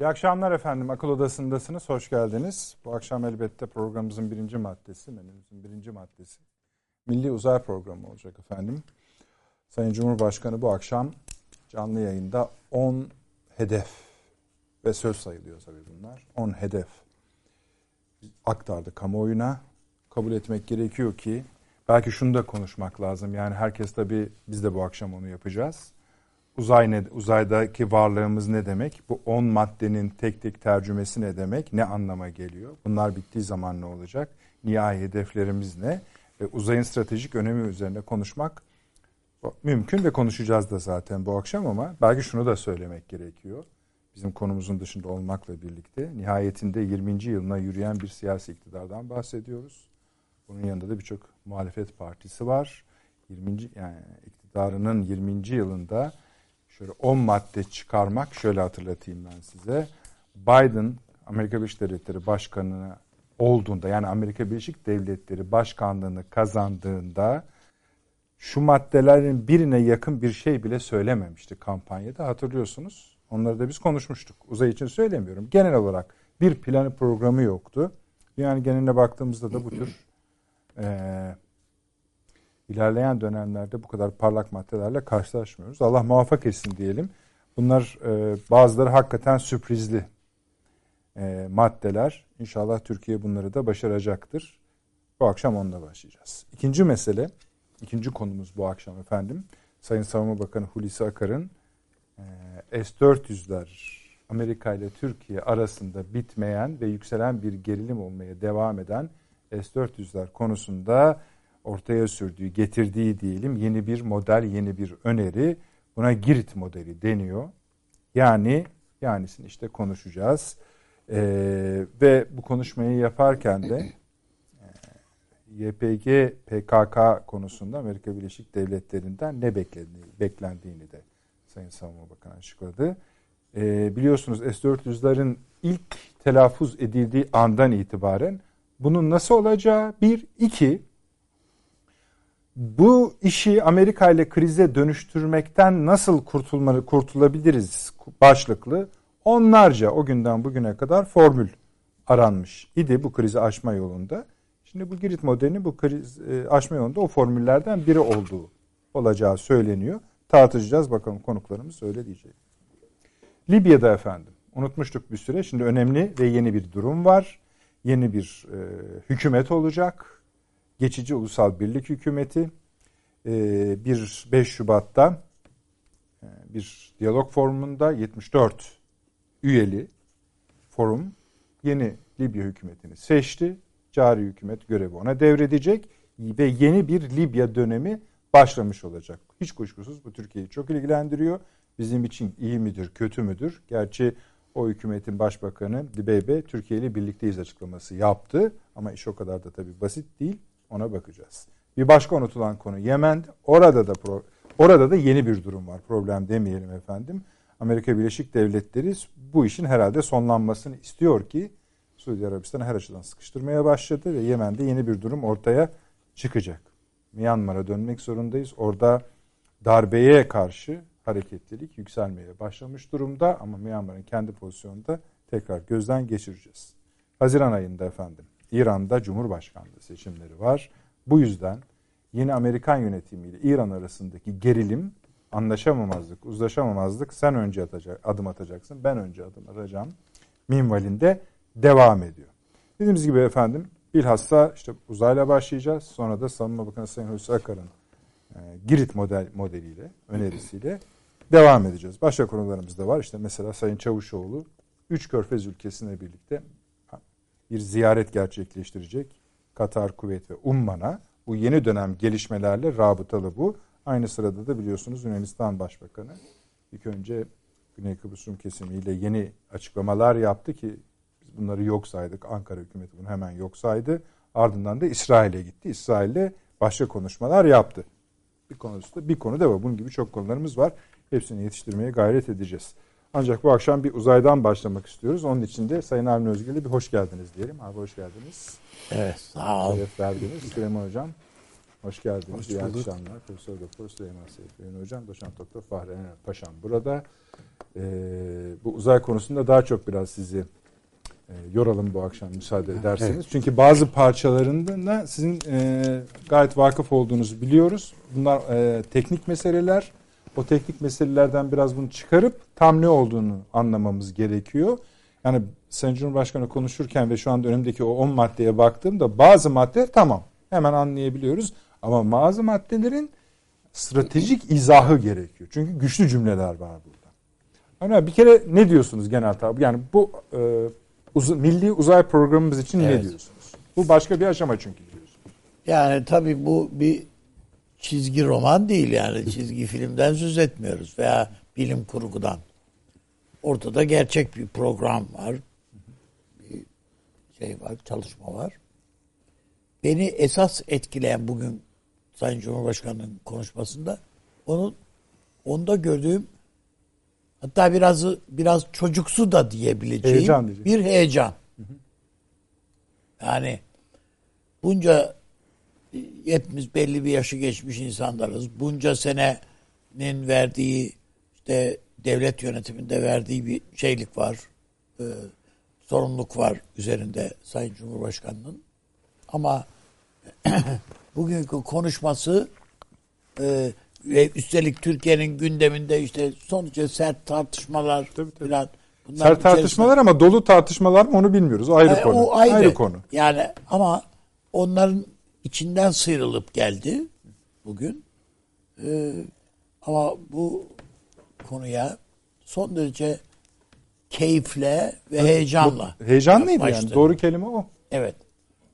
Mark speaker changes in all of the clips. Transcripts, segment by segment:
Speaker 1: İyi akşamlar efendim. Akıl Odası'ndasınız. Hoş geldiniz. Bu akşam elbette programımızın birinci maddesi, menümüzün birinci maddesi. Milli Uzay Programı olacak efendim. Sayın Cumhurbaşkanı bu akşam canlı yayında 10 hedef ve söz sayılıyor tabii bunlar. 10 hedef aktardı kamuoyuna. Kabul etmek gerekiyor ki belki şunu da konuşmak lazım. Yani herkes tabii biz de bu akşam onu yapacağız uzay ne, uzaydaki varlığımız ne demek? Bu 10 maddenin tek tek tercümesi ne demek? Ne anlama geliyor? Bunlar bittiği zaman ne olacak? Nihai hedeflerimiz ne? Ve uzayın stratejik önemi üzerine konuşmak mümkün ve konuşacağız da zaten bu akşam ama belki şunu da söylemek gerekiyor. Bizim konumuzun dışında olmakla birlikte nihayetinde 20. yılına yürüyen bir siyasi iktidardan bahsediyoruz. Bunun yanında da birçok muhalefet partisi var. 20. yani iktidarının 20. yılında şöyle 10 madde çıkarmak şöyle hatırlatayım ben size. Biden Amerika Birleşik Devletleri Başkanı olduğunda yani Amerika Birleşik Devletleri Başkanlığını kazandığında şu maddelerin birine yakın bir şey bile söylememişti kampanyada hatırlıyorsunuz. Onları da biz konuşmuştuk. Uzay için söylemiyorum. Genel olarak bir planı programı yoktu. Yani geneline baktığımızda da bu tür e, ilerleyen dönemlerde bu kadar parlak maddelerle karşılaşmıyoruz. Allah muvaffak etsin diyelim. Bunlar e, bazıları hakikaten sürprizli e, maddeler. İnşallah Türkiye bunları da başaracaktır. Bu akşam onunla başlayacağız. İkinci mesele, ikinci konumuz bu akşam efendim. Sayın Savunma Bakanı Hulusi Akar'ın e, S-400'ler Amerika ile Türkiye arasında bitmeyen ve yükselen bir gerilim olmaya devam eden S-400'ler konusunda ortaya sürdüğü, getirdiği diyelim yeni bir model, yeni bir öneri. Buna Girit modeli deniyor. Yani yanisini işte konuşacağız. Ee, ve bu konuşmayı yaparken de e, YPG PKK konusunda Amerika Birleşik Devletleri'nden ne beklendiğini, beklendiğini de Sayın Savunma Bakanı açıkladı. Ee, biliyorsunuz S-400'lerin ilk telaffuz edildiği andan itibaren bunun nasıl olacağı bir, iki bu işi Amerika ile krize dönüştürmekten nasıl kurtulmalı, kurtulabiliriz başlıklı onlarca o günden bugüne kadar formül aranmış idi bu krizi aşma yolunda. Şimdi bu Girit modelinin bu kriz e, aşma yolunda o formüllerden biri olduğu olacağı söyleniyor. Tartışacağız bakalım konuklarımız öyle diyecek. Libya'da efendim unutmuştuk bir süre. Şimdi önemli ve yeni bir durum var. Yeni bir e, hükümet olacak geçici ulusal birlik hükümeti e, bir 5 Şubat'ta e, bir diyalog forumunda 74 üyeli forum yeni Libya hükümetini seçti. Cari hükümet görevi ona devredecek ve yeni bir Libya dönemi başlamış olacak. Hiç kuşkusuz bu Türkiye'yi çok ilgilendiriyor. Bizim için iyi midir, kötü müdür? Gerçi o hükümetin başbakanı Dibeybe Türkiye ile birlikteyiz açıklaması yaptı. Ama iş o kadar da tabii basit değil. Ona bakacağız. Bir başka unutulan konu Yemen. Orada da pro, orada da yeni bir durum var. Problem demeyelim efendim. Amerika Birleşik Devletleri bu işin herhalde sonlanmasını istiyor ki Suudi Arabistan'ı her açıdan sıkıştırmaya başladı ve Yemen'de yeni bir durum ortaya çıkacak. Myanmar'a dönmek zorundayız. Orada darbeye karşı hareketlilik yükselmeye başlamış durumda ama Myanmar'ın kendi pozisyonunda tekrar gözden geçireceğiz. Haziran ayında efendim İran'da Cumhurbaşkanlığı seçimleri var. Bu yüzden yeni Amerikan yönetimiyle İran arasındaki gerilim, anlaşamamazlık, uzlaşamamazlık sen önce atacak, adım atacaksın, ben önce adım atacağım minvalinde devam ediyor. Dediğimiz gibi efendim bilhassa işte uzayla başlayacağız. Sonra da Savunma Bakanı Sayın Hulusi Akar'ın e, Girit model modeliyle, önerisiyle devam edeceğiz. Başka konularımız da var. İşte mesela Sayın Çavuşoğlu üç körfez ülkesine birlikte bir ziyaret gerçekleştirecek. Katar, Kuveyt ve Umman'a bu yeni dönem gelişmelerle rabıtalı bu. Aynı sırada da biliyorsunuz Yunanistan Başbakanı ilk önce Güney Kıbrıs Rum kesimiyle yeni açıklamalar yaptı ki biz bunları yok saydık. Ankara hükümeti bunu hemen yok saydı. Ardından da İsrail'e gitti. İsrail'le başka konuşmalar yaptı. Bir konusu da bir konu da var. Bunun gibi çok konularımız var. Hepsini yetiştirmeye gayret edeceğiz. Ancak bu akşam bir uzaydan başlamak istiyoruz. Onun için de Sayın Avni Özgür'le bir hoş geldiniz diyelim. Abi hoş geldiniz.
Speaker 2: Evet sağ ol.
Speaker 1: Şeref verdiniz. Süleyman Hocam hoş geldiniz. Hoş İyi akşamlar. Profesör Doktor Süleyman Seyfettin Hocam, Doçent Doktor Fahri Ener Paşam burada. e, bu uzay konusunda daha çok biraz sizi e, yoralım bu akşam müsaade ederseniz. Evet. Çünkü bazı parçalarında sizin e, gayet vakıf olduğunuzu biliyoruz. Bunlar e, teknik meseleler. O teknik meselelerden biraz bunu çıkarıp tam ne olduğunu anlamamız gerekiyor. Yani Sayın Cumhurbaşkanı konuşurken ve şu anda önümdeki o 10 maddeye baktığımda bazı madde tamam hemen anlayabiliyoruz. Ama bazı maddelerin stratejik izahı gerekiyor. Çünkü güçlü cümleler var burada. Yani bir kere ne diyorsunuz genel tabi? Yani bu e, uz milli uzay programımız için evet. ne diyorsunuz? Bu başka bir aşama çünkü diyorsunuz.
Speaker 2: Yani tabii bu bir çizgi roman değil yani çizgi filmden söz etmiyoruz veya bilim kurgudan. Ortada gerçek bir program var. Bir şey var, çalışma var. Beni esas etkileyen bugün Sayın Cumhurbaşkanı'nın konuşmasında onu onda gördüğüm hatta biraz biraz çocuksu da diyebileceğim heyecan bir heyecan. Yani bunca hepimiz belli bir yaşı geçmiş insanlarız. Bunca senenin verdiği işte devlet yönetiminde verdiği bir şeylik var. E, sorumluluk var üzerinde Sayın Cumhurbaşkanı'nın. Ama bugünkü konuşması e, ve üstelik Türkiye'nin gündeminde işte sonuçta sert tartışmalar tabii, tabii. falan.
Speaker 1: Sert tartışmalar ama dolu tartışmalar mı onu bilmiyoruz. Ayrı e, konu. O ayrı. ayrı konu.
Speaker 2: Yani ama onların içinden sıyrılıp geldi bugün. Ee, ama bu konuya son derece keyifle ve heyecanla.
Speaker 1: Heyecanlıydı yani. Doğru kelime o.
Speaker 2: Evet.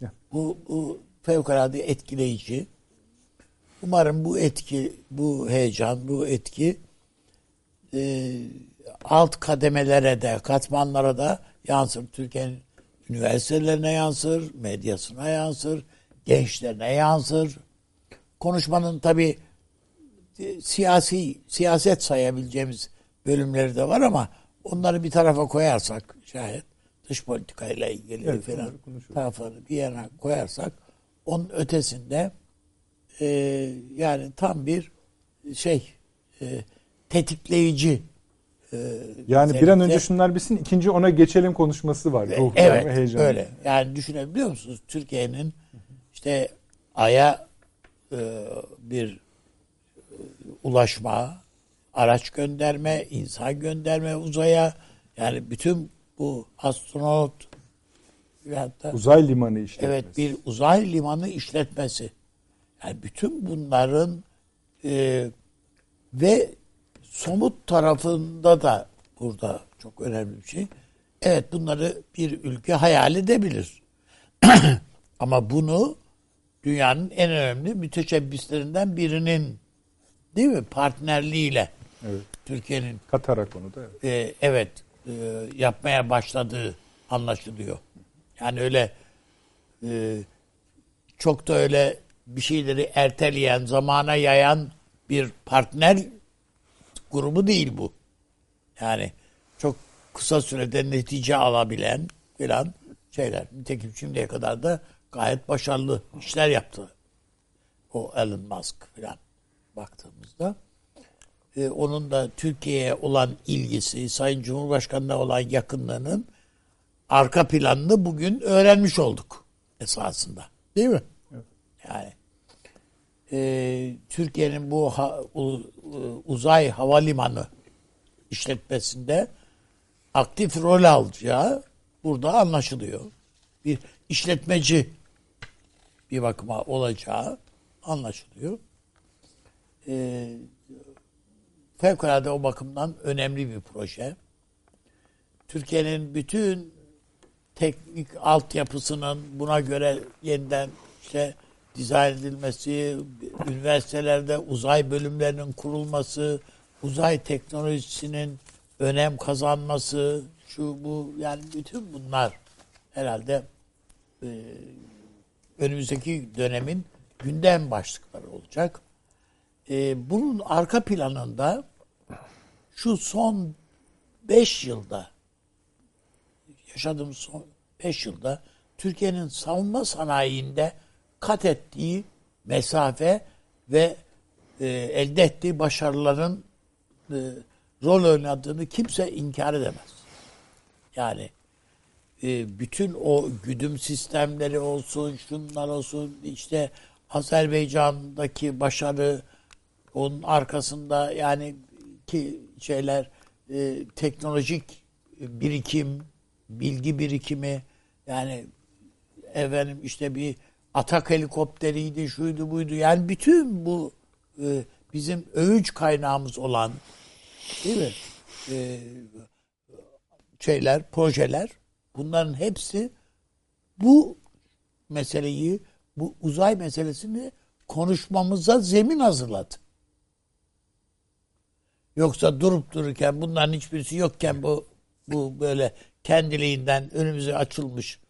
Speaker 2: Ya. Bu, bu fevkalade etkileyici. Umarım bu etki, bu heyecan, bu etki e, alt kademelere de, katmanlara da yansır. Türkiye'nin üniversitelerine yansır, medyasına yansır, gençlerine yansır. Konuşmanın tabi e, siyasi, siyaset sayabileceğimiz bölümleri de var ama onları bir tarafa koyarsak şayet dış politikayla ilgili evet, falan tarafları bir yana koyarsak onun ötesinde e, yani tam bir şey e, tetikleyici
Speaker 1: e, yani bir an önce şunlar bitsin ikinci ona geçelim konuşması var.
Speaker 2: E, evet öyle. Yani düşünebiliyor musunuz? Türkiye'nin işte Ay'a e, bir e, ulaşma, araç gönderme, insan gönderme uzaya yani bütün bu astronot
Speaker 1: hatta uzay limanı işletmesi.
Speaker 2: Evet bir uzay limanı işletmesi. Yani bütün bunların e, ve somut tarafında da burada çok önemli bir şey. Evet bunları bir ülke hayal edebilir. Ama bunu dünyanın en önemli müteşebbislerinden birinin değil mi partnerliğiyle evet. Türkiye'nin
Speaker 1: Katar'a konuda
Speaker 2: evet, e, evet e, yapmaya başladığı anlaşılıyor. Yani öyle e, çok da öyle bir şeyleri erteleyen, zamana yayan bir partner grubu değil bu. Yani çok kısa sürede netice alabilen filan şeyler. Nitekim şimdiye kadar da gayet başarılı işler yaptı. O Elon Musk filan baktığımızda. Ee, onun da Türkiye'ye olan ilgisi, Sayın Cumhurbaşkanı'na olan yakınlığının arka planını bugün öğrenmiş olduk esasında. Değil mi? Evet. Yani e, Türkiye'nin bu ha, u, uzay havalimanı işletmesinde aktif rol alacağı burada anlaşılıyor. Bir işletmeci bir bakıma olacağı anlaşılıyor. E, fevkalade o bakımdan önemli bir proje. Türkiye'nin bütün teknik altyapısının buna göre yeniden işte dizayn edilmesi, üniversitelerde uzay bölümlerinin kurulması, uzay teknolojisinin önem kazanması, şu bu yani bütün bunlar herhalde e, önümüzdeki dönemin gündem başlıkları olacak. E, bunun arka planında şu son beş yılda yaşadığımız son beş yılda Türkiye'nin savunma sanayinde kat ettiği mesafe ve e, elde ettiği başarıların e, rol oynadığını kimse inkar edemez. Yani e, bütün o güdüm sistemleri olsun, şunlar olsun, işte Azerbaycan'daki başarı, onun arkasında yani ki şeyler e, teknolojik birikim, bilgi birikimi yani efendim işte bir atak helikopteriydi, şuydu buydu. Yani bütün bu e, bizim övünç kaynağımız olan değil mi? E, şeyler, projeler bunların hepsi bu meseleyi, bu uzay meselesini konuşmamıza zemin hazırladı. Yoksa durup dururken bunların hiçbirisi yokken bu bu böyle kendiliğinden önümüze açılmış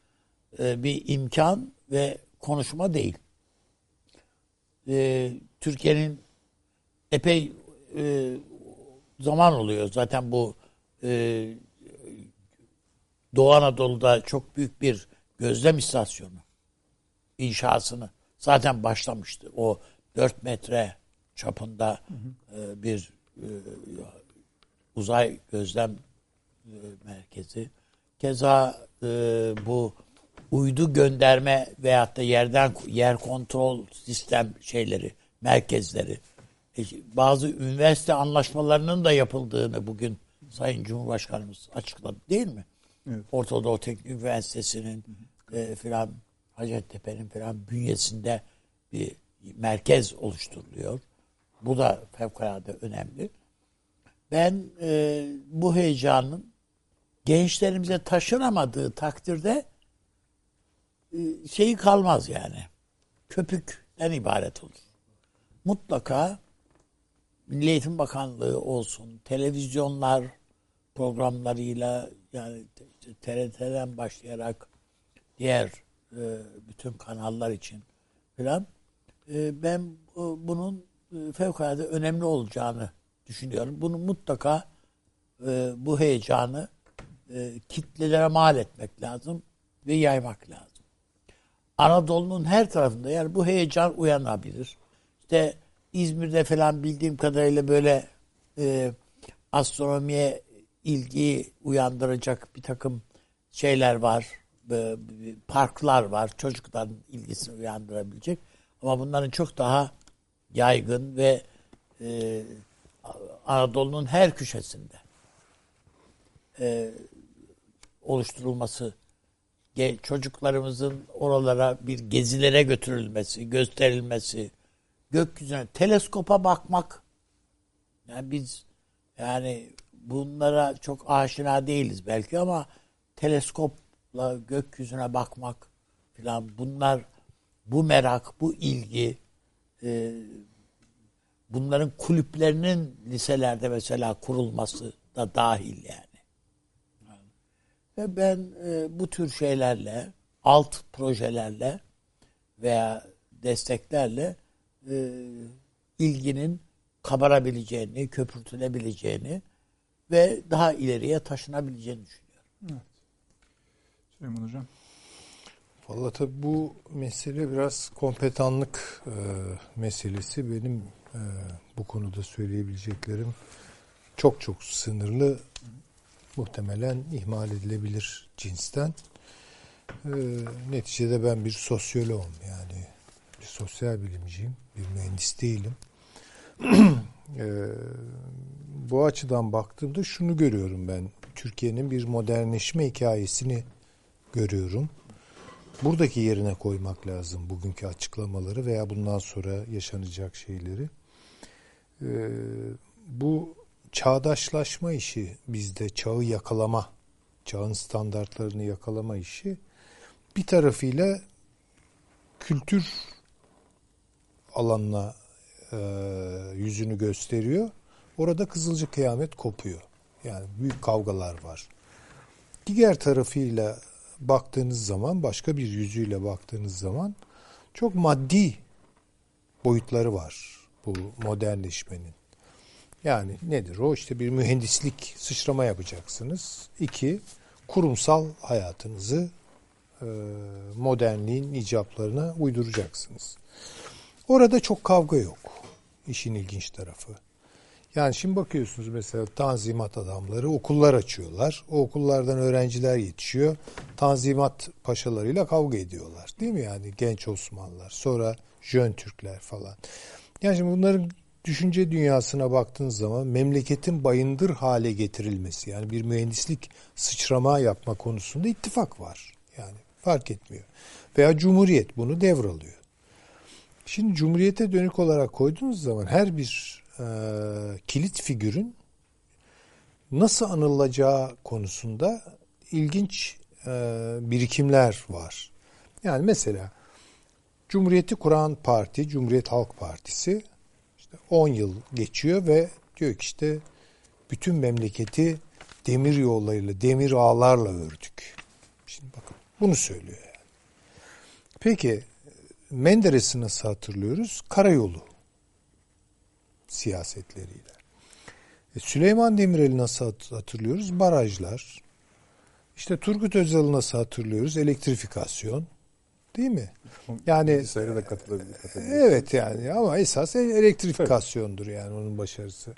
Speaker 2: e, bir imkan ve konuşma değil. E, Türkiye'nin epey e, zaman oluyor zaten bu Doğu Anadolu'da çok büyük bir gözlem istasyonu inşasını zaten başlamıştı. O 4 metre çapında hı hı. E, bir e, uzay gözlem e, merkezi. Keza e, bu uydu gönderme veyahut da yerden yer kontrol sistem şeyleri, merkezleri. E, bazı üniversite anlaşmalarının da yapıldığını bugün Sayın Cumhurbaşkanımız açıkladı değil mi? Evet. Orta Teknik Üniversitesi'nin e, filan Hacettepe'nin filan bünyesinde bir merkez oluşturuluyor. Bu da fevkalade önemli. Ben e, bu heyecanın gençlerimize taşınamadığı takdirde e, şeyi kalmaz yani. Köpükten ibaret olur. Mutlaka Milli Eğitim Bakanlığı olsun, televizyonlar programlarıyla yani TRT'den başlayarak diğer e, bütün kanallar için filan e, ben bunun e, fevkalade önemli olacağını düşünüyorum. Bunu mutlaka e, bu heyecanı e, kitlelere mal etmek lazım ve yaymak lazım. Anadolu'nun her tarafında yani bu heyecan uyanabilir. İşte İzmir'de falan bildiğim kadarıyla böyle e, astronomiye ilgi uyandıracak bir takım şeyler var. E, parklar var. Çocukların ilgisini uyandırabilecek. Ama bunların çok daha yaygın ve e, Anadolu'nun her köşesinde e, oluşturulması, çocuklarımızın oralara bir gezilere götürülmesi, gösterilmesi, gökyüzüne teleskopa bakmak. Yani biz yani bunlara çok aşina değiliz belki ama teleskopla gökyüzüne bakmak filan bunlar bu merak, bu ilgi e, bunların kulüplerinin liselerde mesela kurulması da dahil yani. Ve ben e, bu tür şeylerle, alt projelerle veya desteklerle e, ilginin kabarabileceğini, köpürtülebileceğini ve daha ileriye taşınabileceğini düşünüyorum. Evet.
Speaker 3: Süleyman Hocam. Valla tabii bu mesele biraz kompetanlık e, meselesi. Benim e, bu konuda söyleyebileceklerim çok çok sınırlı. Muhtemelen ihmal edilebilir cinsten. E, neticede ben bir sosyoloğum yani bir sosyal bilimciyim, bir mühendis değilim. e, bu açıdan baktığımda şunu görüyorum ben. Türkiye'nin bir modernleşme hikayesini görüyorum buradaki yerine koymak lazım bugünkü açıklamaları veya bundan sonra yaşanacak şeyleri. Ee, bu çağdaşlaşma işi bizde çağı yakalama, çağın standartlarını yakalama işi bir tarafıyla kültür alanına e, yüzünü gösteriyor. Orada kızılcık kıyamet kopuyor. Yani büyük kavgalar var. Diğer tarafıyla baktığınız zaman başka bir yüzüyle baktığınız zaman çok maddi boyutları var bu modernleşmenin. Yani nedir o? İşte bir mühendislik sıçrama yapacaksınız. İki, kurumsal hayatınızı e, modernliğin icaplarına uyduracaksınız. Orada çok kavga yok. İşin ilginç tarafı. Yani şimdi bakıyorsunuz mesela tanzimat adamları okullar açıyorlar. O okullardan öğrenciler yetişiyor. Tanzimat paşalarıyla kavga ediyorlar. Değil mi yani genç Osmanlılar. Sonra Jön Türkler falan. Yani şimdi bunların düşünce dünyasına baktığınız zaman memleketin bayındır hale getirilmesi yani bir mühendislik sıçrama yapma konusunda ittifak var. Yani fark etmiyor. Veya Cumhuriyet bunu devralıyor. Şimdi Cumhuriyete dönük olarak koyduğunuz zaman her bir e, kilit figürün nasıl anılacağı konusunda ilginç e, birikimler var. Yani mesela Cumhuriyeti kuran parti, Cumhuriyet Halk Partisi işte 10 yıl geçiyor ve diyor ki işte bütün memleketi demir yollarıyla, demir ağlarla ördük. Şimdi bakın bunu söylüyor yani. Peki Menderes'i nasıl hatırlıyoruz? Karayolu siyasetleriyle. E, Süleyman Demirel'i nasıl hatırlıyoruz? Barajlar. İşte Turgut Özal'ı nasıl hatırlıyoruz? Elektrifikasyon. Değil mi? Yani
Speaker 1: da katılabilir.
Speaker 3: Evet yani ama esas elektrifikasyondur yani onun başarısı.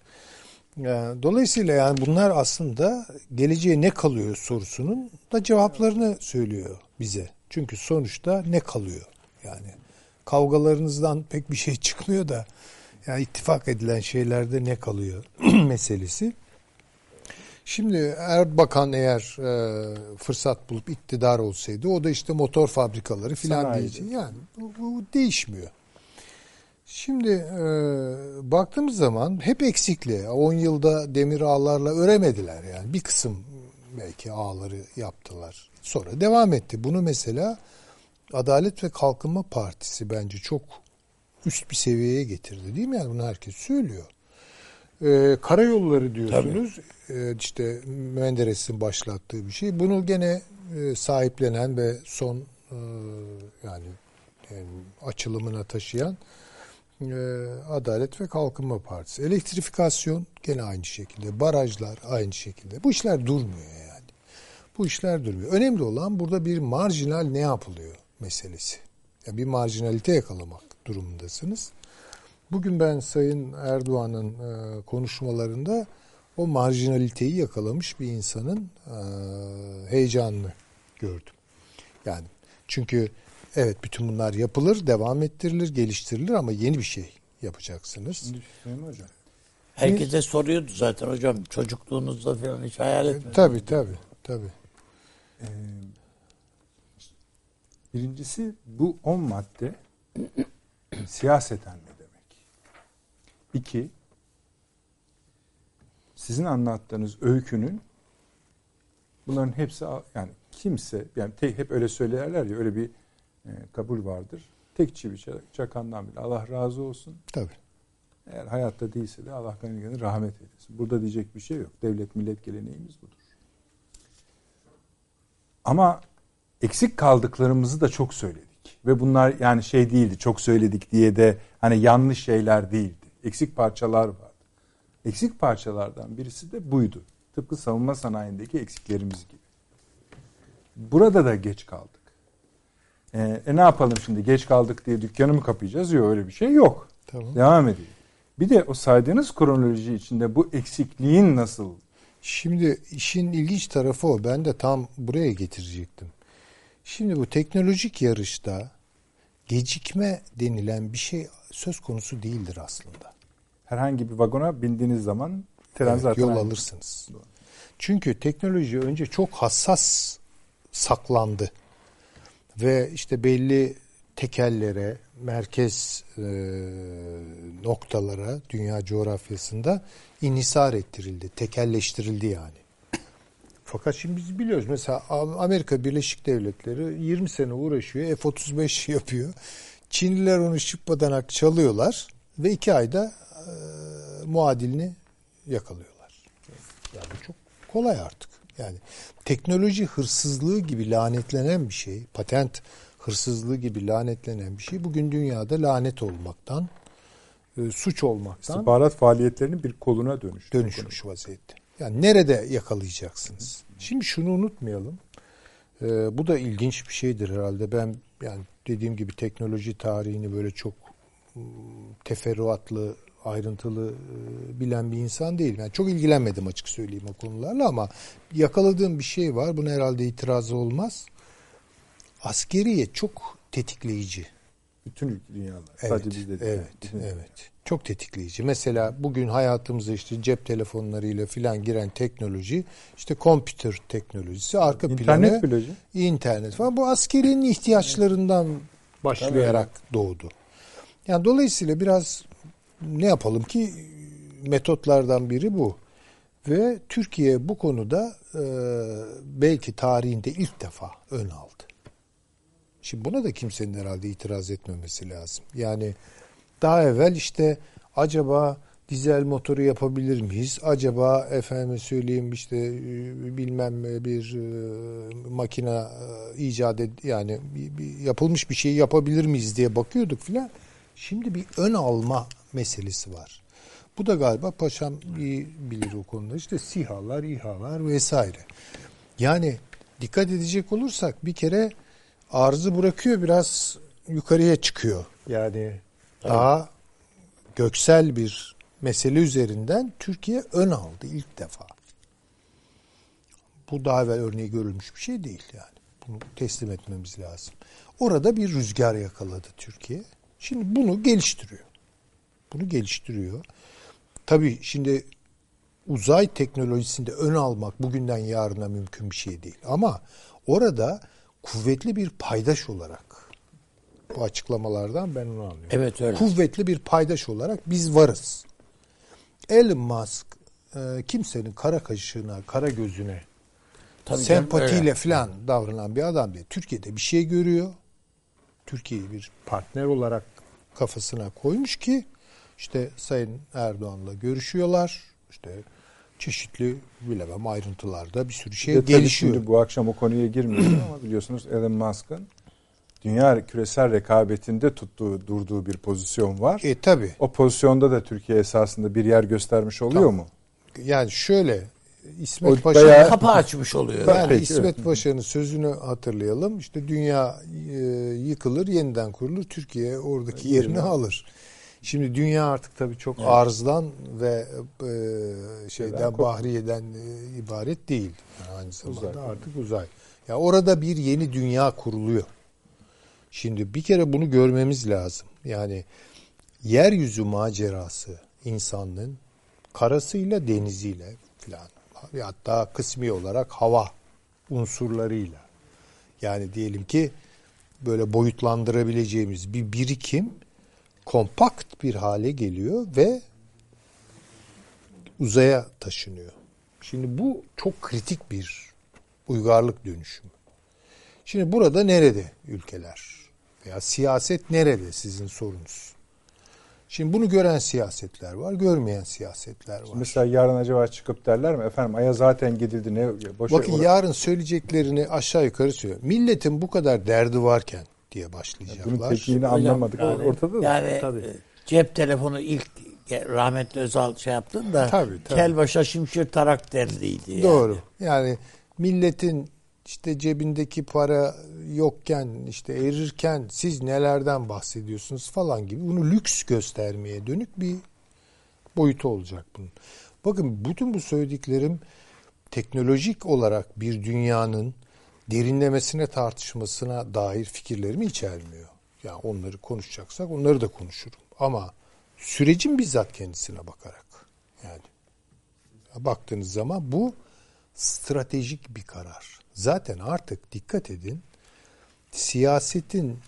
Speaker 3: Yani, dolayısıyla yani bunlar aslında geleceğe ne kalıyor sorusunun da cevaplarını söylüyor bize. Çünkü sonuçta ne kalıyor? Yani kavgalarınızdan pek bir şey çıkmıyor da yani ittifak edilen şeylerde ne kalıyor meselesi. Şimdi Erbakan eğer e, fırsat bulup iktidar olsaydı o da işte motor fabrikaları filan diyecek. Yani bu, bu değişmiyor. Şimdi e, baktığımız zaman hep eksikli. 10 yılda demir ağlarla öremediler yani. Bir kısım belki ağları yaptılar. Sonra devam etti. Bunu mesela Adalet ve Kalkınma Partisi bence çok üst bir seviyeye getirdi değil mi? Yani bunu herkes söylüyor. Ee, karayolları diyorsunuz. Ee, işte Menderes'in başlattığı bir şey. Bunu gene e, sahiplenen ve son e, yani, yani açılımına taşıyan e, Adalet ve Kalkınma Partisi. Elektrifikasyon gene aynı şekilde. Barajlar aynı şekilde. Bu işler durmuyor yani. Bu işler durmuyor. Önemli olan burada bir marjinal ne yapılıyor meselesi. Yani bir marjinalite yakalamak durumundasınız. Bugün ben Sayın Erdoğan'ın e, konuşmalarında o marjinaliteyi yakalamış bir insanın e, heyecanını gördüm. Yani çünkü evet bütün bunlar yapılır, devam ettirilir, geliştirilir ama yeni bir şey yapacaksınız.
Speaker 1: hocam.
Speaker 2: Herkese soruyordu zaten hocam çocukluğunuzda falan hiç hayal etmediniz.
Speaker 3: Tabii tabii tabii.
Speaker 1: Ee, birincisi bu 10 madde siyaseten ne demek? İki, sizin anlattığınız öykünün bunların hepsi yani kimse yani tek, hep öyle söylerler ya öyle bir e, kabul vardır. Tek çivi çakandan bile Allah razı olsun.
Speaker 3: Tabii.
Speaker 1: Eğer hayatta değilse de Allah gani rahmet eylesin. Burada diyecek bir şey yok. Devlet millet geleneğimiz budur. Ama eksik kaldıklarımızı da çok söyledik. Ve bunlar yani şey değildi çok söyledik diye de hani yanlış şeyler değildi. Eksik parçalar vardı. Eksik parçalardan birisi de buydu. Tıpkı savunma sanayindeki eksiklerimiz gibi. Burada da geç kaldık. Ee, e ne yapalım şimdi geç kaldık diye dükkanı mı kapayacağız? Yok öyle bir şey yok. Tamam. Devam edelim. Bir de o saydığınız kronoloji içinde bu eksikliğin nasıl?
Speaker 3: Şimdi işin ilginç tarafı o. Ben de tam buraya getirecektim. Şimdi bu teknolojik yarışta gecikme denilen bir şey söz konusu değildir aslında.
Speaker 1: Herhangi bir vagona bindiğiniz zaman tren
Speaker 3: evet,
Speaker 1: zaten
Speaker 3: yol aynı. alırsınız. Çünkü teknoloji önce çok hassas saklandı. Ve işte belli tekellere, merkez e, noktalara dünya coğrafyasında inhisar ettirildi, tekelleştirildi yani. Fakat şimdi biz biliyoruz mesela Amerika Birleşik Devletleri 20 sene uğraşıyor F-35 yapıyor. Çinliler onu şıpadanak çalıyorlar ve iki ayda e, muadilini yakalıyorlar. Yani çok kolay artık. Yani teknoloji hırsızlığı gibi lanetlenen bir şey, patent hırsızlığı gibi lanetlenen bir şey bugün dünyada lanet olmaktan, e, suç olmaktan
Speaker 1: istihbarat faaliyetlerinin bir koluna dönüşmüş.
Speaker 3: Dönüşmüş vaziyette. Yani nerede yakalayacaksınız? Şimdi şunu unutmayalım. Ee, bu da ilginç bir şeydir herhalde. Ben yani dediğim gibi teknoloji tarihini böyle çok ıı, teferruatlı ayrıntılı e, bilen bir insan değilim. Yani çok ilgilenmedim açık söyleyeyim o konularla ama yakaladığım bir şey var. Buna herhalde itirazı olmaz. Askeriye çok tetikleyici.
Speaker 1: Bütün dünyalar.
Speaker 3: Evet,
Speaker 1: Sadece bizde değil.
Speaker 3: evet, evet. Çok tetikleyici. Mesela bugün hayatımıza işte cep telefonlarıyla filan giren teknoloji, işte computer teknolojisi, arka
Speaker 1: İnternet
Speaker 3: planı,
Speaker 1: bile
Speaker 3: internet falan bu askerinin ihtiyaçlarından başlayarak doğdu. Yani dolayısıyla biraz ne yapalım ki metotlardan biri bu. Ve Türkiye bu konuda e, belki tarihinde ilk defa ön aldı. Şimdi buna da kimsenin herhalde itiraz etmemesi lazım. Yani daha evvel işte acaba dizel motoru yapabilir miyiz? Acaba efendim söyleyeyim işte e, bilmem bir e, makine e, icat ed yani bir, bir yapılmış bir şey yapabilir miyiz diye bakıyorduk filan. Şimdi bir ön alma meselesi var. Bu da galiba paşam iyi bilir o konuda. İşte SİHA'lar, İHA'lar vesaire. Yani dikkat edecek olursak bir kere arzı bırakıyor biraz yukarıya çıkıyor. Yani daha göksel bir mesele üzerinden Türkiye ön aldı ilk defa. Bu daha evvel örneği görülmüş bir şey değil yani. Bunu teslim etmemiz lazım. Orada bir rüzgar yakaladı Türkiye. Şimdi bunu geliştiriyor. Bunu geliştiriyor. Tabii şimdi uzay teknolojisinde ön almak bugünden yarına mümkün bir şey değil. Ama orada kuvvetli bir paydaş olarak bu açıklamalardan ben onu anlıyorum.
Speaker 2: Evet öyle.
Speaker 3: Kuvvetli bir paydaş olarak biz varız. Elon Musk e, kimsenin kara kaşığına, kara gözüne
Speaker 2: Tabii
Speaker 3: sempatiyle falan davranan bir adam değil. Türkiye'de bir şey görüyor. Türkiye'yi bir partner olarak kafasına koymuş ki işte Sayın Erdoğan'la görüşüyorlar. İşte çeşitli bilemem ayrıntılarda bir sürü şey
Speaker 1: de
Speaker 3: gelişiyor.
Speaker 1: Şimdi bu akşam o konuya girmiyorum ama biliyorsunuz Elon Musk'ın dünya küresel rekabetinde tuttuğu, durduğu bir pozisyon var.
Speaker 3: E tabi.
Speaker 1: O pozisyonda da Türkiye esasında bir yer göstermiş oluyor
Speaker 3: Tamam.
Speaker 1: mu?
Speaker 3: Yani şöyle İsmet Paşa
Speaker 1: bayağı-
Speaker 2: Kapı açmış oluyor.
Speaker 3: yani
Speaker 1: Peki,
Speaker 3: İsmet
Speaker 1: evet.
Speaker 3: Paşa'nın sözünü hatırlayalım. İşte dünya e, yıkılır, yeniden kurulur. Türkiye oradaki yerini alır. Şimdi dünya artık tabii çok arzdan ve e, şeyden bahriyeden e, ibaret değil. Yani aynı zamanda artık uzay. Ya orada bir yeni dünya kuruluyor. Şimdi bir kere bunu görmemiz lazım. Yani yeryüzü macerası insanlığın karasıyla deniziyle filan hatta kısmi olarak hava unsurlarıyla yani diyelim ki böyle boyutlandırabileceğimiz bir birikim kompakt bir hale geliyor ve uzaya taşınıyor. Şimdi bu çok kritik bir uygarlık dönüşümü. Şimdi burada nerede ülkeler? Veya siyaset nerede sizin sorunuz? Şimdi bunu gören siyasetler var, görmeyen siyasetler var.
Speaker 1: Mesela yarın acaba çıkıp derler mi? Efendim Ay'a zaten gidildi. Ne, boşa,
Speaker 3: Bakın yarın söyleyeceklerini aşağı yukarı söylüyor. Milletin bu kadar derdi varken diye başlayacaklar.
Speaker 1: Bunun tekniğini anlamadık.
Speaker 2: yani-
Speaker 1: Ortada da.
Speaker 2: Yani
Speaker 3: Tabii.
Speaker 2: e, cep telefonu ilk rahmetli Özal şey yaptın da
Speaker 3: Tabii, tabii.
Speaker 2: kel başa şimşir tarak derdiydi. yani.
Speaker 3: Doğru. Yani milletin işte cebindeki para yokken işte erirken siz nelerden bahsediyorsunuz falan gibi bunu lüks göstermeye dönük bir boyutu olacak bunun. Bakın bütün bu söylediklerim teknolojik olarak bir dünyanın derinlemesine tartışmasına dair fikirlerimi içermiyor. Yani onları konuşacaksak onları da konuşurum. Ama sürecin bizzat kendisine bakarak yani baktığınız zaman bu stratejik bir karar. Zaten artık dikkat edin siyasetin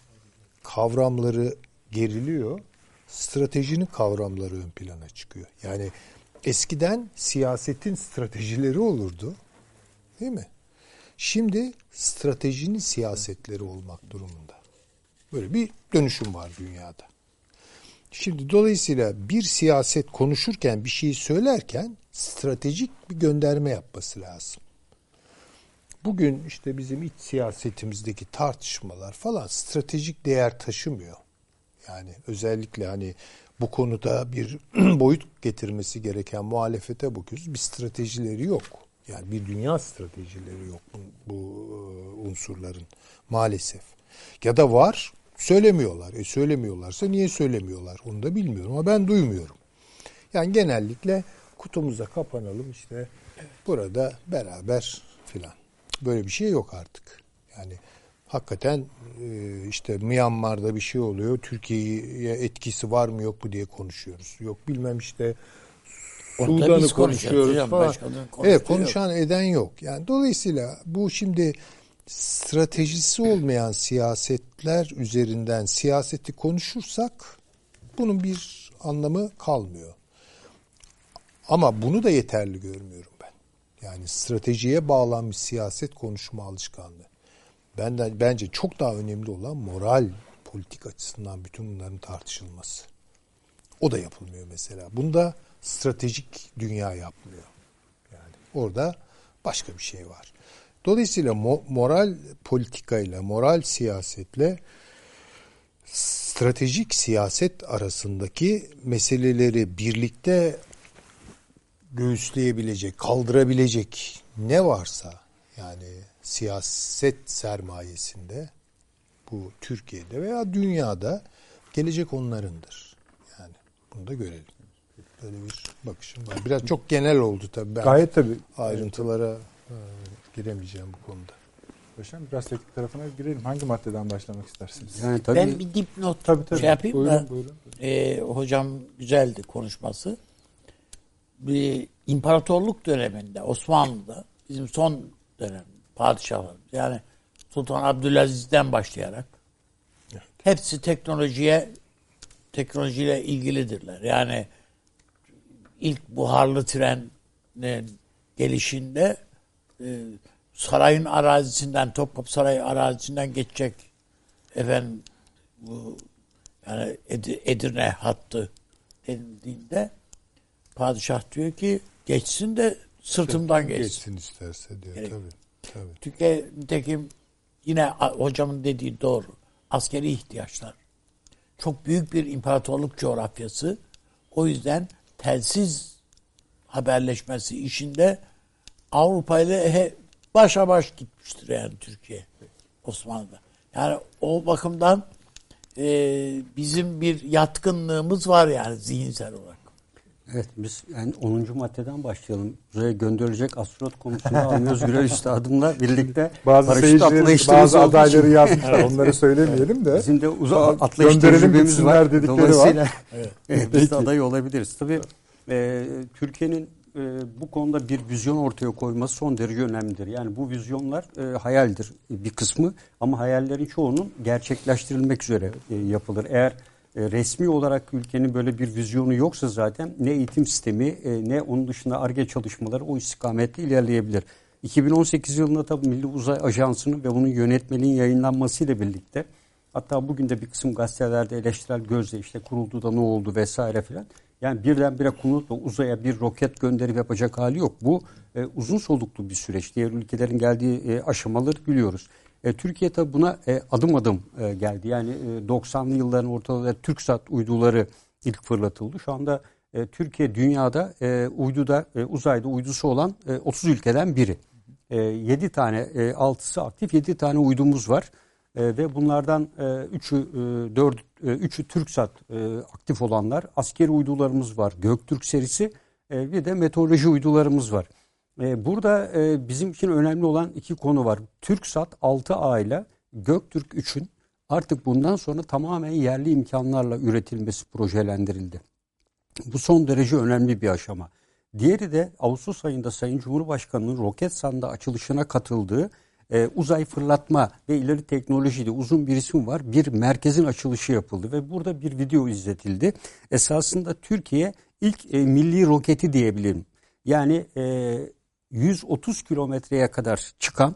Speaker 3: kavramları geriliyor, stratejinin kavramları ön plana çıkıyor. Yani eskiden siyasetin stratejileri olurdu. Değil mi? Şimdi stratejinin siyasetleri olmak durumunda. Böyle bir dönüşüm var dünyada. Şimdi dolayısıyla bir siyaset konuşurken bir şeyi söylerken stratejik bir gönderme yapması lazım. Bugün işte bizim iç siyasetimizdeki tartışmalar falan stratejik değer taşımıyor. Yani özellikle hani bu konuda bir boyut getirmesi gereken muhalefete bakıyoruz. Bir stratejileri yok. Yani bir dünya stratejileri yok bu, bu e, unsurların maalesef. Ya da var söylemiyorlar. E söylemiyorlarsa niye söylemiyorlar onu da bilmiyorum ama ben duymuyorum. Yani genellikle kutumuza kapanalım işte burada beraber filan. Böyle bir şey yok artık. Yani hakikaten e, işte Myanmar'da bir şey oluyor. Türkiye'ye etkisi var mı yok mu diye konuşuyoruz. Yok bilmem işte Sudan'ı
Speaker 2: konuşuyoruz hocam,
Speaker 3: falan. Evet konuşan eden yok. Yani dolayısıyla bu şimdi stratejisi olmayan siyasetler üzerinden siyaseti konuşursak bunun bir anlamı kalmıyor. Ama bunu da yeterli görmüyorum. Yani stratejiye bağlanmış siyaset konuşma alışkanlığı. Benden bence çok daha önemli olan moral politik açısından bütün bunların tartışılması. O da yapılmıyor mesela. Bunda stratejik dünya yapmıyor. Yani orada başka bir şey var. Dolayısıyla mo- moral politikayla, moral siyasetle stratejik siyaset arasındaki meseleleri birlikte göğüsleyebilecek, kaldırabilecek ne varsa yani siyaset sermayesinde bu Türkiye'de veya dünyada gelecek onlarındır. Yani bunu da görelim. Böyle bir bakışım var. Biraz çok genel oldu tabii. Ben
Speaker 1: Gayet tabii.
Speaker 3: ayrıntılara e, giremeyeceğim bu konuda.
Speaker 1: Paşam biraz teknik tarafına girelim. Hangi maddeden başlamak istersiniz?
Speaker 4: Yani tabii
Speaker 2: Ben bir dipnot
Speaker 1: Tabii tabii.
Speaker 2: şey yapayım
Speaker 1: buyurun,
Speaker 2: da
Speaker 1: Buyurun.
Speaker 2: e, hocam güzeldi konuşması. Bir imparatorluk döneminde Osmanlı'da bizim son dönem padişahlarımız yani Sultan Abdülaziz'den başlayarak hepsi teknolojiye teknolojiyle ilgilidirler. Yani ilk buharlı trenin gelişinde e, sarayın arazisinden Topkapı Sarayı arazisinden geçecek efendim bu yani Edi- Edirne hattı denildiğinde padişah diyor ki geçsin de sırtımdan geçsin.
Speaker 3: Geçsin isterse diyor
Speaker 2: Gerek-
Speaker 3: tabii. Tabii.
Speaker 2: Türkiye nitekim yine hocamın dediği doğru. Askeri ihtiyaçlar. Çok büyük bir imparatorluk coğrafyası. O yüzden telsiz haberleşmesi işinde Avrupa ile başa baş gitmiştir yani Türkiye Osmanlı'da. Yani o bakımdan e, bizim bir yatkınlığımız var yani zihinsel olarak.
Speaker 4: Evet biz yani 10. maddeden başlayalım. Buraya gönderilecek astronot konusunda Avni Özgürel Üstadım'la birlikte
Speaker 1: Bazı
Speaker 4: atlayışlarımız
Speaker 1: bazı
Speaker 4: olduğu için
Speaker 1: adayları yazmışlar. Onları söylemeyelim de.
Speaker 4: Bizim de
Speaker 1: Daha
Speaker 4: atlayış
Speaker 1: gönderelim
Speaker 4: tecrübemiz var.
Speaker 1: dedikleri
Speaker 4: Dolayısıyla
Speaker 1: var.
Speaker 4: e, biz de aday olabiliriz. Tabii e, Türkiye'nin e, bu konuda bir vizyon ortaya koyması son derece önemlidir. Yani bu vizyonlar e, hayaldir bir kısmı ama hayallerin çoğunun gerçekleştirilmek üzere e, yapılır. Eğer e, resmi olarak ülkenin böyle bir vizyonu yoksa zaten ne eğitim sistemi e, ne onun dışında ARGE çalışmaları o istikamette ilerleyebilir. 2018 yılında tabii Milli Uzay Ajansı'nın ve bunun yönetmeliğin yayınlanmasıyla birlikte hatta bugün de bir kısım gazetelerde eleştirel gözle işte kuruldu da ne oldu vesaire filan. Yani birdenbire konutla uzaya bir roket gönderip yapacak hali yok. Bu e, uzun soluklu bir süreç. Diğer ülkelerin geldiği e, aşamaları biliyoruz. E, Türkiye tabi buna e, adım adım e, geldi. Yani e, 90'lı yılların ortalarında TürkSat uyduları ilk fırlatıldı. Şu anda e, Türkiye dünyada e, uyduda e, uzayda uydusu olan e, 30 ülkeden biri. E, 7 tane e, 6'sı aktif 7 tane uydumuz var. E, ve bunlardan 3'ü 4 3'ü TürkSat e, aktif olanlar, askeri uydularımız var. Göktürk serisi e, bir de meteoroloji uydularımız var. E, burada e, bizim için önemli olan iki konu var. TürkSat 6A ile Göktürk 3'ün artık bundan sonra tamamen yerli imkanlarla üretilmesi projelendirildi. Bu son derece önemli bir aşama. Diğeri de Ağustos ayında Sayın Cumhurbaşkanı'nın Roketsan'da açılışına katıldığı e, uzay fırlatma ve ileri teknolojide uzun bir isim var. Bir merkezin açılışı yapıldı ve burada bir video izletildi. Esasında Türkiye ilk e, milli roketi diyebilirim. Yani e, 130 kilometreye kadar çıkan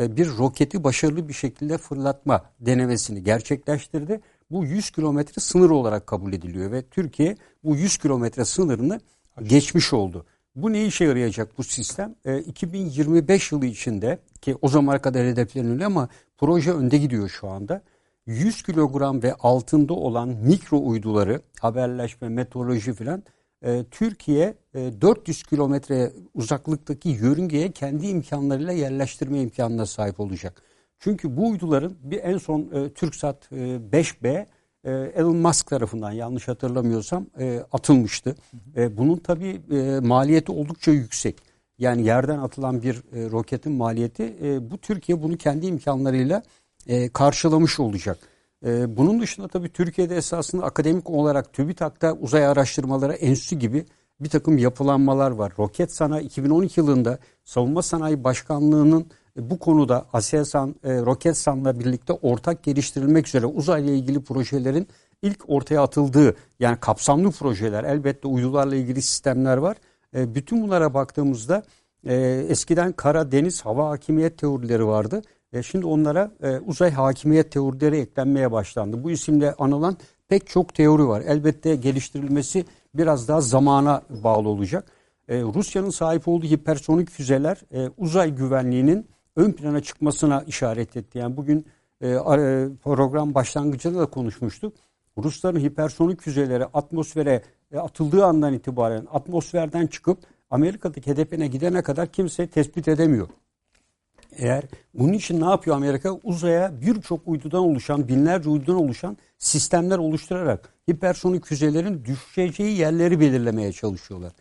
Speaker 4: e, bir roketi başarılı bir şekilde fırlatma denemesini gerçekleştirdi. Bu 100 kilometre sınır olarak kabul ediliyor ve Türkiye bu 100 kilometre sınırını geçmiş oldu. Bu ne işe yarayacak bu sistem? E, 2025 yılı içinde ki o zamana kadar hedefleniliyor ama proje önde gidiyor şu anda. 100 kilogram ve altında olan mikro uyduları, haberleşme, meteoroloji filan e, Türkiye e, 400 kilometre uzaklıktaki yörüngeye kendi imkanlarıyla yerleştirme imkanına sahip olacak. Çünkü bu uyduların bir en son e, TürkSat e, 5B e, Elon Musk tarafından yanlış hatırlamıyorsam e, atılmıştı. E, bunun tabii e, maliyeti oldukça yüksek. Yani yerden atılan bir e, roketin maliyeti e, bu Türkiye bunu kendi imkanlarıyla e, karşılamış olacak. E, bunun dışında tabii Türkiye'de esasında akademik olarak TÜBİTAK'ta uzay araştırmaları enstitü gibi bir takım yapılanmalar var. Roket Sanayi 2012 yılında Savunma Sanayi Başkanlığı'nın e, bu konuda Aselsan, e, Roketsan'la birlikte ortak geliştirilmek üzere uzayla ilgili projelerin ilk ortaya atıldığı yani kapsamlı projeler elbette uydularla ilgili sistemler var. E, bütün bunlara baktığımızda e, eskiden kara, deniz, hava hakimiyet teorileri vardı. E, şimdi onlara e, uzay hakimiyet teorileri eklenmeye başlandı. Bu isimle anılan pek çok teori var. Elbette geliştirilmesi biraz daha zamana bağlı olacak. E, Rusya'nın sahip olduğu hipersonik füzeler e, uzay güvenliğinin ön plana çıkmasına işaret etti. Yani bugün e, e, program başlangıcında da konuşmuştuk. Rusların hipersonik füzeleri atmosfere e, atıldığı andan itibaren atmosferden çıkıp Amerika'daki hedefine gidene kadar kimse tespit edemiyor. Eğer bunun için ne yapıyor Amerika? Uzaya birçok uydudan oluşan, binlerce uydudan oluşan sistemler oluşturarak hipersonik füzelerin düşeceği yerleri belirlemeye çalışıyorlar.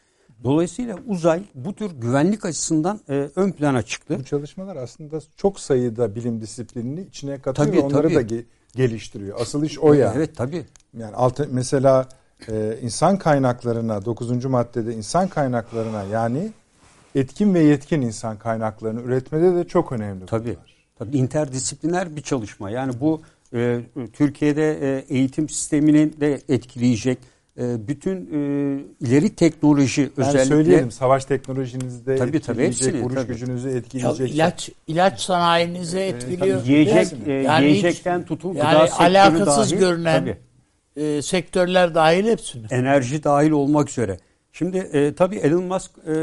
Speaker 4: Dolayısıyla uzay bu tür güvenlik açısından e, ön plana çıktı.
Speaker 1: Bu çalışmalar aslında çok sayıda bilim disiplinini içine katıyor
Speaker 4: tabii,
Speaker 1: ve onları
Speaker 4: tabii.
Speaker 1: da ge- geliştiriyor. Asıl iş o yani.
Speaker 4: Evet tabii.
Speaker 1: Yani altı, mesela e, insan kaynaklarına 9. maddede insan kaynaklarına yani etkin ve yetkin insan kaynaklarını üretmede de çok önemli.
Speaker 4: Tabii.
Speaker 1: bunlar.
Speaker 4: Tabii interdisipliner bir çalışma. Yani bu e, Türkiye'de e, eğitim sistemini de etkileyecek. E, bütün e, ileri teknoloji
Speaker 1: Yani
Speaker 4: özellikle
Speaker 1: söyleyelim savaş teknolojinizde
Speaker 4: Tabii, tabii,
Speaker 1: etkileyecek,
Speaker 4: hepsini,
Speaker 1: vuruş
Speaker 4: tabii.
Speaker 1: gücünüzü
Speaker 2: Ya
Speaker 1: etkileyecek.
Speaker 2: ilaç ilaç sanayinizi etkiliyor.
Speaker 1: tabii
Speaker 4: yiyecek e,
Speaker 2: Yani
Speaker 4: yiyecekten
Speaker 2: hiç-
Speaker 4: tutun
Speaker 2: yani
Speaker 4: gıda
Speaker 2: alakasız
Speaker 4: dahil,
Speaker 2: görünen
Speaker 4: tabii,
Speaker 2: e, sektörler dahil hepsini.
Speaker 4: enerji dahil olmak üzere. Şimdi e, tabii Elon Musk e,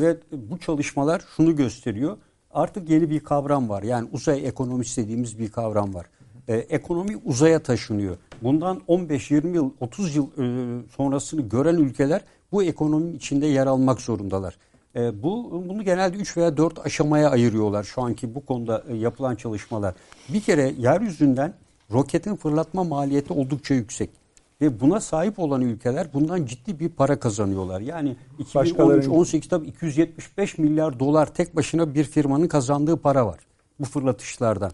Speaker 4: ve bu çalışmalar şunu gösteriyor. Artık yeni bir kavram var. Yani uzay ekonomisi dediğimiz bir kavram var. E, ekonomi uzaya taşınıyor. Bundan 15-20 yıl, 30 yıl e, sonrasını gören ülkeler bu ekonominin içinde yer almak zorundalar. E, bu bunu genelde 3 veya 4 aşamaya ayırıyorlar şu anki bu konuda e, yapılan çalışmalar. Bir kere yeryüzünden roketin fırlatma maliyeti oldukça yüksek. Ve buna sahip olan ülkeler bundan ciddi bir para kazanıyorlar. Yani
Speaker 1: Başkalarının-
Speaker 4: 2013-18 tabii 275 milyar dolar tek başına bir firmanın kazandığı para var bu fırlatışlardan.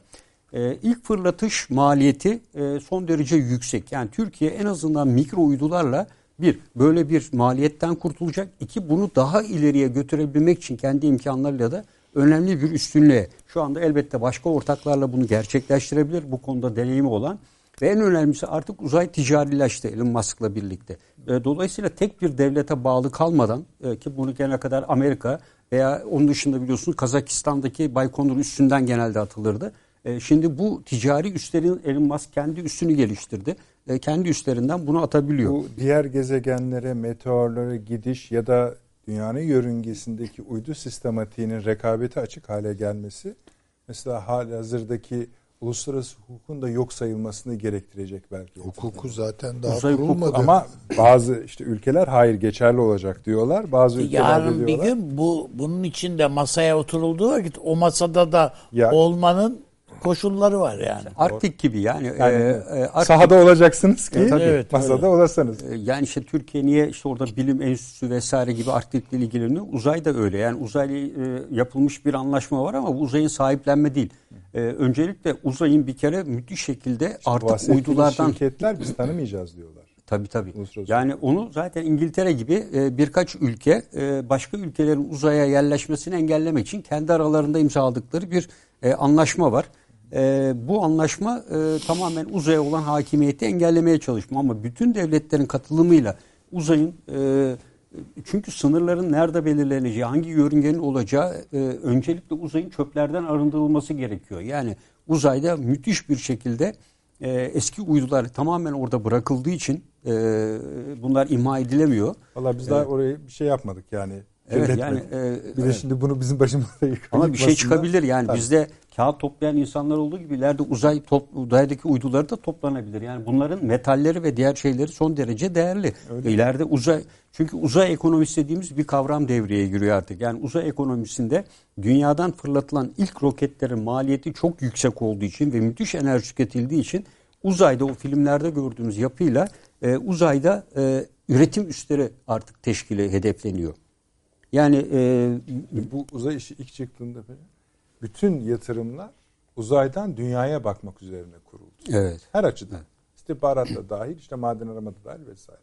Speaker 4: Ee, ilk fırlatış maliyeti e, son derece yüksek. Yani Türkiye en azından mikro uydularla bir böyle bir maliyetten kurtulacak. İki bunu daha ileriye götürebilmek için kendi imkanlarıyla da önemli bir üstünlüğe. Şu anda elbette başka ortaklarla bunu gerçekleştirebilir. Bu konuda deneyimi olan ve en önemlisi artık uzay ticarileşti Elon Musk'la birlikte. Dolayısıyla tek bir devlete bağlı kalmadan e, ki bunu gene kadar Amerika veya onun dışında biliyorsunuz Kazakistan'daki Baykonur üstünden genelde atılırdı. E, Şimdi bu ticari üslerin Elon Musk kendi üstünü geliştirdi. E, Kendi üstlerinden bunu atabiliyor.
Speaker 1: Bu diğer gezegenlere, meteorlara gidiş ya da dünyanın yörüngesindeki uydu sistematiğinin rekabete açık hale gelmesi mesela halihazırdaki uluslararası hukukun da yok sayılmasını gerektirecek belki.
Speaker 3: Hukuku zaten daha
Speaker 4: Uzay
Speaker 3: kurulmadı.
Speaker 1: Ama bazı işte ülkeler hayır geçerli olacak diyorlar. Bazı ülkeler
Speaker 2: Yarın bir
Speaker 1: diyorlar.
Speaker 2: gün bu bunun için de masaya oturulduğu vakit o masada da
Speaker 1: Ya-
Speaker 2: olmanın koşulları var yani.
Speaker 4: Arktik gibi yani.
Speaker 1: Yani
Speaker 4: e, e, Arktik-
Speaker 1: sahada olacaksınız ki
Speaker 4: E, tabii.
Speaker 2: Evet,
Speaker 1: masada olasınız.
Speaker 4: E, Yani işte Türkiye niye işte orada bilim enstitüsü vesaire gibi Arktik'le ilgileniyor? Uzay da öyle. Yani uzayla e, yapılmış bir anlaşma var ama bu uzayın sahiplenme değil. E, öncelikle uzayın bir kere müthiş şekilde artık
Speaker 1: Bahsettiğiniz
Speaker 4: uydulardan
Speaker 1: şirketler biz tanımayacağız diyorlar.
Speaker 4: Tabii tabii.
Speaker 1: Uluslararası.
Speaker 4: Yani onu zaten İngiltere gibi e, birkaç ülke e, başka ülkelerin uzaya yerleşmesini engellemek için kendi aralarında imzaladıkları bir e, anlaşma var. E, bu anlaşma e, tamamen uzaya olan hakimiyeti engellemeye çalışma ama bütün devletlerin katılımıyla uzayın e, çünkü sınırların nerede belirleneceği, hangi yörüngenin olacağı e, öncelikle uzayın çöplerden arındırılması gerekiyor. Yani uzayda müthiş bir şekilde e, eski uydular tamamen orada bırakıldığı için e, bunlar imha edilemiyor.
Speaker 1: Valla biz daha oraya bir şey yapmadık yani.
Speaker 4: Evet
Speaker 1: Kirletmedik.
Speaker 4: yani e,
Speaker 1: bir de
Speaker 4: evet.
Speaker 1: şimdi bunu bizim başımıza yıkmak.
Speaker 4: ama bir şey çıkabilir yani
Speaker 1: Tabii.
Speaker 4: bizde kağıt toplayan insanlar olduğu gibi ileride uzay top, uzaydaki uyduları da toplanabilir. Yani bunların metalleri ve diğer şeyleri son derece değerli.
Speaker 1: Öyle.
Speaker 4: İleride uzay çünkü uzay ekonomisi dediğimiz bir kavram devreye giriyor artık. Yani uzay ekonomisinde dünyadan fırlatılan ilk roketlerin maliyeti çok yüksek olduğu için ve müthiş enerji tüketildiği için uzayda o filmlerde gördüğümüz yapıyla e, uzayda e, üretim üsleri artık teşkili hedefleniyor. Yani e,
Speaker 1: Bu uzay işi ilk çıktığında bütün yatırımlar uzaydan dünyaya bakmak üzerine kuruldu.
Speaker 4: evet.
Speaker 1: Her açıdan. İstihbarat da dahil, işte maden arama da dahil vesaire.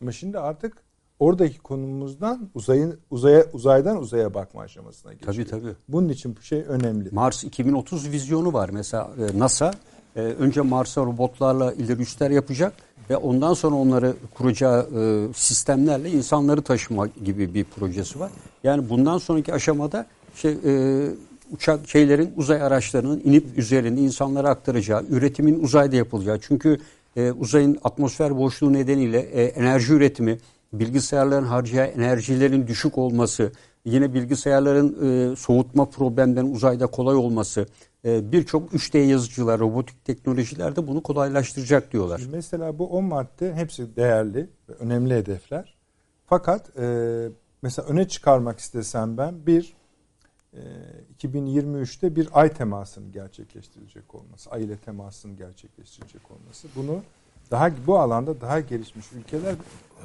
Speaker 1: Ama şimdi artık oradaki konumumuzdan uzayın uzaya uzaydan uzaya bakma aşamasına geçiyor.
Speaker 4: Tabii tabii.
Speaker 1: Bunun için bu şey önemli.
Speaker 4: Mars 2030 vizyonu var mesela e, NASA e, önce Mars'a robotlarla ileri üsler yapacak ve ondan sonra onları kuracağı e, sistemlerle insanları taşıma gibi bir projesi var. Yani bundan sonraki aşamada şey e, uçak şeylerin uzay araçlarının inip üzerinde insanlara aktaracağı, üretimin uzayda yapılacağı. Çünkü e, uzayın atmosfer boşluğu nedeniyle e, enerji üretimi, bilgisayarların harcayacağı enerjilerin düşük olması, yine bilgisayarların e, soğutma problemlerinin uzayda kolay olması, birçok 3D yazıcılar, robotik teknolojiler de bunu kolaylaştıracak diyorlar.
Speaker 1: Mesela bu 10 madde hepsi değerli ve önemli hedefler. Fakat e, mesela öne çıkarmak istesem ben bir e, 2023'te bir ay temasının gerçekleştirilecek olması, ay ile temasının gerçekleştirecek olması. Bunu daha bu alanda daha gelişmiş ülkeler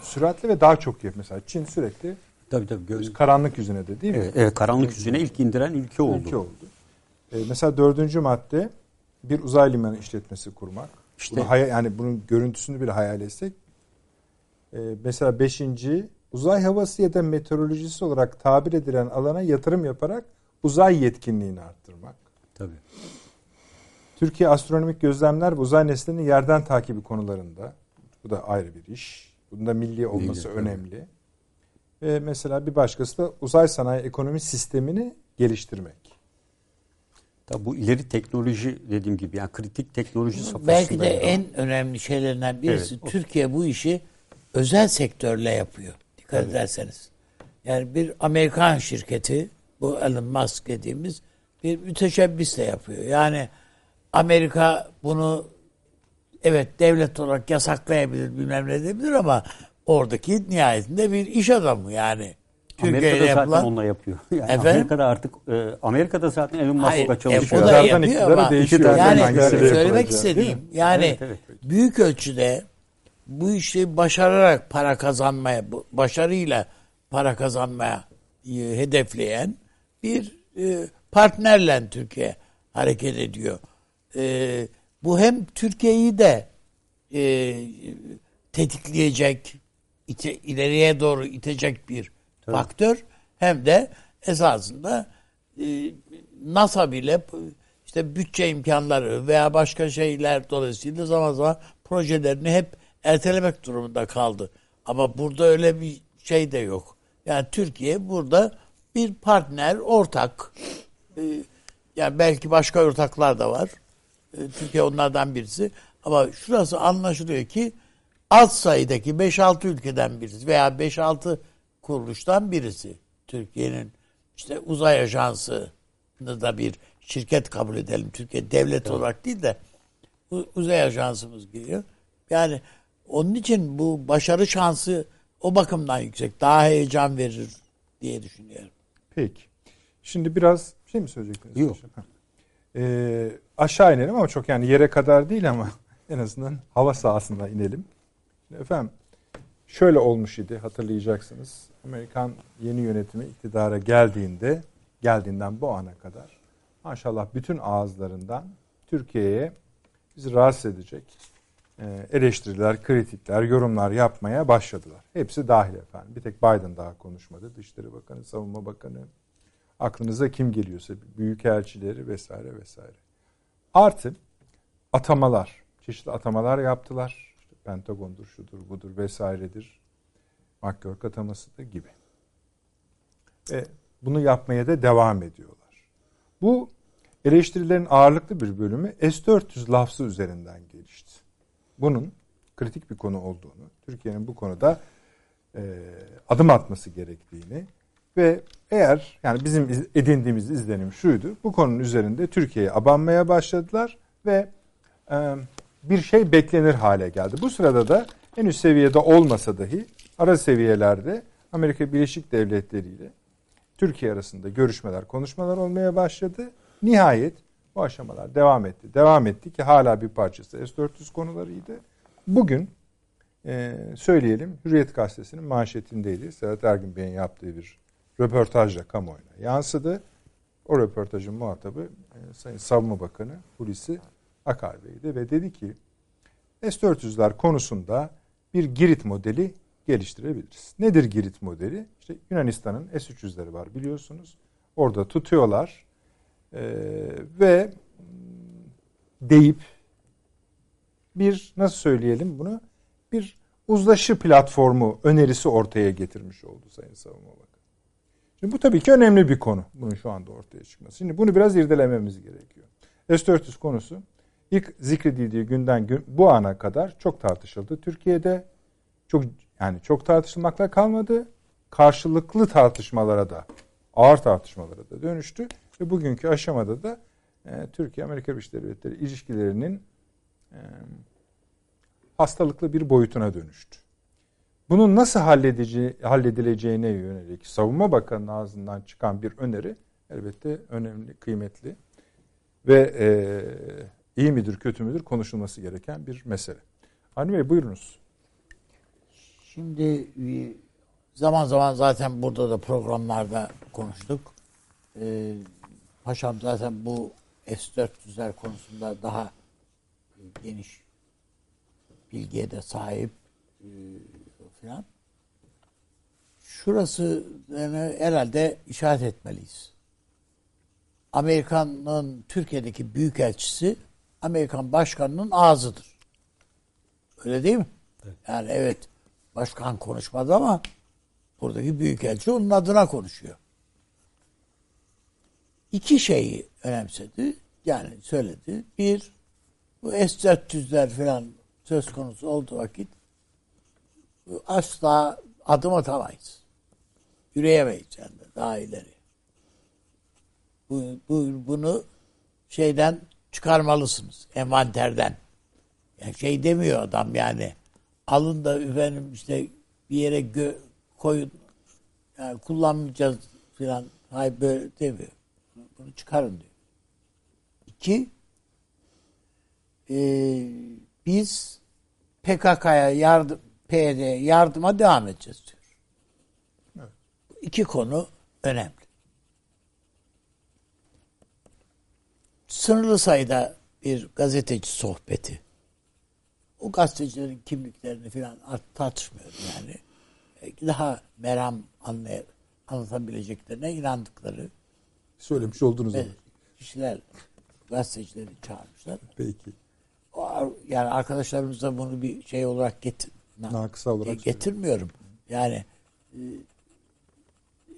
Speaker 1: süratle ve daha çok yapıyor. Mesela Çin sürekli
Speaker 4: Tabii tabii. Göz,
Speaker 1: karanlık yüzüne de değil mi?
Speaker 4: evet, evet, karanlık yüzüne ilk indiren ülke oldu.
Speaker 1: Ülke oldu. E, mesela dördüncü madde bir uzay limanı işletmesi kurmak.
Speaker 4: İşte-
Speaker 1: Bunu hayal, yani bunun görüntüsünü bile hayal etsek. E, mesela beşinci uzay havası ya da meteorolojisi olarak tabir edilen alana yatırım yaparak uzay yetkinliğini arttırmak.
Speaker 4: Tabii.
Speaker 1: Türkiye astronomik gözlemler ve uzay nesnelerinin yerden takibi konularında. Bu da ayrı bir iş. Bunda milli olması
Speaker 4: tabii.
Speaker 1: önemli. Ve mesela bir başkası da uzay sanayi ekonomi sistemini geliştirmek.
Speaker 4: Tabii bu ileri teknoloji dediğim gibi yani kritik teknoloji safhasında.
Speaker 2: Belki de
Speaker 4: alan.
Speaker 2: en önemli şeylerinden birisi
Speaker 4: Evet.
Speaker 2: Türkiye bu işi özel sektörle yapıyor. Dikkat ederseniz. Yani bir Amerikan şirketi bu Elon Musk dediğimiz bir müteşebbisle yapıyor. Yani Amerika bunu evet devlet olarak yasaklayabilir bilmem ne edebilir ama oradaki nihayetinde bir iş adamı yani.
Speaker 4: Amerika'da
Speaker 2: Türkiye'de
Speaker 4: zaten
Speaker 2: yapılan
Speaker 4: onunla yapıyor. Yani
Speaker 2: Efendim?
Speaker 4: Amerika'da artık e, Amerika'da zaten Elon
Speaker 2: Hayır,
Speaker 4: Musk'la
Speaker 2: e,
Speaker 4: çalışıyor.
Speaker 2: o da
Speaker 1: İktidardan
Speaker 2: yapıyor ama
Speaker 1: değişiyor.
Speaker 2: yani söylemek istediğim yani
Speaker 4: Evet, evet.
Speaker 2: büyük ölçüde bu işi başararak para kazanmaya, başarıyla para kazanmaya e, hedefleyen bir e, partnerle Türkiye hareket ediyor. E, bu hem Türkiye'yi de e, tetikleyecek, ite, ileriye doğru itecek bir faktör hem de esasında e, NASA bile işte bütçe imkanları veya başka şeyler dolayısıyla zaman zaman projelerini hep ertelemek durumunda kaldı. Ama burada öyle bir şey de yok. Yani Türkiye burada bir partner, ortak. E, yani belki başka ortaklar da var. E, Türkiye onlardan birisi. Ama şurası anlaşılıyor ki alt sayıdaki 5-6 ülkeden birisi veya 5-6 kuruluştan birisi. Türkiye'nin işte uzay ajansını da bir şirket kabul edelim. Türkiye devlet olarak değil de uzay ajansımız giriyor. Yani onun için bu başarı şansı o bakımdan yüksek. Daha heyecan verir diye düşünüyorum.
Speaker 1: Peki. Şimdi biraz şey mi söyleyecektiniz?
Speaker 4: Yok.
Speaker 1: Ee, aşağı inelim ama çok yani yere kadar değil ama en azından hava sahasına inelim. Efendim şöyle olmuş idi hatırlayacaksınız. Amerikan yeni yönetimi iktidara geldiğinde geldiğinden bu ana kadar maşallah bütün ağızlarından Türkiye'ye bizi rahatsız edecek e, eleştiriler, kritikler, yorumlar yapmaya başladılar. Hepsi dahil efendim. Bir tek Biden daha konuşmadı. Dışişleri Bakanı, Savunma Bakanı, aklınıza kim geliyorsa büyükelçileri vesaire vesaire. Artı atamalar, çeşitli atamalar yaptılar. İşte Pentagon'dur, şudur, budur vesairedir. McGurk atamasıdır gibi. Ve bunu yapmaya da devam ediyorlar. Bu eleştirilerin ağırlıklı bir bölümü S-400 lafzı üzerinden gelişti. Bunun kritik bir konu olduğunu, Türkiye'nin bu konuda e, adım atması gerektiğini ve eğer yani bizim iz- edindiğimiz izlenim şuydu. Bu konunun üzerinde Türkiye'ye abanmaya başladılar ve e, bir şey beklenir hale geldi. Bu sırada da en üst seviyede olmasa dahi ara seviyelerde Amerika Birleşik Devletleri ile Türkiye arasında görüşmeler, konuşmalar olmaya başladı. Nihayet Bu aşamalar devam etti. Devam etti ki hala bir parçası S-400 konularıydı. Bugün e, söyleyelim Hürriyet Gazetesi'nin manşetindeydi. Serhat Ergin Bey'in yaptığı bir röportajla kamuoyuna yansıdı. O röportajın muhatabı e, Sayın Savunma Bakanı Hulusi Akar Bey'di ve dedi ki S-400'ler konusunda bir Girit modeli geliştirebiliriz. Nedir Girit modeli? İşte Yunanistan'ın S-300'leri var biliyorsunuz. Orada tutuyorlar ee, ve deyip bir nasıl söyleyelim bunu bir uzlaşı platformu önerisi ortaya getirmiş oldu Sayın Savunma Bakanı. Şimdi bu tabii ki önemli bir konu bunun şu anda ortaya çıkması. Şimdi bunu biraz irdelememiz gerekiyor. S-400 konusu ilk zikredildiği günden gün, bu ana kadar çok tartışıldı. Türkiye'de çok yani çok tartışılmakla kalmadı. Karşılıklı tartışmalara da ağır tartışmalara da dönüştü ve bugünkü aşamada da e, Türkiye Amerika Birleşik Devletleri ilişkilerinin e, hastalıklı bir boyutuna dönüştü. Bunun nasıl halledileceğine yönelik Savunma Bakanı'nın ağzından çıkan bir öneri elbette önemli, kıymetli ve e, iyi midir kötü müdür konuşulması gereken bir mesele. Hani Bey buyurunuz.
Speaker 2: Şimdi e, zaman zaman zaten burada da programlarda konuştuk. Ee, paşam zaten bu S-400'ler konusunda daha geniş bilgiye de sahip e, falan. Şurası yani herhalde işaret etmeliyiz. Amerika'nın Türkiye'deki büyükelçisi Amerikan başkanının ağzıdır. Öyle değil mi? Evet. Yani evet başkan konuşmadı ama buradaki büyükelçi onun adına konuşuyor. İki şeyi önemsedi. Yani söyledi. Bir, bu S-400'ler falan söz konusu olduğu vakit asla adım atamayız. Yürüyemeyiz yani daha ileri. Bu, bu, bunu şeyden çıkarmalısınız. Envanterden. Yani şey demiyor adam yani. Alın da efendim işte bir yere gö koyun. Yani kullanmayacağız falan. Hayır böyle demiyor. Bunu çıkarın diyor. İki, e, biz PKK'ya yardım, PYD yardıma devam edeceğiz diyor. Evet. İki konu önemli. Sınırlı sayıda bir gazeteci sohbeti. O gazetecilerin kimliklerini falan tartışmıyorum yani. Daha meram anlay anlatabileceklerine inandıkları
Speaker 1: söylemiş oldunuz
Speaker 2: evet, kişiler gazetecileri çağırmışlar.
Speaker 1: Peki.
Speaker 2: O, yani arkadaşlarımız da bunu bir şey olarak getir,
Speaker 1: nakısa olarak
Speaker 2: getirmiyorum. Yani e,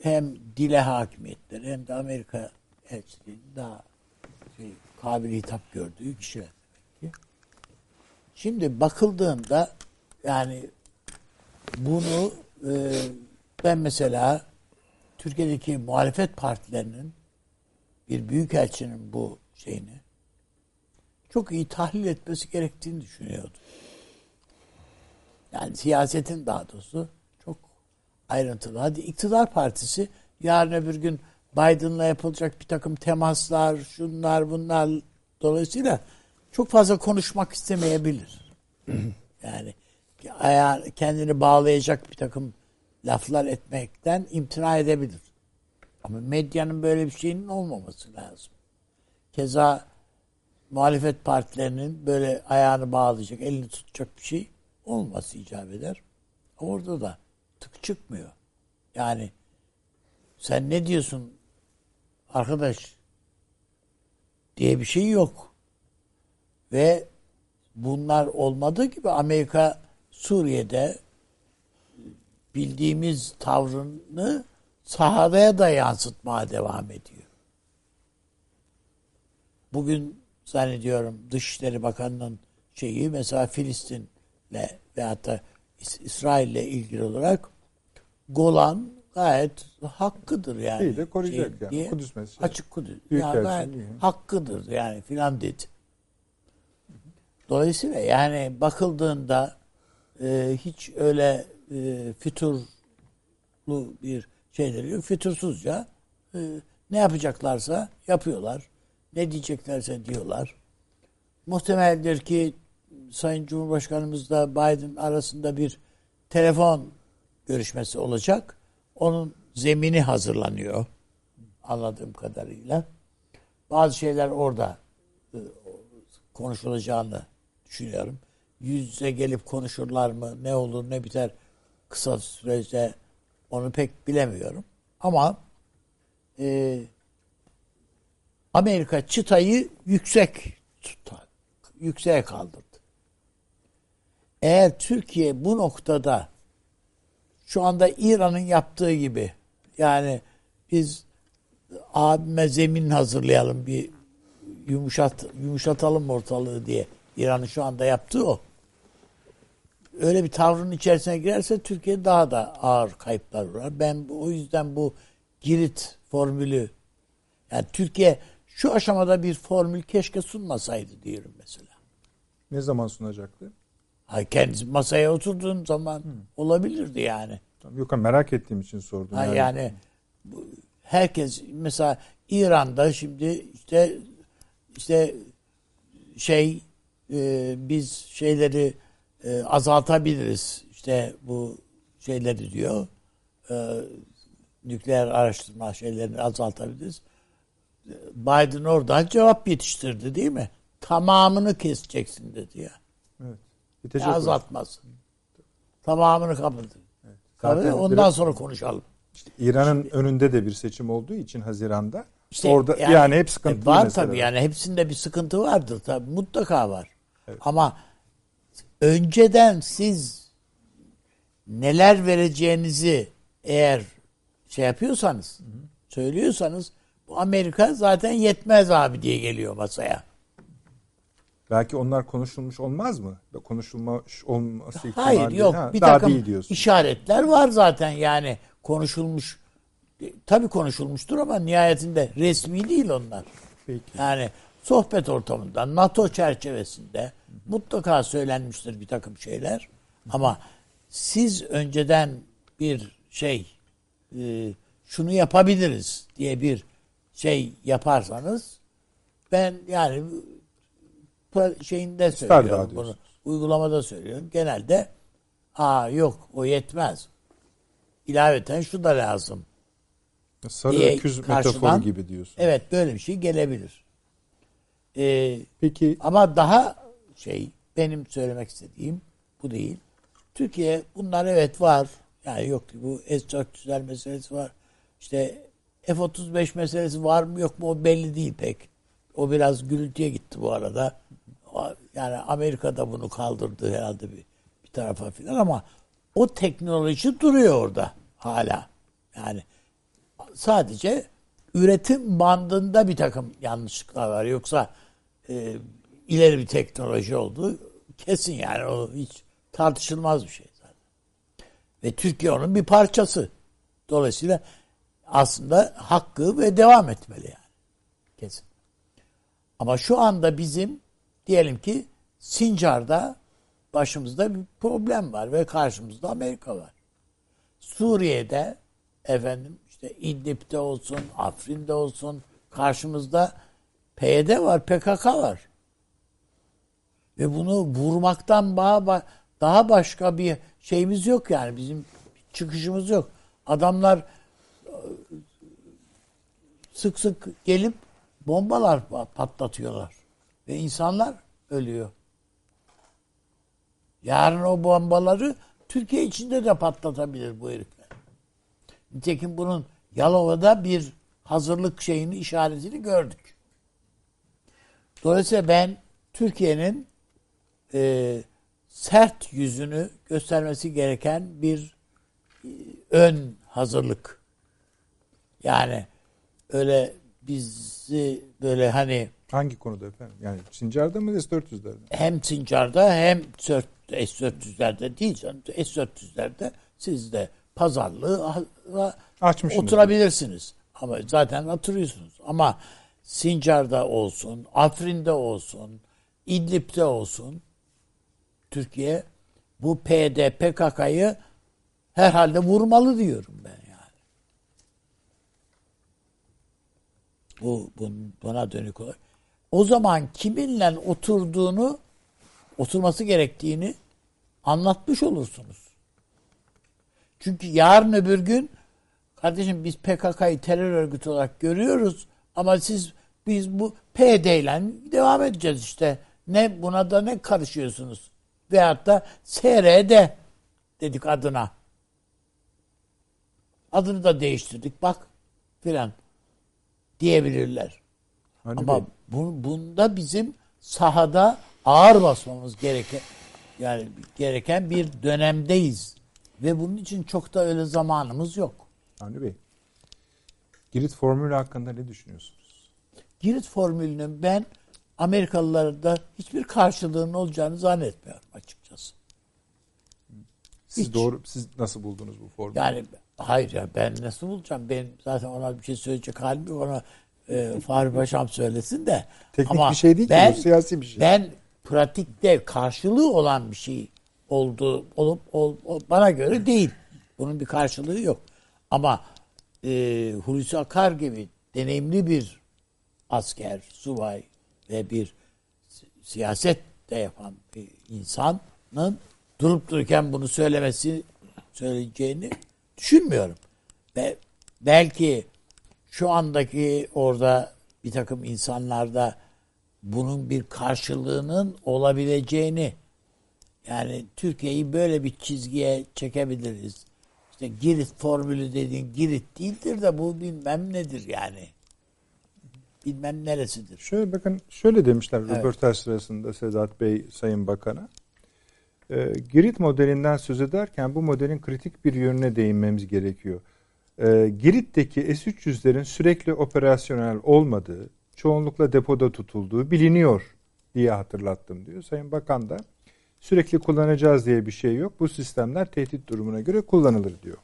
Speaker 2: hem dile hakimiyetleri hem de Amerika elçiliğinin daha şey, kabil hitap gördüğü kişiler demek ki. Şimdi bakıldığında yani bunu e, ben mesela Türkiye'deki muhalefet partilerinin bir büyükelçinin bu şeyini çok iyi tahlil etmesi gerektiğini düşünüyordu. Yani siyasetin daha doğrusu çok ayrıntılı. Hadi iktidar partisi yarın öbür gün Biden'la yapılacak bir takım temaslar, şunlar bunlar dolayısıyla çok fazla konuşmak istemeyebilir. yani ayağı kendini bağlayacak bir takım laflar etmekten imtina edebilir. Ama medyanın böyle bir şeyinin olmaması lazım. Keza muhalefet partilerinin böyle ayağını bağlayacak, elini tutacak bir şey olması icap eder. Orada da tık çıkmıyor. Yani sen ne diyorsun arkadaş diye bir şey yok. Ve bunlar olmadığı gibi Amerika Suriye'de bildiğimiz tavrını sahadaya da yansıtmaya devam ediyor. Bugün zannediyorum Dışişleri Bakanı'nın şeyi mesela Filistin'le ve hatta İsrail'le ilgili olarak Golan gayet hakkıdır yani.
Speaker 1: İyi de koruyacak şey, yani. Diye,
Speaker 2: Kudüs meselesi. Açık Kudüs. Yani gayet hakkıdır yani filan dedi. Dolayısıyla yani bakıldığında e, hiç öyle e, füturlu bir şeyleri yok. Fütursuzca e, ne yapacaklarsa yapıyorlar. ne diyeceklerse diyorlar. Muhtemeldir ki Sayın Cumhurbaşkanımızla Biden arasında bir telefon görüşmesi olacak. Onun zemini hazırlanıyor anladığım kadarıyla. Bazı şeyler orada e, konuşulacağını düşünüyorum. Yüz yüze gelip konuşurlar mı? Ne olur ne biter kısa sürede onu pek bilemiyorum. Ama e, Amerika çıtayı yüksek tutar, yükseğe kaldırdı. Eğer Türkiye bu noktada şu anda İran'ın yaptığı gibi yani biz abime zemin hazırlayalım bir yumuşat yumuşatalım ortalığı diye İran'ın şu anda yaptığı o. Öyle bir tavrın içerisine girerse Türkiye daha da ağır kayıplar uğrar. Ben o yüzden bu Girit formülü yani Türkiye şu aşamada bir formül keşke sunmasaydı diyorum mesela.
Speaker 1: Ne zaman sunacaktı?
Speaker 2: Ha, kendisi masaya oturduğun zaman hmm. olabilirdi yani.
Speaker 1: Yok merak ettiğim için sordum.
Speaker 2: Ha, yani, yani bu, herkes mesela İran'da şimdi işte işte şey e, biz şeyleri e, azaltabiliriz. İşte bu şeyleri diyor. E, nükleer araştırma şeylerini azaltabiliriz. Biden oradan cevap yetiştirdi değil mi? Tamamını keseceksin dedi ya. Evet. ya azaltmaz. Tamamını kapatın. Evet. Zaten ondan biraz, sonra konuşalım.
Speaker 1: İşte İran'ın Şimdi, önünde de bir seçim olduğu için Haziran'da işte orada yani, yani hep sıkıntı
Speaker 2: e, var tabii yani hepsinde bir sıkıntı vardır tabii mutlaka var. Evet. Ama önceden siz neler vereceğinizi eğer şey yapıyorsanız, hı hı. söylüyorsanız bu Amerika zaten yetmez abi diye geliyor masaya.
Speaker 1: Belki onlar konuşulmuş olmaz mı? Konuşulmuş olması
Speaker 2: ihtimali Hayır yok. Ha, bir daha takım değil işaretler var zaten yani konuşulmuş. Tabii konuşulmuştur ama nihayetinde resmi değil onlar. Peki. Yani sohbet ortamında, NATO çerçevesinde. Mutlaka söylenmiştir bir takım şeyler. Ama siz önceden bir şey e, şunu yapabiliriz diye bir şey yaparsanız ben yani şeyinde söylüyorum bunu. Uygulamada söylüyorum. Genelde aa yok o yetmez. İlaveten şu da lazım.
Speaker 1: Sarı diye öküz metaforu gibi diyorsun.
Speaker 2: Evet böyle bir şey gelebilir. Ee, Peki. Ama daha şey benim söylemek istediğim bu değil. Türkiye bunlar evet var. Yani yok bu S-400'ler meselesi var. İşte F-35 meselesi var mı yok mu o belli değil pek. O biraz gürültüye gitti bu arada. Yani Amerika da bunu kaldırdı herhalde bir, bir tarafa filan ama o teknoloji duruyor orada hala. Yani sadece üretim bandında bir takım yanlışlıklar var. Yoksa e, ileri bir teknoloji oldu. Kesin yani o hiç tartışılmaz bir şey zaten. Ve Türkiye onun bir parçası. Dolayısıyla aslında hakkı ve devam etmeli yani. Kesin. Ama şu anda bizim diyelim ki Sincar'da başımızda bir problem var ve karşımızda Amerika var. Suriye'de efendim işte İdlib'de olsun, Afrin'de olsun karşımızda PYD var, PKK var. Ve bunu vurmaktan daha başka bir şeyimiz yok yani. Bizim çıkışımız yok. Adamlar sık sık gelip bombalar patlatıyorlar. Ve insanlar ölüyor. Yarın o bombaları Türkiye içinde de patlatabilir bu herifler. Nitekim bunun Yalova'da bir hazırlık şeyini, işaretini gördük. Dolayısıyla ben Türkiye'nin e, sert yüzünü göstermesi gereken bir e, ön hazırlık. Yani öyle bizi böyle hani
Speaker 1: hangi konuda efendim? Yani Sincar'da mı S-400'lerde mi?
Speaker 2: Hem Sincar'da hem S-400'lerde değil canım. S-400'lerde siz de pazarlığı Açmışsınız. oturabilirsiniz. Ama zaten oturuyorsunuz. Ama Sincar'da olsun, Afrin'de olsun, İdlib'de olsun Türkiye bu PD, PKK'yı herhalde vurmalı diyorum ben yani. Bu, bu buna dönük olarak. O zaman kiminle oturduğunu oturması gerektiğini anlatmış olursunuz. Çünkü yarın öbür gün kardeşim biz PKK'yı terör örgütü olarak görüyoruz ama siz biz bu PD ile devam edeceğiz işte. Ne buna da ne karışıyorsunuz? Veyahut da SRD dedik adına. Adını da değiştirdik bak filan diyebilirler.
Speaker 1: Hani
Speaker 2: Ama bu, bunda bizim sahada ağır basmamız gereken yani gereken bir dönemdeyiz. Ve bunun için çok da öyle zamanımız yok.
Speaker 1: Avni Bey, Girit formülü hakkında ne düşünüyorsunuz?
Speaker 2: Girit formülünün ben Amerikalılarda hiçbir karşılığının olacağını zannetmiyorum açıkçası.
Speaker 1: Siz
Speaker 2: Hiç.
Speaker 1: doğru, siz nasıl buldunuz bu formülü?
Speaker 2: Yani hayır ya ben nasıl bulacağım? Ben zaten ona bir şey söyleyecek halim yok. Ona e, Fahri Paşam söylesin de.
Speaker 1: Teknik bir şey değil ki bu, siyasi bir şey.
Speaker 2: Ben pratikte karşılığı olan bir şey oldu olup ol, ol- bana göre değil. Bunun bir karşılığı yok. Ama e, Hulusi Akar gibi deneyimli bir asker, subay ve bir si- siyaset de yapan bir insanın durup dururken bunu söylemesi söyleyeceğini düşünmüyorum. Ve belki şu andaki orada bir takım insanlarda bunun bir karşılığının olabileceğini yani Türkiye'yi böyle bir çizgiye çekebiliriz. İşte Girit formülü dediğin Girit değildir de bu bilmem nedir yani. Bilmem neresidir.
Speaker 1: Şöyle bakın şöyle demişler
Speaker 2: Evet.
Speaker 1: röportaj sırasında Sedat Bey Sayın Bakan'a. Ee, Girit modelinden söz ederken bu modelin kritik bir yönüne değinmemiz gerekiyor. Ee, Girit'teki S-300'lerin sürekli operasyonel olmadığı, çoğunlukla depoda tutulduğu biliniyor diye hatırlattım diyor. Sayın Bakan da sürekli kullanacağız diye bir şey yok. Bu sistemler tehdit durumuna göre kullanılır diyor.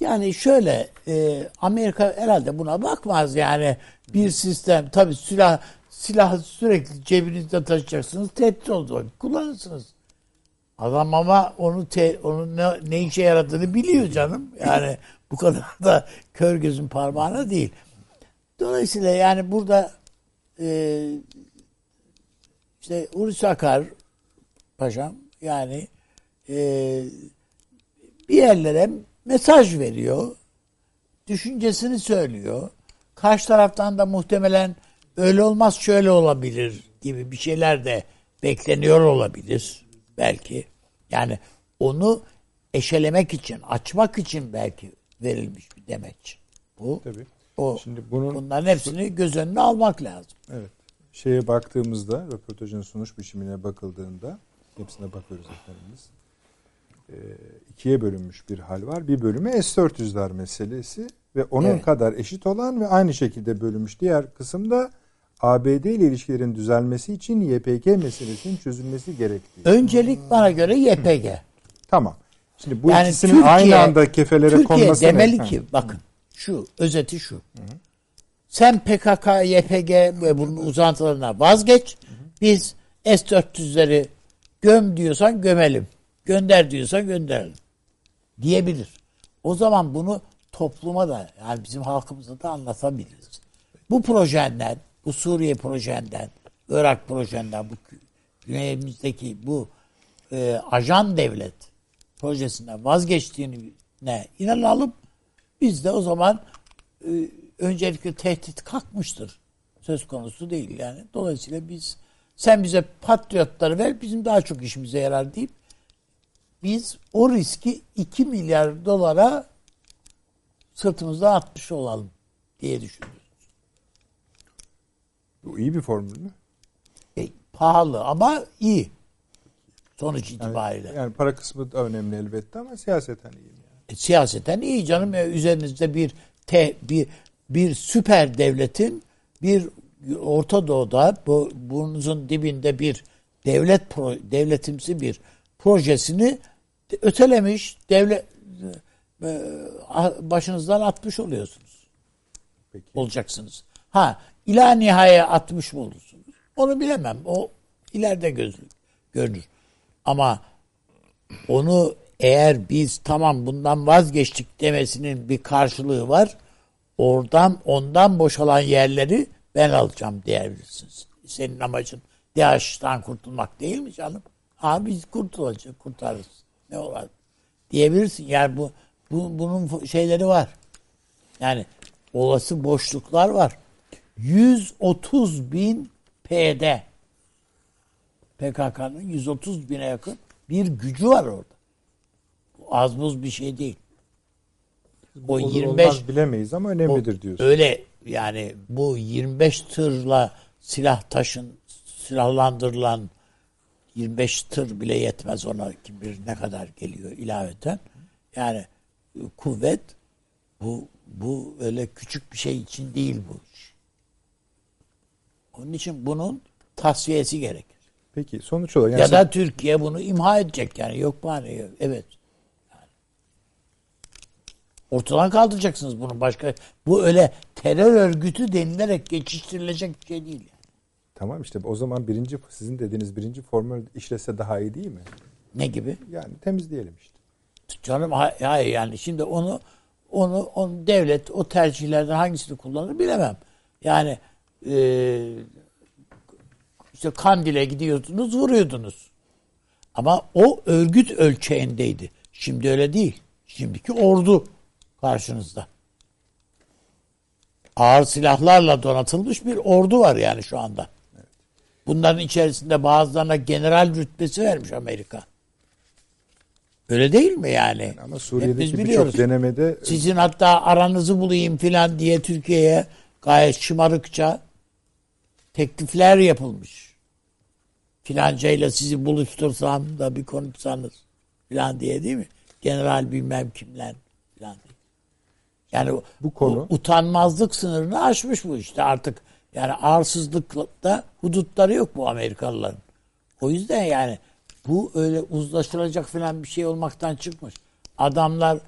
Speaker 2: Yani şöyle e, Amerika herhalde buna bakmaz yani bir sistem tabi silah silah sürekli cebinizde taşıyacaksınız tehdit oldu kullanırsınız. Adam ama onu te, onun ne, ne işe yaradığını biliyor canım. Yani bu kadar da kör gözün parmağına değil. Dolayısıyla yani burada e, işte Hulusi Akar paşam yani e, bir yerlere mesaj veriyor. Düşüncesini söylüyor. Karşı taraftan da muhtemelen öyle olmaz şöyle olabilir gibi bir şeyler de bekleniyor olabilir belki. Yani onu eşelemek için, açmak için belki verilmiş bir demeç. Bu.
Speaker 1: Tabii.
Speaker 2: O,
Speaker 1: Şimdi bunun
Speaker 2: bunların hepsini göz önüne almak lazım.
Speaker 1: Evet. Şeye baktığımızda, röportajın sunuş biçimine bakıldığında, hepsine bakıyoruz efendimiz. Ee, ikiye bölünmüş bir hal var. Bir bölümü S-400'ler meselesi ve onun
Speaker 2: Evet.
Speaker 1: kadar eşit olan ve aynı şekilde bölünmüş diğer kısımda ABD ile ilişkilerin düzelmesi için YPG meselesinin çözülmesi gerektiği.
Speaker 2: Öncelik bana göre YPG.
Speaker 1: Tamam. Şimdi bu
Speaker 2: Yani
Speaker 1: ikisinin
Speaker 2: Türkiye-
Speaker 1: aynı anda kefelere
Speaker 2: Türkiye
Speaker 1: konması ne?
Speaker 2: demeli
Speaker 1: Ha.
Speaker 2: ki bakın şu özeti şu. Sen PKK, YPG ve bunun uzantılarına vazgeç. Biz S-400'leri göm diyorsan gömelim. Gönder diyorsan gönderelim. Diyebilir. O zaman bunu topluma da yani bizim halkımıza da anlatabiliriz. Bu projenden, bu Suriye projenden, Irak projenden, bu güneyimizdeki bu e, ajan devlet projesinden vazgeçtiğine inanalım. Biz de o zaman e, öncelikle tehdit kalkmıştır. Söz konusu değil yani. Dolayısıyla biz sen bize patriotları ver bizim daha çok işimize yarar deyip biz o riski 2 milyar dolara sırtımızdan atmış olalım diye düşünüyoruz.
Speaker 1: Bu iyi bir formül mü?
Speaker 2: E, pahalı ama iyi. Sonuç
Speaker 1: Yani,
Speaker 2: itibariyle.
Speaker 1: yani para kısmı da önemli elbette ama siyaseten iyi. Yani.
Speaker 2: E, siyaseten iyi canım. E, üzerinizde bir te, bir bir süper devletin bir Orta Doğu'da bu, burnunuzun dibinde bir devlet pro, devletimsi bir projesini ötelemiş devlet e, başınızdan atmış oluyorsunuz.
Speaker 1: Peki.
Speaker 2: Olacaksınız. Ha ila nihaya atmış mı olursunuz? Onu bilemem. O ileride gözlü, görünür. Ama onu eğer biz tamam bundan vazgeçtik demesinin bir karşılığı var. oradan ondan boşalan yerleri ben alacağım diyebilirsiniz. Senin amacın DAEŞ'ten kurtulmak değil mi canım? Ha biz kurtulacağız, kurtarırız. Ne olur diyebilirsin. Yani bu, bu bunun şeyleri var. Yani olası boşluklar var. 130 bin PD PKK'nın 130 bine yakın bir gücü var orada. Az buz bir şey değil. O
Speaker 1: Olur
Speaker 2: 25
Speaker 1: olmaz bilemeyiz ama önemlidir
Speaker 2: o-
Speaker 1: diyorsun.
Speaker 2: Öyle yani bu 25 tırla silah taşın silahlandırılan 25 tır bile yetmez ona kim bilir ne kadar geliyor ilaveten. Yani kuvvet bu bu öyle küçük bir şey için değil bu iş. Onun için bunun tasfiyesi gerekir.
Speaker 1: Peki sonuç olarak yani
Speaker 2: ya
Speaker 1: sen-
Speaker 2: da Türkiye bunu imha edecek yani yok yok. Evet. Yani. Ortadan kaldıracaksınız bunu başka. Bu öyle terör örgütü denilerek geçiştirilecek bir şey değil. Yani.
Speaker 1: Tamam işte o zaman birinci sizin dediğiniz birinci formül işlese daha iyi değil mi?
Speaker 2: Ne gibi?
Speaker 1: Yani temizleyelim işte.
Speaker 2: Canım hay- hayır yani şimdi onu onu onu devlet o tercihlerden hangisini kullanır bilemem. Yani e, işte Kandil'e gidiyordunuz vuruyordunuz. Ama o örgüt ölçeğindeydi. Şimdi öyle değil. Şimdiki ordu karşınızda. Ağır silahlarla donatılmış bir ordu var yani şu anda. Bunların içerisinde bazılarına general rütbesi vermiş Amerika. Öyle değil mi yani?
Speaker 1: Ama
Speaker 2: Hepimiz
Speaker 1: Suriye'deki
Speaker 2: biliyoruz.
Speaker 1: birçok denemede
Speaker 2: Sizin hatta aranızı bulayım filan diye Türkiye'ye gayet şımarıkça teklifler yapılmış. Filancayla sizi buluştursam da bir konuşsanız filan diye değil mi? General bilmem kimler filan diye. Yani bu,
Speaker 1: Bu konu-
Speaker 2: bu utanmazlık sınırını aşmış bu işte artık. Yani arsızlıkta hudutları yok bu Amerikalıların. O yüzden yani bu öyle uzlaşılacak falan bir şey olmaktan çıkmış. Adamlar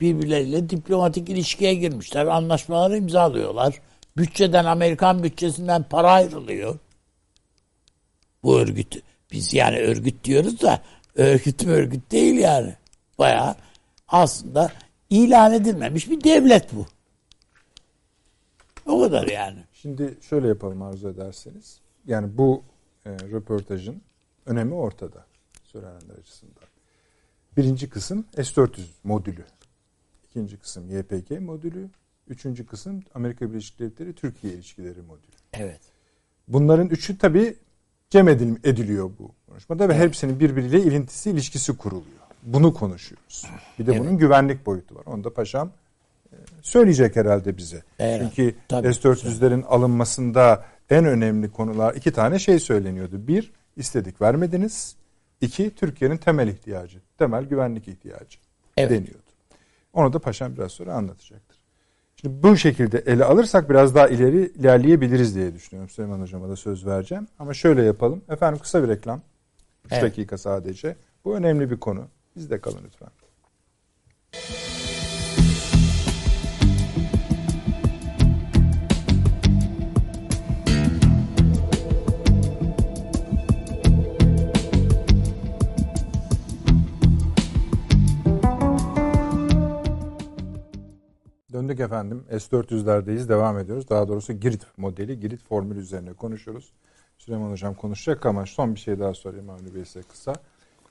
Speaker 2: birbirleriyle diplomatik ilişkiye girmişler. Anlaşmaları imzalıyorlar. Bütçeden Amerikan bütçesinden para ayrılıyor. Bu örgüt. Biz yani örgüt diyoruz da örgüt mü örgüt değil yani. Bayağı aslında ilan edilmemiş bir devlet bu. O kadar yani.
Speaker 1: Şimdi şöyle yapalım arzu ederseniz. Yani bu e, röportajın önemi ortada söylenenler açısından. Birinci kısım S-400 modülü. İkinci kısım YPG modülü. Üçüncü kısım Amerika Birleşik Devletleri Türkiye ilişkileri modülü.
Speaker 2: Evet.
Speaker 1: Bunların üçü tabii cem edil- ediliyor bu konuşmada ve hepsinin birbiriyle ilintisi, ilişkisi kuruluyor. Bunu konuşuyoruz. Bir de
Speaker 2: Evet.
Speaker 1: bunun güvenlik boyutu var. Onu da paşam söyleyecek herhalde bize.
Speaker 2: Herhalde.
Speaker 1: Çünkü
Speaker 2: Tabii.
Speaker 1: S-400'lerin alınmasında en önemli konular iki tane şey söyleniyordu. Bir, istedik vermediniz. İki, Türkiye'nin temel ihtiyacı, temel güvenlik ihtiyacı
Speaker 2: Evet.
Speaker 1: deniyordu. Onu da paşam biraz sonra anlatacaktır. Şimdi bu şekilde ele alırsak biraz daha ileri ilerleyebiliriz diye düşünüyorum. Süleyman Hocam'a da söz vereceğim. Ama şöyle yapalım. Efendim kısa bir reklam. 3
Speaker 2: Evet.
Speaker 1: dakika sadece. Bu önemli bir konu. Bizde kalın lütfen. Döndük efendim. S-400'lerdeyiz. Devam ediyoruz. Daha doğrusu Girit modeli, Girit formülü üzerine konuşuyoruz. Süleyman Hocam konuşacak ama son bir şey daha sorayım Avni Bey size kısa.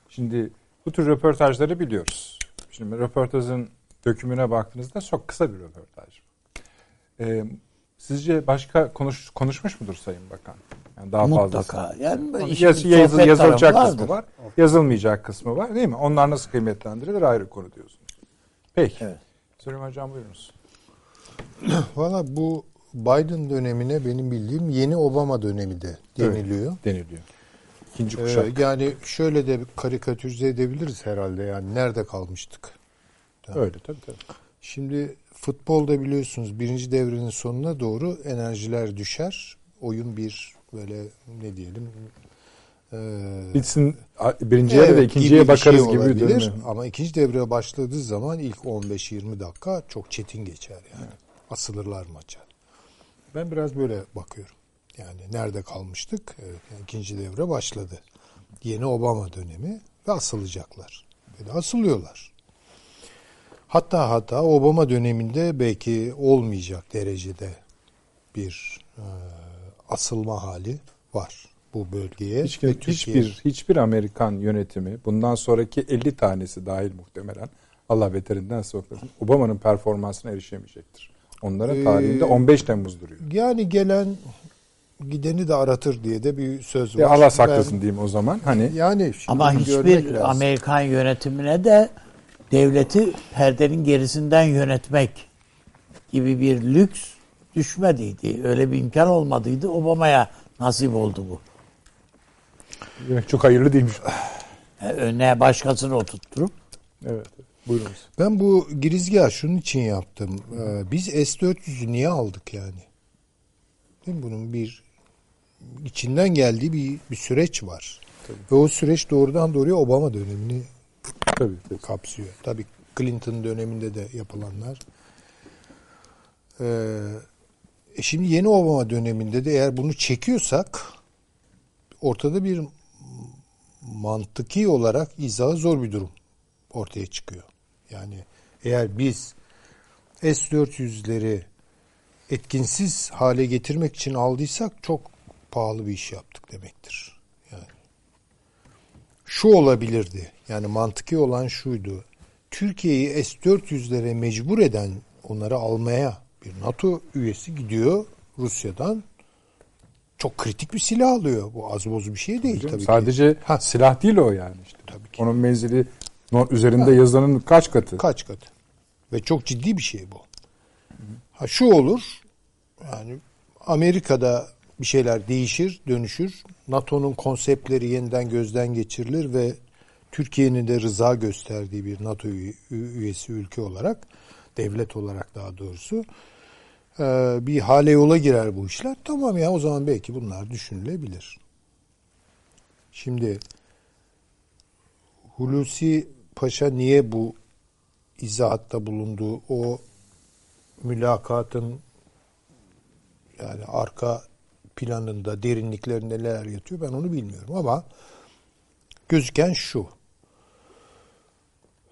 Speaker 1: Şimdi bu tür röportajları biliyoruz. Şimdi röportajın dökümüne baktığınızda çok kısa bir röportaj. Ee, sizce başka konuş, konuşmuş mudur Sayın Bakan? Yani daha fazla.
Speaker 2: Mutlaka. Yani işin
Speaker 1: Yaz,
Speaker 2: sohbet
Speaker 1: yazılacak kısmı var. Yazılmayacak kısmı var değil mi? Onlar nasıl kıymetlendirilir ayrı konu diyorsunuz. Peki.
Speaker 2: Evet.
Speaker 1: Süleyman Hocam buyurunuz.
Speaker 3: Valla bu Biden dönemine benim bildiğim yeni Obama dönemi de deniliyor.
Speaker 1: Deniliyor. İkinci
Speaker 3: Ee,
Speaker 1: kuşak.
Speaker 3: yani şöyle de karikatürize edebiliriz herhalde yani nerede kalmıştık?
Speaker 1: Öyle tabii tabii.
Speaker 3: Şimdi futbolda biliyorsunuz birinci devrenin sonuna doğru enerjiler düşer. Oyun bir böyle ne diyelim e,
Speaker 1: Bitsin birinciye de
Speaker 3: Evet,
Speaker 1: ikinciye
Speaker 3: gibi
Speaker 1: bakarız
Speaker 3: şey
Speaker 1: gibi
Speaker 3: olabilir. Ama ikinci devre başladığı zaman ilk 15-20 dakika çok çetin geçer yani. Asılırlar maça. Ben biraz böyle bakıyorum. Yani nerede kalmıştık? Evet, yani ikinci devre başladı. Yeni Obama dönemi ve asılacaklar. Ve de asılıyorlar. Hatta hatta Obama döneminde belki olmayacak derecede bir e, asılma hali var bu bölgeye.
Speaker 1: Hiç,
Speaker 3: ve
Speaker 1: hiçbir hiçbir Amerikan yönetimi bundan sonraki 50 tanesi dahil muhtemelen Allah beterinden saklasın. Obama'nın performansına erişemeyecektir. Onların
Speaker 3: Ee,
Speaker 1: tarihinde 15 Temmuz duruyor.
Speaker 3: Yani gelen gideni de aratır diye de bir söz var.
Speaker 1: Ya Allah
Speaker 3: Ben-
Speaker 1: saklasın diyeyim o zaman. Hani
Speaker 3: yani şimdi
Speaker 2: Ama hiçbir
Speaker 3: lazım.
Speaker 2: Amerikan yönetimine de devleti perdenin gerisinden yönetmek gibi bir lüks düşmediydi. Öyle bir imkan olmadıydı. Obama'ya nasip oldu bu.
Speaker 1: demek çok hayırlı değilmiş.
Speaker 2: E, Önüne başkasını oturtturup
Speaker 1: Evet. Buyurunuz.
Speaker 3: Ben bu girizgahı şunun için yaptım. Ee, biz S-400'ü niye aldık yani? Değil mi? Bunun bir içinden geldiği bir, bir süreç var. Ve o süreç doğrudan doğruya Obama dönemini
Speaker 1: Tabii. tabii.
Speaker 3: kapsıyor. Tabii Clinton döneminde de yapılanlar. Ee, e şimdi yeni Obama döneminde de eğer bunu çekiyorsak ortada bir mantıki olarak izahı zor bir durum ortaya çıkıyor. Yani eğer biz S-400'leri etkinsiz hale getirmek için aldıysak çok pahalı bir iş yaptık demektir. Yani şu olabilirdi. Yani mantıki olan şuydu. Türkiye'yi S-400'lere mecbur eden onları almaya bir NATO üyesi gidiyor Rusya'dan. Çok kritik bir silah alıyor. Bu az boz bir şey değil tabii ki.
Speaker 1: Sadece
Speaker 3: Ha.
Speaker 1: silah değil o yani işte.
Speaker 3: Tabii ki.
Speaker 1: Onun menzili üzerinde yazanın kaç katı?
Speaker 3: Kaç katı? Ve çok ciddi bir şey bu. Ha şu olur. Yani Amerika'da bir şeyler değişir, dönüşür. NATO'nun konseptleri yeniden gözden geçirilir ve Türkiye'nin de rıza gösterdiği bir NATO üye- üyesi ülke olarak, devlet olarak daha doğrusu e, bir hale yola girer bu işler. Tamam ya o zaman belki bunlar düşünülebilir. Şimdi Hulusi Paşa niye bu izahatta bulundu? O mülakatın yani arka planında, derinliklerinde neler yatıyor ben onu bilmiyorum ama gözüken şu.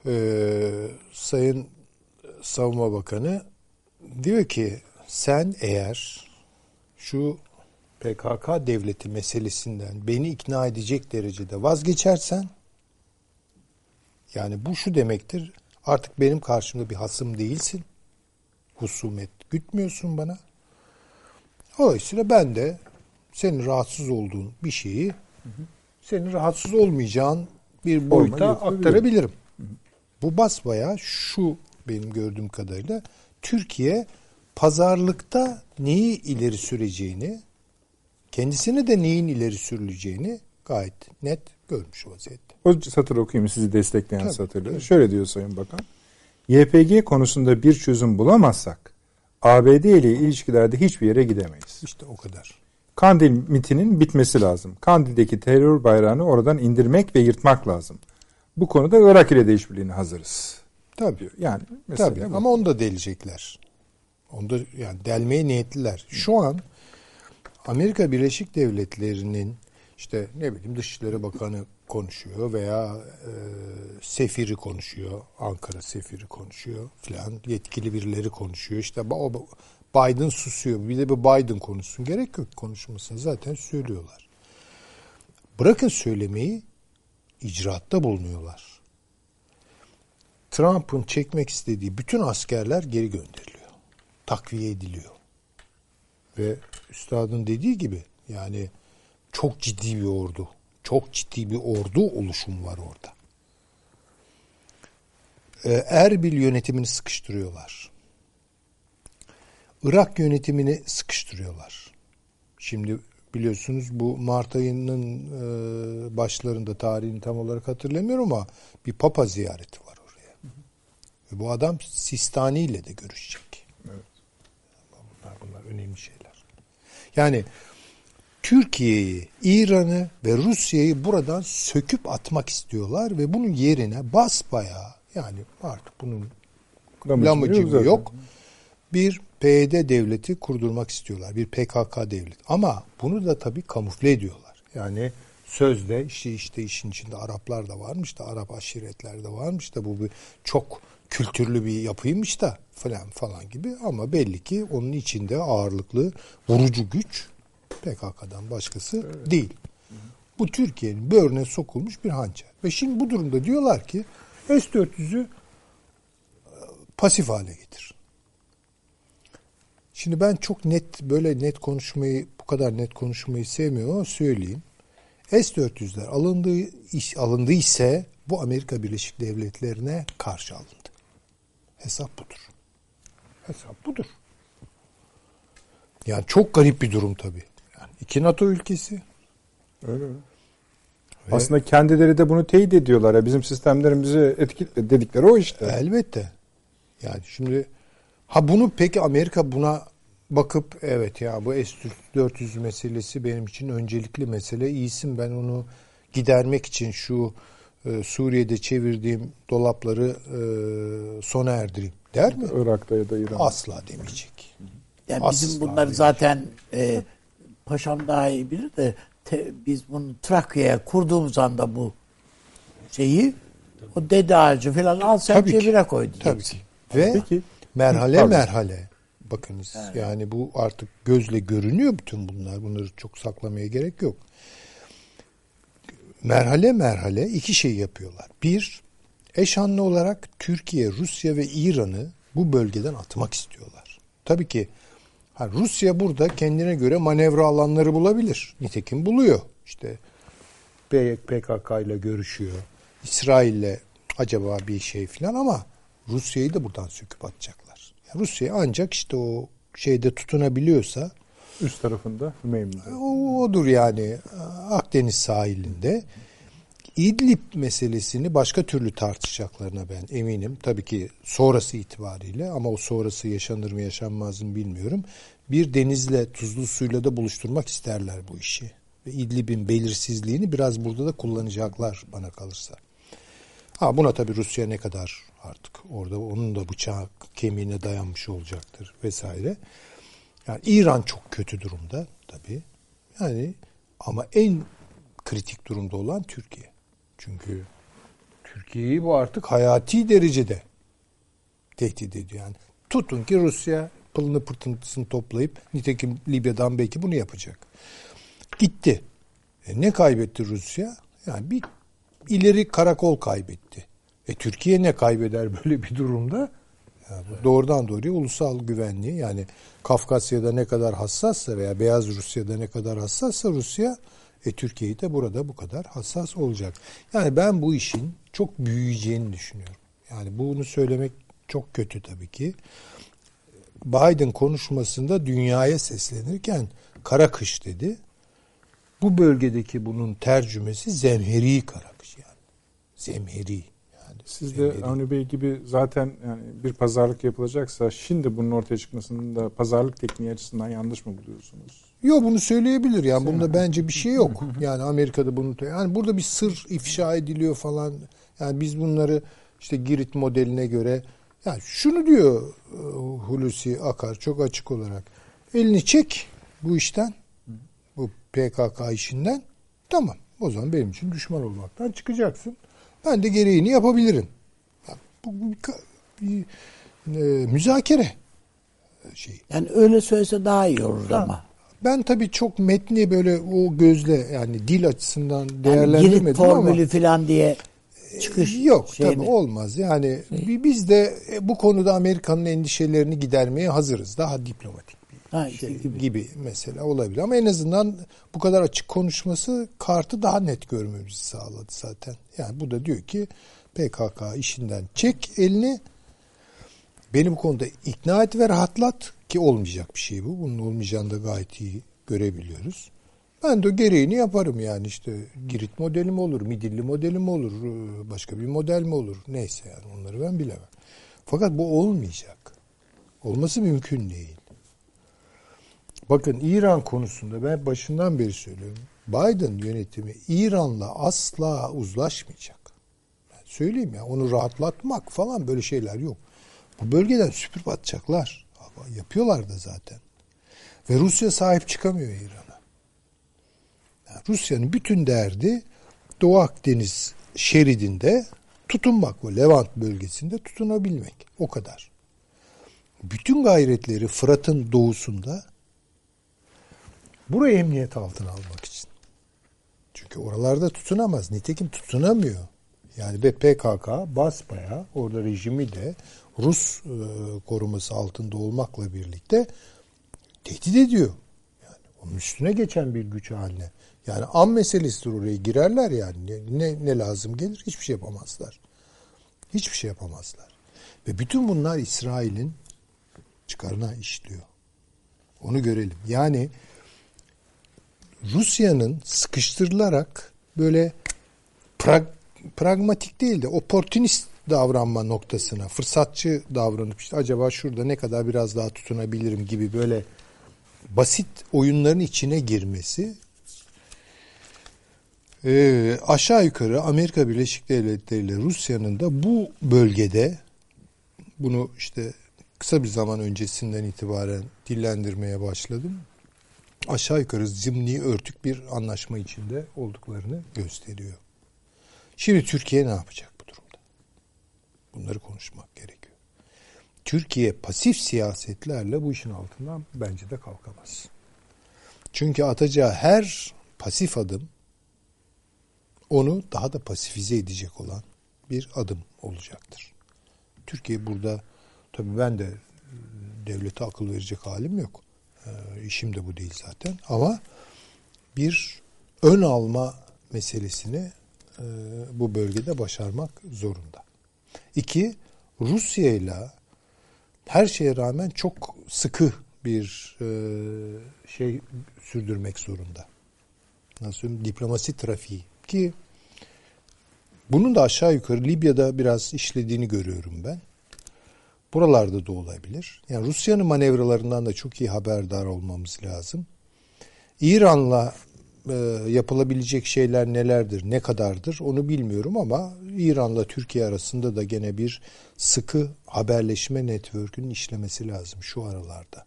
Speaker 3: Ee, Sayın Savunma Bakanı diyor ki sen eğer şu PKK devleti meselesinden beni ikna edecek derecede vazgeçersen yani bu şu demektir. Artık benim karşımda bir hasım değilsin. Husumet gütmüyorsun bana. Dolayısıyla ben de senin rahatsız olduğun bir şeyi senin rahatsız olmayacağın bir boyuta aktarabilirim. Bu basbaya şu benim gördüğüm kadarıyla Türkiye pazarlıkta neyi ileri süreceğini kendisine de neyin ileri sürüleceğini gayet net görmüş vaziyette.
Speaker 1: O satır okuyayım sizi destekleyen
Speaker 3: Tabii,
Speaker 1: satırları.
Speaker 3: tabii.
Speaker 1: Şöyle diyor Sayın Bakan. YPG konusunda bir çözüm bulamazsak ABD ile ilişkilerde hiçbir yere gidemeyiz.
Speaker 3: İşte o kadar.
Speaker 1: Kandil mitinin bitmesi lazım. Kandil'deki terör bayrağını oradan indirmek ve yırtmak lazım. Bu konuda Irak ile de işbirliğine hazırız.
Speaker 3: Tabii.
Speaker 1: Yani mesela
Speaker 3: Tabii ama onu da delecekler. Onu da yani delmeye niyetliler. Şu an Amerika Birleşik Devletleri'nin işte ne bileyim Dışişleri Bakanı konuşuyor veya e, sefiri konuşuyor. Ankara sefiri konuşuyor filan. Yetkili birileri konuşuyor. İşte o Biden susuyor. Bir de bir Biden konuşsun. Gerek yok konuşmasını zaten söylüyorlar. Bırakın söylemeyi icraatta bulunuyorlar. Trump'ın çekmek istediği bütün askerler geri gönderiliyor. Takviye ediliyor. Ve üstadın dediği gibi yani çok ciddi bir ordu. Çok ciddi bir ordu oluşum var orada. Ee, Erbil yönetimini sıkıştırıyorlar. Irak yönetimini sıkıştırıyorlar. Şimdi biliyorsunuz bu Mart ayının e, başlarında tarihini tam olarak hatırlamıyorum ama bir papa ziyareti var oraya. Ve bu adam Sistani ile de görüşecek. Bunlar, bunlar önemli şeyler. Yani Türkiye'yi, İran'ı ve Rusya'yı buradan söküp atmak istiyorlar ve bunun yerine basbayağı yani artık bunun lamıcı yok. Bir PYD devleti kurdurmak istiyorlar. Bir PKK devleti. Ama bunu da tabii kamufle ediyorlar. Yani sözde işte işte işin içinde Araplar da varmış da Arap aşiretler de varmış da bu bir çok kültürlü bir yapıymış da falan falan gibi ama belli ki onun içinde ağırlıklı vurucu güç PKK'dan başkası değil. Bu Türkiye'nin böğrüne sokulmuş bir hançer. Ve şimdi bu durumda diyorlar ki S-400'ü e, pasif hale getir. Şimdi ben çok net böyle net konuşmayı bu kadar net konuşmayı sevmiyorum ama söyleyeyim. S-400'ler alındığı iş alındı ise bu Amerika Birleşik Devletleri'ne karşı alındı. Hesap budur. Hesap budur. Yani çok garip bir durum tabii. İki NATO ülkesi.
Speaker 1: Öyle mi? Aslında kendileri de bunu teyit ediyorlar. Ya. Bizim sistemlerimizi etkile dedikleri o işte.
Speaker 3: Elbette. Yani şimdi ha bunu peki Amerika buna bakıp evet ya bu S-400 meselesi benim için öncelikli mesele. İyisin ben onu gidermek için şu e, Suriye'de çevirdiğim dolapları e, sona erdireyim der mi?
Speaker 1: Irak'ta ya da İran'da.
Speaker 3: Asla demeyecek.
Speaker 2: Yani
Speaker 3: Asla
Speaker 2: bizim bunları
Speaker 3: değil.
Speaker 2: zaten e, paşam daha iyi bilir de te- biz bunu Trakya'ya kurduğumuz anda bu şeyi o dede ağacı falan al sen
Speaker 3: Tabii ki.
Speaker 2: cebine koy
Speaker 3: Tabii
Speaker 2: diyeceksin.
Speaker 3: ki. Ve
Speaker 1: Peki.
Speaker 3: merhale
Speaker 1: Pardon.
Speaker 3: merhale. Bakınız yani bu artık gözle görünüyor bütün bunlar. Bunları çok saklamaya gerek yok. Merhale merhale iki şey yapıyorlar. Bir, eşanlı olarak Türkiye, Rusya ve İran'ı bu bölgeden atmak istiyorlar. Tabii ki ha, Rusya burada kendine göre manevra alanları bulabilir. Nitekim buluyor. İşte PKK ile görüşüyor. İsrail'le acaba bir şey falan ama Rusya'yı da buradan söküp atacaklar. Yani Rusya ancak işte o şeyde tutunabiliyorsa
Speaker 1: Üst tarafında Hümeymi'de.
Speaker 3: o, odur yani Akdeniz sahilinde. İdlib meselesini başka türlü tartışacaklarına ben eminim. Tabii ki sonrası itibariyle ama o sonrası yaşanır mı yaşanmaz mı bilmiyorum. Bir denizle tuzlu suyla da buluşturmak isterler bu işi. Ve İdlib'in belirsizliğini biraz burada da kullanacaklar bana kalırsa. Ha buna tabii Rusya ne kadar artık orada onun da bıçağı kemiğine dayanmış olacaktır vesaire. Yani İran çok kötü durumda tabii. Yani ama en kritik durumda olan Türkiye. Çünkü Türkiye'yi bu artık hayati derecede tehdit ediyor. Yani tutun ki Rusya pılını pırtıntısını toplayıp nitekim Libya'dan belki bunu yapacak. Gitti. E ne kaybetti Rusya? Yani bir ileri karakol kaybetti. E Türkiye ne kaybeder böyle bir durumda? Yani doğrudan doğruya ulusal güvenliği yani Kafkasya'da ne kadar hassassa veya Beyaz Rusya'da ne kadar hassassa Rusya e Türkiye'yi de burada bu kadar hassas olacak. Yani ben bu işin çok büyüyeceğini düşünüyorum. Yani bunu söylemek çok kötü tabii ki. Biden konuşmasında dünyaya seslenirken kara kış dedi. Bu bölgedeki bunun tercümesi zemheri kara kış yani. Zemheri. Yani
Speaker 1: Siz de
Speaker 3: zemheri.
Speaker 1: Avni Bey gibi zaten yani bir pazarlık yapılacaksa şimdi bunun ortaya çıkmasının da pazarlık tekniği açısından yanlış mı buluyorsunuz?
Speaker 3: Yok bunu söyleyebilir yani bunda bence bir şey yok. Yani Amerika'da bunu yani burada bir sır ifşa ediliyor falan. Yani biz bunları işte Girit modeline göre yani şunu diyor e, Hulusi Akar çok açık olarak. Elini çek bu işten. Bu PKK işinden. Tamam. O zaman benim için düşman olmaktan çıkacaksın. Ben de gereğini yapabilirim. Ya Bu, bu bir, bir, e, müzakere şeyi.
Speaker 2: Yani öyle söylese daha iyi olur ama.
Speaker 3: Ben tabii çok metni böyle o gözle yani dil açısından
Speaker 2: Yani
Speaker 3: değerlendirmedim ama
Speaker 2: formülü falan diye çıkış
Speaker 3: yok
Speaker 2: şeyini-
Speaker 3: tabii olmaz. Yani bi- biz de e, bu konuda Amerika'nın endişelerini gidermeye hazırız. Daha diplomatik
Speaker 2: Ha,
Speaker 3: bir şey
Speaker 2: gibi.
Speaker 3: gibi. mesela olabilir ama en azından bu kadar açık konuşması kartı daha net görmemizi sağladı zaten. Yani bu da diyor ki PKK işinden çek elini beni bu konuda ikna et ve rahatlat ki olmayacak bir şey bu. Bunun olmayacağını da gayet iyi görebiliyoruz. Ben de gereğini yaparım yani işte Girit modeli mi olur, Midilli modeli mi olur, e, başka bir model mi olur neyse yani onları ben bilemem. Fakat bu olmayacak. Olması mümkün değil. Bakın İran konusunda ben başından beri söylüyorum. Biden yönetimi İran'la asla uzlaşmayacak. Ben söyleyeyim ya onu rahatlatmak falan böyle şeyler yok. Bu bölgeden süpürüp atacaklar. Yapıyorlar da zaten. Ve Rusya sahip çıkamıyor İran'a. Yani Rusya'nın bütün derdi Doğu Akdeniz şeridinde tutunmak bu Levant bölgesinde tutunabilmek. O kadar. Bütün gayretleri Fırat'ın doğusunda burayı emniyet altına almak için. Çünkü oralarda tutunamaz. Nitekim tutunamıyor. Yani ve PKK basbaya orada rejimi de Rus e, koruması altında olmakla birlikte tehdit ediyor. Yani onun üstüne geçen bir güç haline. Yani an meselesidir oraya girerler yani. Ne, ne, lazım gelir? Hiçbir şey yapamazlar. Hiçbir şey yapamazlar. Ve bütün bunlar İsrail'in çıkarına işliyor. Onu görelim. Yani Rusya'nın sıkıştırılarak böyle prag, pragmatik değil de oportunist davranma noktasına, fırsatçı davranıp işte acaba şurada ne kadar biraz daha tutunabilirim gibi böyle basit oyunların içine girmesi e, aşağı yukarı Amerika Birleşik Devletleri ile Rusya'nın da bu bölgede bunu işte kısa bir zaman öncesinden itibaren dillendirmeye başladım. Aşağı yukarı zimni örtük bir anlaşma içinde olduklarını gösteriyor. Şimdi Türkiye ne yapacak? Bunları konuşmak gerekiyor. Türkiye pasif siyasetlerle bu işin altından bence de kalkamaz. Çünkü atacağı her pasif adım onu daha da pasifize edecek olan bir adım olacaktır. Türkiye burada tabii ben de e, devlete akıl verecek halim yok. E, işim de bu değil zaten. Ama bir ön alma meselesini e, bu bölgede başarmak zorunda. İki, Rusya ile her şeye rağmen çok sıkı bir e, şey sürdürmek zorunda. Nasıl söyleyeyim? Diplomasi trafiği ki bunun da aşağı yukarı Libya'da biraz işlediğini görüyorum ben. Buralarda da olabilir. Yani Rusya'nın manevralarından da çok iyi haberdar olmamız lazım. İran'la e, yapılabilecek şeyler nelerdir, ne kadardır onu bilmiyorum ama İran'la Türkiye arasında da gene bir sıkı haberleşme network'ünün işlemesi lazım şu aralarda.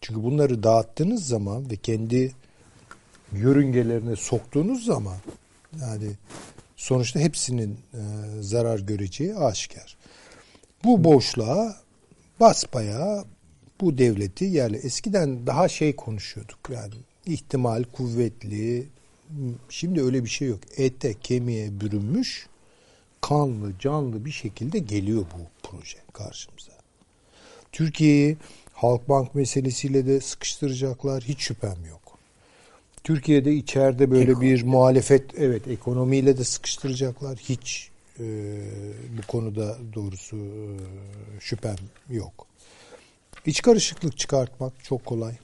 Speaker 3: Çünkü bunları dağıttığınız zaman ve kendi yörüngelerine soktuğunuz zaman yani sonuçta hepsinin e, zarar göreceği aşikar. Bu boşluğa basbaya bu devleti yani eskiden daha şey konuşuyorduk yani ihtimal kuvvetli şimdi öyle bir şey yok. Ete kemiğe bürünmüş kanlı canlı bir şekilde geliyor bu proje karşımıza. Türkiye'yi Halkbank meselesiyle de sıkıştıracaklar hiç şüphem yok. Türkiye'de içeride böyle Ekonomi. bir muhalefet evet ekonomiyle de sıkıştıracaklar hiç e, bu konuda doğrusu e, şüphem yok. İç karışıklık çıkartmak çok kolay.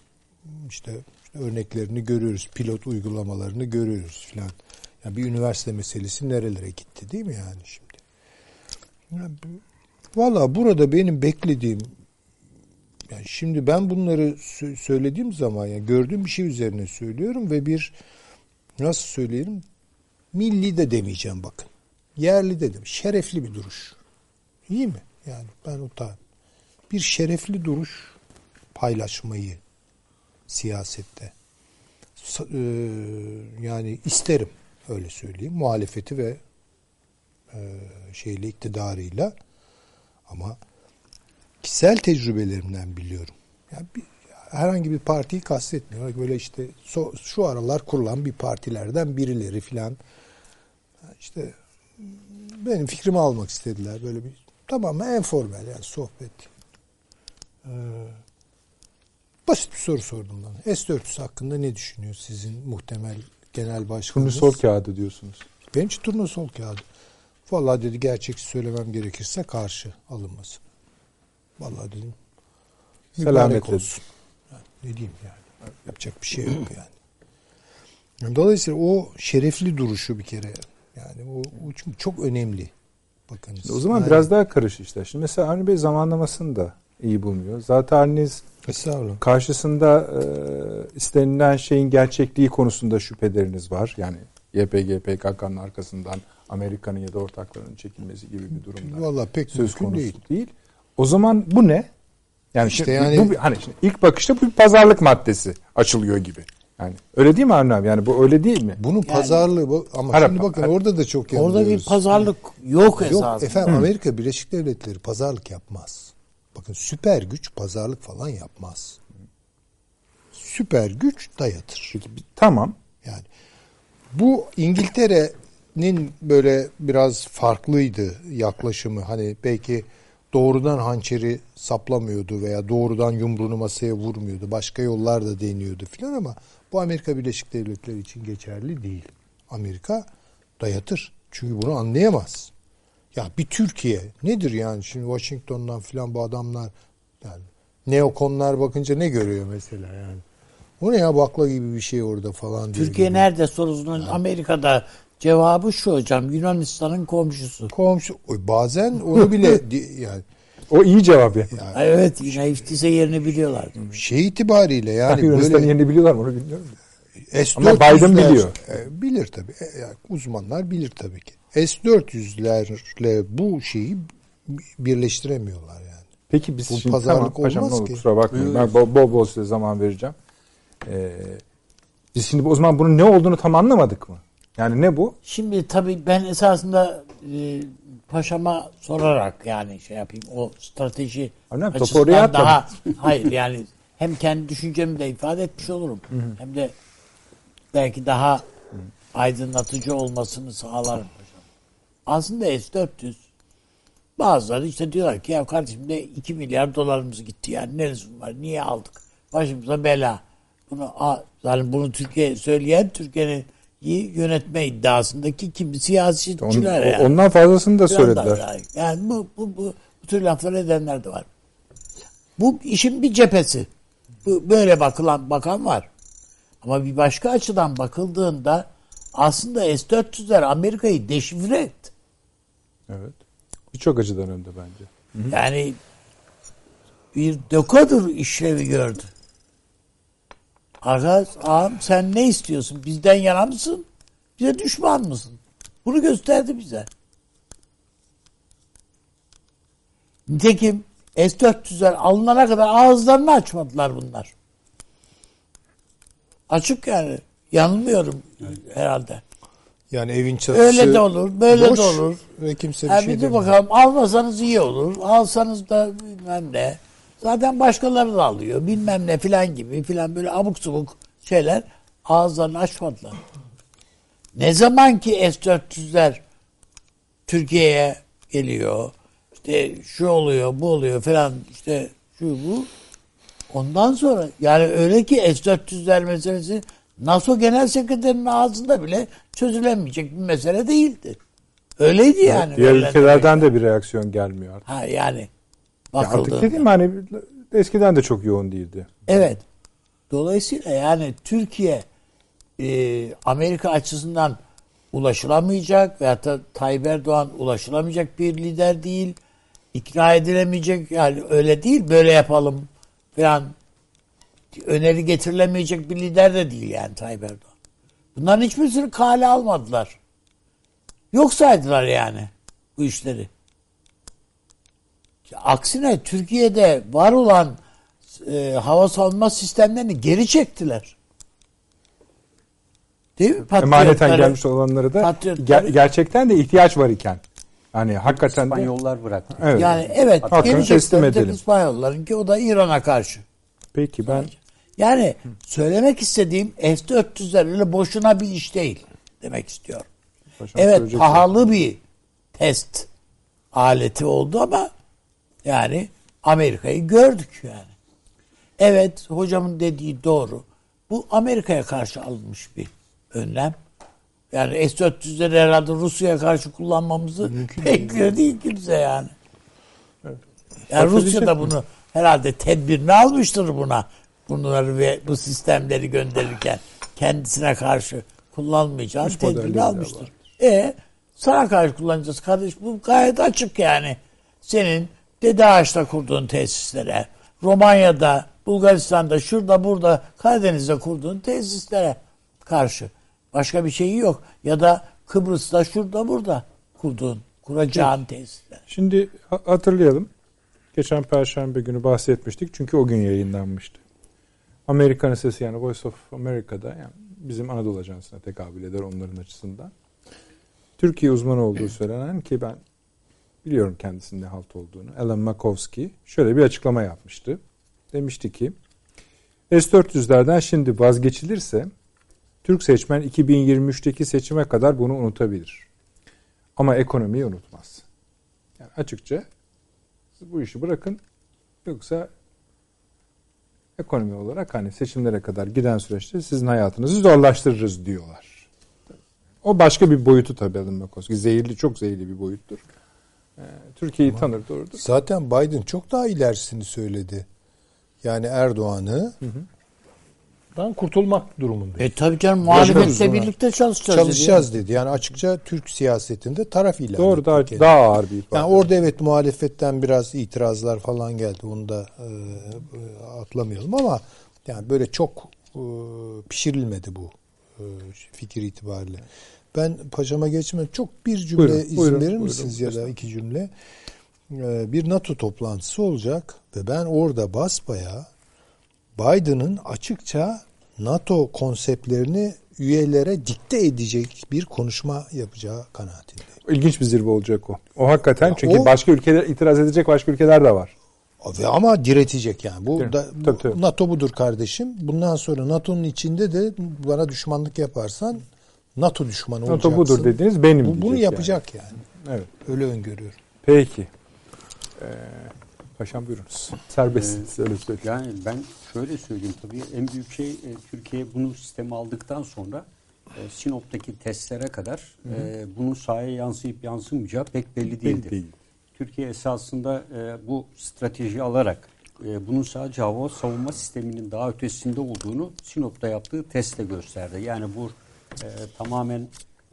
Speaker 3: İşte, işte örneklerini görüyoruz, pilot uygulamalarını görüyoruz filan. Yani bir üniversite meselesi nerelere gitti değil mi yani şimdi? Yani, Valla burada benim beklediğim yani şimdi ben bunları söylediğim zaman yani gördüğüm bir şey üzerine söylüyorum ve bir nasıl söyleyelim milli de demeyeceğim bakın. Yerli dedim. Şerefli bir duruş. İyi mi? Yani ben da bir şerefli duruş paylaşmayı siyasette e, yani isterim öyle söyleyeyim muhalefeti ve e, şeyle iktidarıyla ama kişisel tecrübelerimden biliyorum. Yani bir, herhangi bir partiyi kastetmiyorum. Böyle işte so, şu aralar kurulan bir partilerden birileri filan işte benim fikrimi almak istediler. Böyle bir tamamen informal yani sohbet. Ee, basit bir soru sordum bana. S-400 hakkında ne düşünüyor sizin muhtemel genel başkanınız?
Speaker 1: Turnusol kağıdı diyorsunuz.
Speaker 3: Benim için turnusol kağıdı. Vallahi dedi gerçekçi söylemem gerekirse karşı alınması. Vallahi dedim.
Speaker 1: Selamet olsun.
Speaker 3: Yani, ne diyeyim yani. Yapacak bir şey yok yani. Dolayısıyla o şerefli duruşu bir kere yani o, o çünkü çok önemli. Bakın.
Speaker 1: O zaman yani, biraz daha karış işte. Şimdi mesela Avni Bey zamanlamasını da iyi bulmuyor. Zaten Avni'niz karşısında e, istenilen şeyin gerçekliği konusunda şüpheleriniz var. Yani YPG, PKK'nın arkasından Amerika'nın ya da ortaklarının çekilmesi gibi bir durumda.
Speaker 3: Valla pek söz konusu değil.
Speaker 1: değil. O zaman bu ne? Yani işte şimdi, yani bu hani şimdi ilk bakışta bu bir pazarlık maddesi açılıyor gibi. Yani öyle değil mi Avni abi? Yani bu öyle değil mi?
Speaker 3: Bunun pazarlığı bu ama
Speaker 1: Harap-
Speaker 3: şimdi bakın
Speaker 1: harap-
Speaker 3: orada da çok
Speaker 2: Orada bir
Speaker 3: yanılıyoruz.
Speaker 2: pazarlık yok esasında.
Speaker 3: Yok efendim Amerika Birleşik Devletleri pazarlık yapmaz. Bakın süper güç pazarlık falan yapmaz. Süper güç dayatır.
Speaker 1: Peki, tamam.
Speaker 3: Yani bu İngiltere'nin böyle biraz farklıydı yaklaşımı. Hani belki doğrudan hançeri saplamıyordu veya doğrudan yumruğunu masaya vurmuyordu. Başka yollar da deniyordu filan ama bu Amerika Birleşik Devletleri için geçerli değil. Amerika dayatır. Çünkü bunu anlayamaz. Ya bir Türkiye nedir yani şimdi Washington'dan filan bu adamlar yani neokonlar bakınca ne görüyor mesela yani. O ne ya bakla gibi bir şey orada falan.
Speaker 2: Türkiye
Speaker 3: gibi.
Speaker 2: nerede sorusunun Amerika'da cevabı şu hocam Yunanistan'ın komşusu.
Speaker 3: Komşu Oy, bazen onu bile yani
Speaker 1: O iyi cevap ya.
Speaker 2: Ha, Evet yine iftise yerini biliyorlar.
Speaker 3: şey itibariyle yani
Speaker 1: Yunanistan'ın
Speaker 3: böyle
Speaker 1: yerini biliyorlar mı onu bilmiyorum.
Speaker 3: S400'ler
Speaker 1: Ama Biden biliyor.
Speaker 3: E, bilir tabii. E, yani uzmanlar bilir tabii ki. S400'lerle bu şeyi birleştiremiyorlar yani.
Speaker 1: Peki biz
Speaker 3: Bu
Speaker 1: şimdi
Speaker 3: pazarlık
Speaker 1: tamam, paşam,
Speaker 3: olmaz
Speaker 1: olur,
Speaker 3: ki.
Speaker 1: Kusura bakmayın. Ben bol, bol bol size zaman vereceğim. Ee, biz şimdi o zaman bunun ne olduğunu tam anlamadık mı? Yani ne bu?
Speaker 2: Şimdi tabii ben esasında e, paşama sorarak yani şey yapayım o strateji
Speaker 1: Annem,
Speaker 2: açısından daha hayır yani hem kendi düşüncemi de ifade etmiş olurum. Hem de belki daha aydınlatıcı olmasını sağlarım paşam. Aslında S-400 bazıları işte diyorlar ki ya kardeşim de 2 milyar dolarımız gitti yani neresi var niye aldık başımıza bela bunu yani bunu Türkiye söyleyen Türkiye'nin iyi yönetme iddiasındaki kimi
Speaker 1: On-
Speaker 2: siyasetçiler yani.
Speaker 1: Ondan fazlasını da söylediler.
Speaker 2: Yani, yani bu, bu, bu, bu tür laflar edenler de var. Bu işin bir cephesi. Bu, böyle bakılan bakan var. Ama bir başka açıdan bakıldığında aslında S-400'ler Amerika'yı deşifre.
Speaker 1: Evet. Birçok açıdan önde bence.
Speaker 2: Yani bir dekodur işlevi gördü. Arkadaş ağam sen ne istiyorsun? Bizden yana mısın? Bize düşman mısın? Bunu gösterdi bize. Nitekim S-400'ler alınana kadar ağızlarını açmadılar bunlar. Açık yani. Yanılmıyorum herhalde.
Speaker 3: Yani evin çatısı
Speaker 2: Öyle de olur, böyle
Speaker 3: boş
Speaker 2: de olur.
Speaker 3: Ve kimse bir
Speaker 2: Ha,
Speaker 3: şey
Speaker 2: bir de
Speaker 3: demiyor.
Speaker 2: bakalım almasanız iyi olur. Alsanız da bilmem ne. Zaten başkaları da alıyor. Bilmem ne filan gibi filan böyle abuk subuk şeyler ağızlarını açmadılar. Ne zaman ki S-400'ler Türkiye'ye geliyor. işte şu oluyor, bu oluyor filan işte şu bu. Ondan sonra yani öyle ki S-400'ler meselesi NATO Genel Sekreterinin ağzında bile çözülemeyecek bir mesele değildi. Öyleydi yani.
Speaker 1: Diğer ülkelerden de bir reaksiyon gelmiyor artık.
Speaker 2: Ha yani
Speaker 1: Ya artık dediğim hani eskiden de çok yoğun değildi.
Speaker 2: Evet. Dolayısıyla yani Türkiye e, Amerika açısından ulaşılamayacak veyahut da Tayyip Erdoğan ulaşılamayacak bir lider değil. İkna edilemeyecek yani öyle değil böyle yapalım falan öneri getirilemeyecek bir lider de değil yani Tayyip Erdoğan. Bunların hiçbirisini kale almadılar. Yok saydılar yani bu işleri. Aksine Türkiye'de var olan e, hava savunma sistemlerini geri çektiler. Değil mi?
Speaker 1: Emaneten gelmiş olanları da ger- gerçekten de ihtiyaç var iken. Yani hakikaten de
Speaker 4: İspanyollar bıraktı.
Speaker 1: evet.
Speaker 2: Yani evet
Speaker 1: Hakkını
Speaker 2: geri
Speaker 1: teslim edelim.
Speaker 2: İspanyolların ki o da İran'a karşı.
Speaker 1: Peki ben
Speaker 2: Yani söylemek istediğim S-400'ler öyle boşuna bir iş değil demek istiyorum.
Speaker 1: Paşam
Speaker 2: Evet pahalı bir test aleti oldu ama yani Amerika'yı gördük yani. Evet hocamın dediği doğru. Bu Amerika'ya karşı alınmış bir önlem. Yani S-400'leri herhalde Rusya'ya karşı kullanmamızı bekliyor değil kimse yani. Yani Rusya da bunu herhalde tedbirini almıştır buna. Bunları ve bu sistemleri gönderirken kendisine karşı tedbirini
Speaker 1: de
Speaker 2: almıştır. E sana karşı kullanacağız kardeş. Bu gayet açık yani. Senin Dede Ağaç'ta kurduğun tesislere, Romanya'da, Bulgaristan'da, şurada burada, Karadeniz'de kurduğun tesislere karşı. Başka bir şeyi yok. Ya da Kıbrıs'ta, şurada burada kurduğun, kuracağın tesisler.
Speaker 1: Şimdi ha- hatırlayalım. Geçen Perşembe günü bahsetmiştik çünkü o gün yayınlanmıştı. Amerikan sesi yani Voice of America'da yani bizim Anadolu Ajansı'na tekabül eder onların açısından. Türkiye uzmanı olduğu söylenen ki ben biliyorum kendisinde halt olduğunu. Alan Makovsky şöyle bir açıklama yapmıştı. Demişti ki S-400'lerden şimdi vazgeçilirse Türk seçmen 2023'teki seçime kadar bunu unutabilir. Ama ekonomiyi unutmaz. Yani açıkça bu işi bırakın yoksa ekonomi olarak hani seçimlere kadar giden süreçte sizin hayatınızı zorlaştırırız diyorlar. O başka bir boyutu tabii Alan Makovsky. Zehirli, çok zehirli bir boyuttur. Ee, Türkiye'yi tanır doğrudur.
Speaker 3: Zaten Biden çok daha ilerisini söyledi. Yani Erdoğan'ı dan kurtulmak durumunda.
Speaker 2: E tabii canım muhalefetle birlikte çalışacağız.
Speaker 3: Çalışacağız dedi. Yani açıkça Türk siyasetinde taraf ilan
Speaker 1: Doğru
Speaker 3: etti
Speaker 1: daha,
Speaker 3: kendini.
Speaker 1: daha ağır bir ifade.
Speaker 3: Yani orada evet muhalefetten biraz itirazlar falan geldi. Onu da e, e, atlamayalım ama yani böyle çok e, pişirilmedi bu e, fikir itibariyle. Ben paşama geçmeden çok bir cümle
Speaker 1: Buyurun,
Speaker 3: izin
Speaker 1: buyurun,
Speaker 3: verir
Speaker 1: buyurun.
Speaker 3: misiniz ya da iki cümle? E, bir NATO toplantısı olacak ve ben orada basbaya Biden'ın açıkça NATO konseptlerini üyelere dikte edecek bir konuşma yapacağı kanaatindeyim.
Speaker 1: İlginç bir zirve olacak o. O hakikaten çünkü
Speaker 3: o-
Speaker 1: başka ülkeler itiraz edecek başka ülkeler de var.
Speaker 3: Ve ama diretecek yani. Bu da bu
Speaker 1: Tabii, tabii.
Speaker 3: NATO budur kardeşim. Bundan sonra NATO'nun içinde de bana düşmanlık yaparsan NATO düşmanı olacaksın.
Speaker 1: NATO budur dediğiniz benim
Speaker 3: Bu, bunu yapacak yani.
Speaker 1: yani. Evet.
Speaker 3: Öyle öngörüyorum.
Speaker 1: Peki. Ee, paşam buyurunuz. Serbestsiniz öyle söyleyeyim.
Speaker 4: Yani ben şöyle söyleyeyim tabii en büyük şey e, Türkiye bunu sisteme aldıktan sonra e, Sinop'taki testlere kadar e, bunun sahaya yansıyıp yansımayacağı pek belli değildi.
Speaker 1: değil.
Speaker 4: Türkiye esasında e, bu strateji alarak e, bunun sadece hava savunma sisteminin daha ötesinde olduğunu Sinop'ta yaptığı testle gösterdi. Yani bu e, tamamen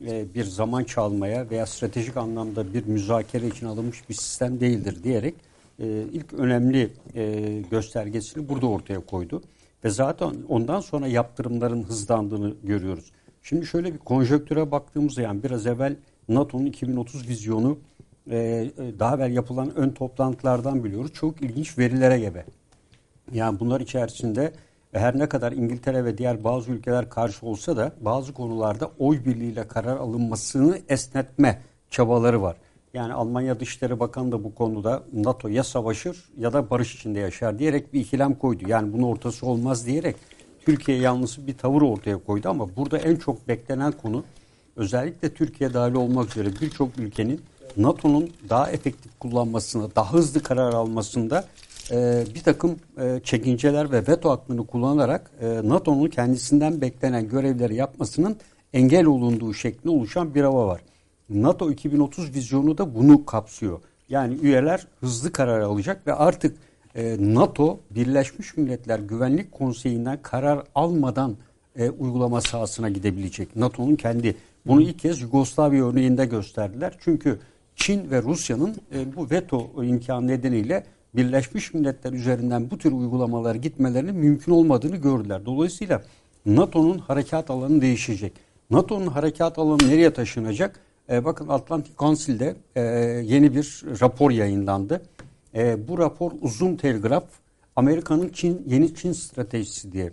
Speaker 4: e, bir zaman çalmaya veya stratejik anlamda bir müzakere için alınmış bir sistem değildir diyerek e, ilk önemli e, göstergesini burada ortaya koydu. Ve zaten ondan sonra yaptırımların hızlandığını görüyoruz. Şimdi şöyle bir konjöktüre baktığımızda yani biraz evvel NATO'nun 2030 vizyonu e, daha evvel yapılan ön toplantılardan biliyoruz. Çok ilginç verilere gebe. Yani bunlar içerisinde her ne kadar İngiltere ve diğer bazı ülkeler karşı olsa da bazı konularda oy birliğiyle karar alınmasını esnetme çabaları var. Yani Almanya Dışişleri Bakanı da bu konuda NATO ya savaşır ya da barış içinde yaşar diyerek bir ikilem koydu. Yani bunun ortası olmaz diyerek Türkiye yanlısı bir tavır ortaya koydu ama burada en çok beklenen konu özellikle Türkiye dahil olmak üzere birçok ülkenin NATO'nun daha efektif kullanmasını, daha hızlı karar almasında e, bir takım e, çekinceler ve veto hakkını kullanarak e, NATO'nun kendisinden beklenen görevleri yapmasının engel olunduğu şeklinde oluşan bir hava var. NATO 2030 vizyonu da bunu kapsıyor. Yani üyeler hızlı karar alacak ve artık e, NATO Birleşmiş Milletler Güvenlik Konseyi'nden karar almadan e, uygulama sahasına gidebilecek. NATO'nun kendi. Bunu ilk kez Yugoslavya örneğinde gösterdiler. Çünkü Çin ve Rusya'nın e, bu veto imkanı nedeniyle Birleşmiş Milletler üzerinden bu tür uygulamalara gitmelerinin mümkün olmadığını gördüler. Dolayısıyla NATO'nun harekat alanı değişecek. NATO'nun harekat alanı nereye taşınacak? E, bakın Atlantic Council'de e, yeni bir rapor yayınlandı. E, bu rapor uzun telgraf Amerika'nın Çin yeni Çin stratejisi diye.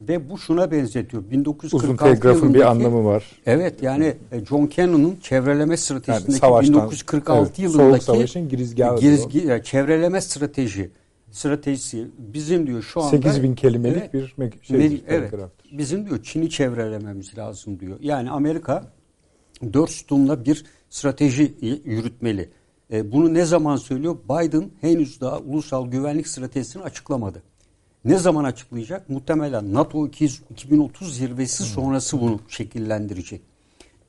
Speaker 4: Ve bu şuna benzetiyor. 1946
Speaker 1: Uzun telgrafın bir anlamı var.
Speaker 4: Evet yani e, John Cannon'un çevreleme stratejisindeki
Speaker 1: Yani savaştan-
Speaker 4: 1946
Speaker 1: evet,
Speaker 4: yılındaki
Speaker 1: Savaş'ın girizgahı
Speaker 4: girizgi- çevreleme strateji stratejisi bizim diyor şu anda
Speaker 1: 8000 kelimelik
Speaker 4: Evet.
Speaker 1: bir şeydir,
Speaker 4: evet. Bizim diyor Çin'i çevrelememiz lazım diyor. Yani Amerika dört sütunla bir strateji yürütmeli. E, bunu ne zaman söylüyor? Biden henüz daha ulusal güvenlik stratejisini açıklamadı. Ne zaman açıklayacak? Muhtemelen NATO 200 2030 zirvesi sonrası bunu şekillendirecek.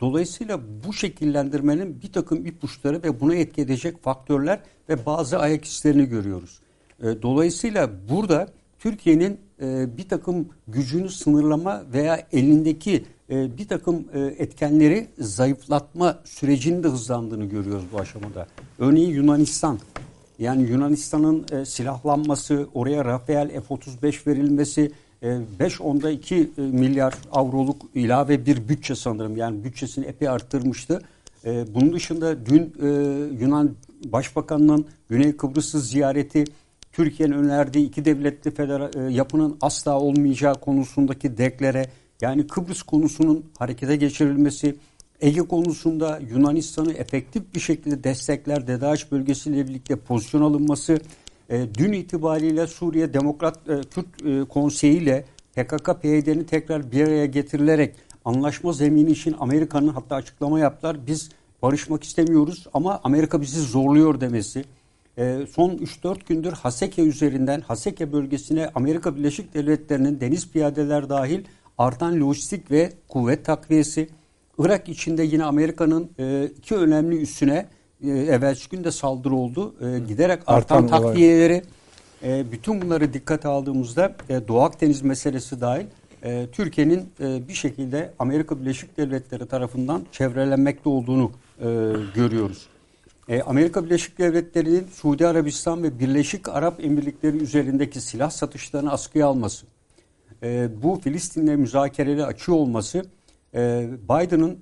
Speaker 4: Dolayısıyla bu şekillendirmenin bir takım ipuçları ve buna etki edecek faktörler ve bazı ayak izlerini görüyoruz. E, Dolayısıyla burada Türkiye'nin e, bir takım gücünü sınırlama veya elindeki e, bir takım e, etkenleri zayıflatma sürecinin de hızlandığını görüyoruz bu aşamada. Örneğin Yunanistan. Yani Yunanistan'ın e, silahlanması, oraya Rafael F-35 verilmesi, e, 5 onda 2 e, milyar avroluk ilave bir bütçe sanırım. Yani bütçesini epey arttırmıştı. E, bunun dışında dün e, Yunan Başbakanı'nın Güney Kıbrıs'ı ziyareti Türkiye'nin önerdiği iki devletli federa- e, yapının asla olmayacağı konusundaki deklere yani Kıbrıs konusunun harekete geçirilmesi, Ege konusunda Yunanistan'ı efektif bir şekilde destekler, DEDAŞ bölgesiyle birlikte pozisyon alınması, e, dün itibariyle Suriye Demokrat e, Kürt e, Konseyi ile PKK-PYD'nin tekrar bir araya getirilerek anlaşma zemini için Amerika'nın hatta açıklama yaptılar. Biz barışmak istemiyoruz ama Amerika bizi zorluyor demesi. E, son 3-4 gündür Haseke üzerinden Haseke bölgesine Amerika Birleşik Devletleri'nin deniz piyadeler dahil artan lojistik ve kuvvet takviyesi. Irak içinde yine Amerika'nın e, iki önemli üssüne e, evvelsi gün de saldırı oldu. E, giderek artan,
Speaker 1: Artan
Speaker 4: takviyeleri e, bütün bunları dikkate aldığımızda e, Doğu Akdeniz meselesi dahil e, Türkiye'nin e, bir şekilde Amerika Birleşik Devletleri tarafından çevrelenmekte olduğunu e, görüyoruz. E, Amerika Birleşik Devletleri'nin Suudi Arabistan ve Birleşik Arap Emirlikleri üzerindeki silah satışlarını askıya alması, e, bu Filistin'le müzakereli açıyor olması e, Biden'ın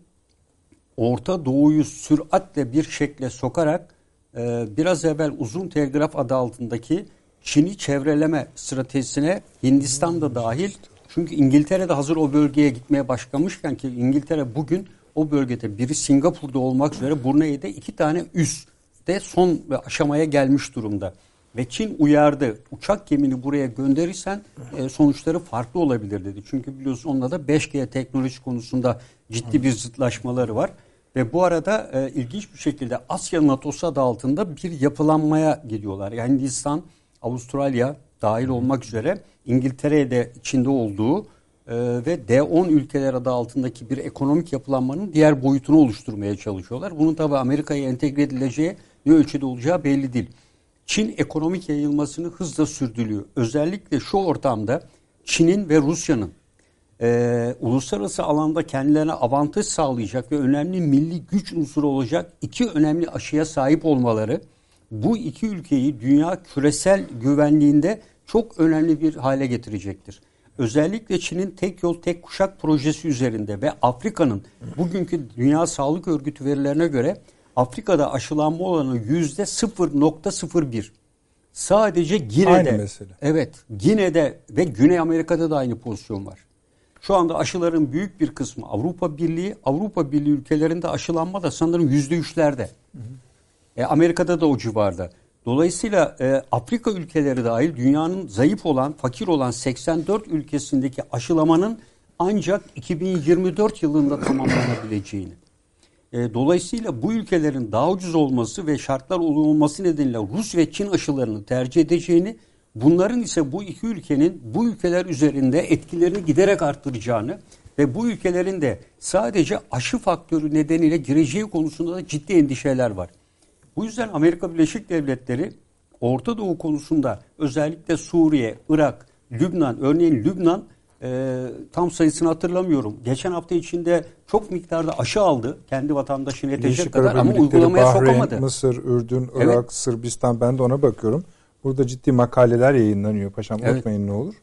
Speaker 4: Orta Doğu'yu süratle bir şekle sokarak e, biraz evvel uzun telgraf adı altındaki Çin'i çevreleme stratejisine Hindistan da dahil çünkü İngiltere de hazır o bölgeye gitmeye başlamışken ki İngiltere bugün o bölgede biri Singapur'da olmak üzere Brunei'de iki tane üs de son aşamaya gelmiş durumda. Ve Çin uyardı. Uçak gemini buraya gönderirsen e, sonuçları farklı olabilir dedi. Çünkü biliyorsun onunla da 5G teknoloji konusunda ciddi bir zıtlaşmaları var. Ve bu arada e, ilginç bir şekilde Asya NATO'su adı altında bir yapılanmaya gidiyorlar. Yani Hindistan, Avustralya dahil olmak üzere İngiltere'ye de içinde olduğu e, ve D10 ülkeler adı altındaki bir ekonomik yapılanmanın diğer boyutunu oluşturmaya çalışıyorlar. Bunun tabi Amerika'ya entegre edileceği ne ölçüde olacağı belli değil. Çin ekonomik yayılmasını hızla sürdürüyor. Özellikle şu ortamda Çin'in ve Rusya'nın e, uluslararası alanda kendilerine avantaj sağlayacak ve önemli milli güç unsuru olacak iki önemli aşıya sahip olmaları bu iki ülkeyi dünya küresel güvenliğinde çok önemli bir hale getirecektir. Özellikle Çin'in tek yol tek kuşak projesi üzerinde ve Afrika'nın bugünkü Dünya Sağlık Örgütü verilerine göre Afrika'da aşılanma oranı yüzde 0.01. Sadece Gine'de.
Speaker 1: Aynı mesele.
Speaker 4: Evet. Gine'de ve Güney Amerika'da da aynı pozisyon var. Şu anda aşıların büyük bir kısmı Avrupa Birliği, Avrupa Birliği ülkelerinde aşılanma da sanırım yüzde üçlerde. E, Amerika'da da o civarda. Dolayısıyla e, Afrika ülkeleri dahil dünyanın zayıf olan, fakir olan 84 ülkesindeki aşılamanın ancak 2024 yılında tamamlanabileceğini. E, dolayısıyla bu ülkelerin daha ucuz olması ve şartlar olması nedeniyle Rus ve Çin aşılarını tercih edeceğini, bunların ise bu iki ülkenin bu ülkeler üzerinde etkilerini giderek arttıracağını ve bu ülkelerin de sadece aşı faktörü nedeniyle gireceği konusunda da ciddi endişeler var. Bu yüzden Amerika Birleşik Devletleri Orta Doğu konusunda özellikle Suriye, Irak, Lübnan, örneğin Lübnan e, tam sayısını hatırlamıyorum. Geçen hafta içinde çok miktarda aşı aldı kendi vatandaşına yetecek kadar ama uygulamaya
Speaker 1: Bahreyn,
Speaker 4: sokamadı.
Speaker 1: Mısır, Ürdün,
Speaker 4: Evet.
Speaker 1: Irak, Sırbistan ben de ona bakıyorum. Burada ciddi makaleler yayınlanıyor paşam
Speaker 4: Evet.
Speaker 1: unutmayın ne olur.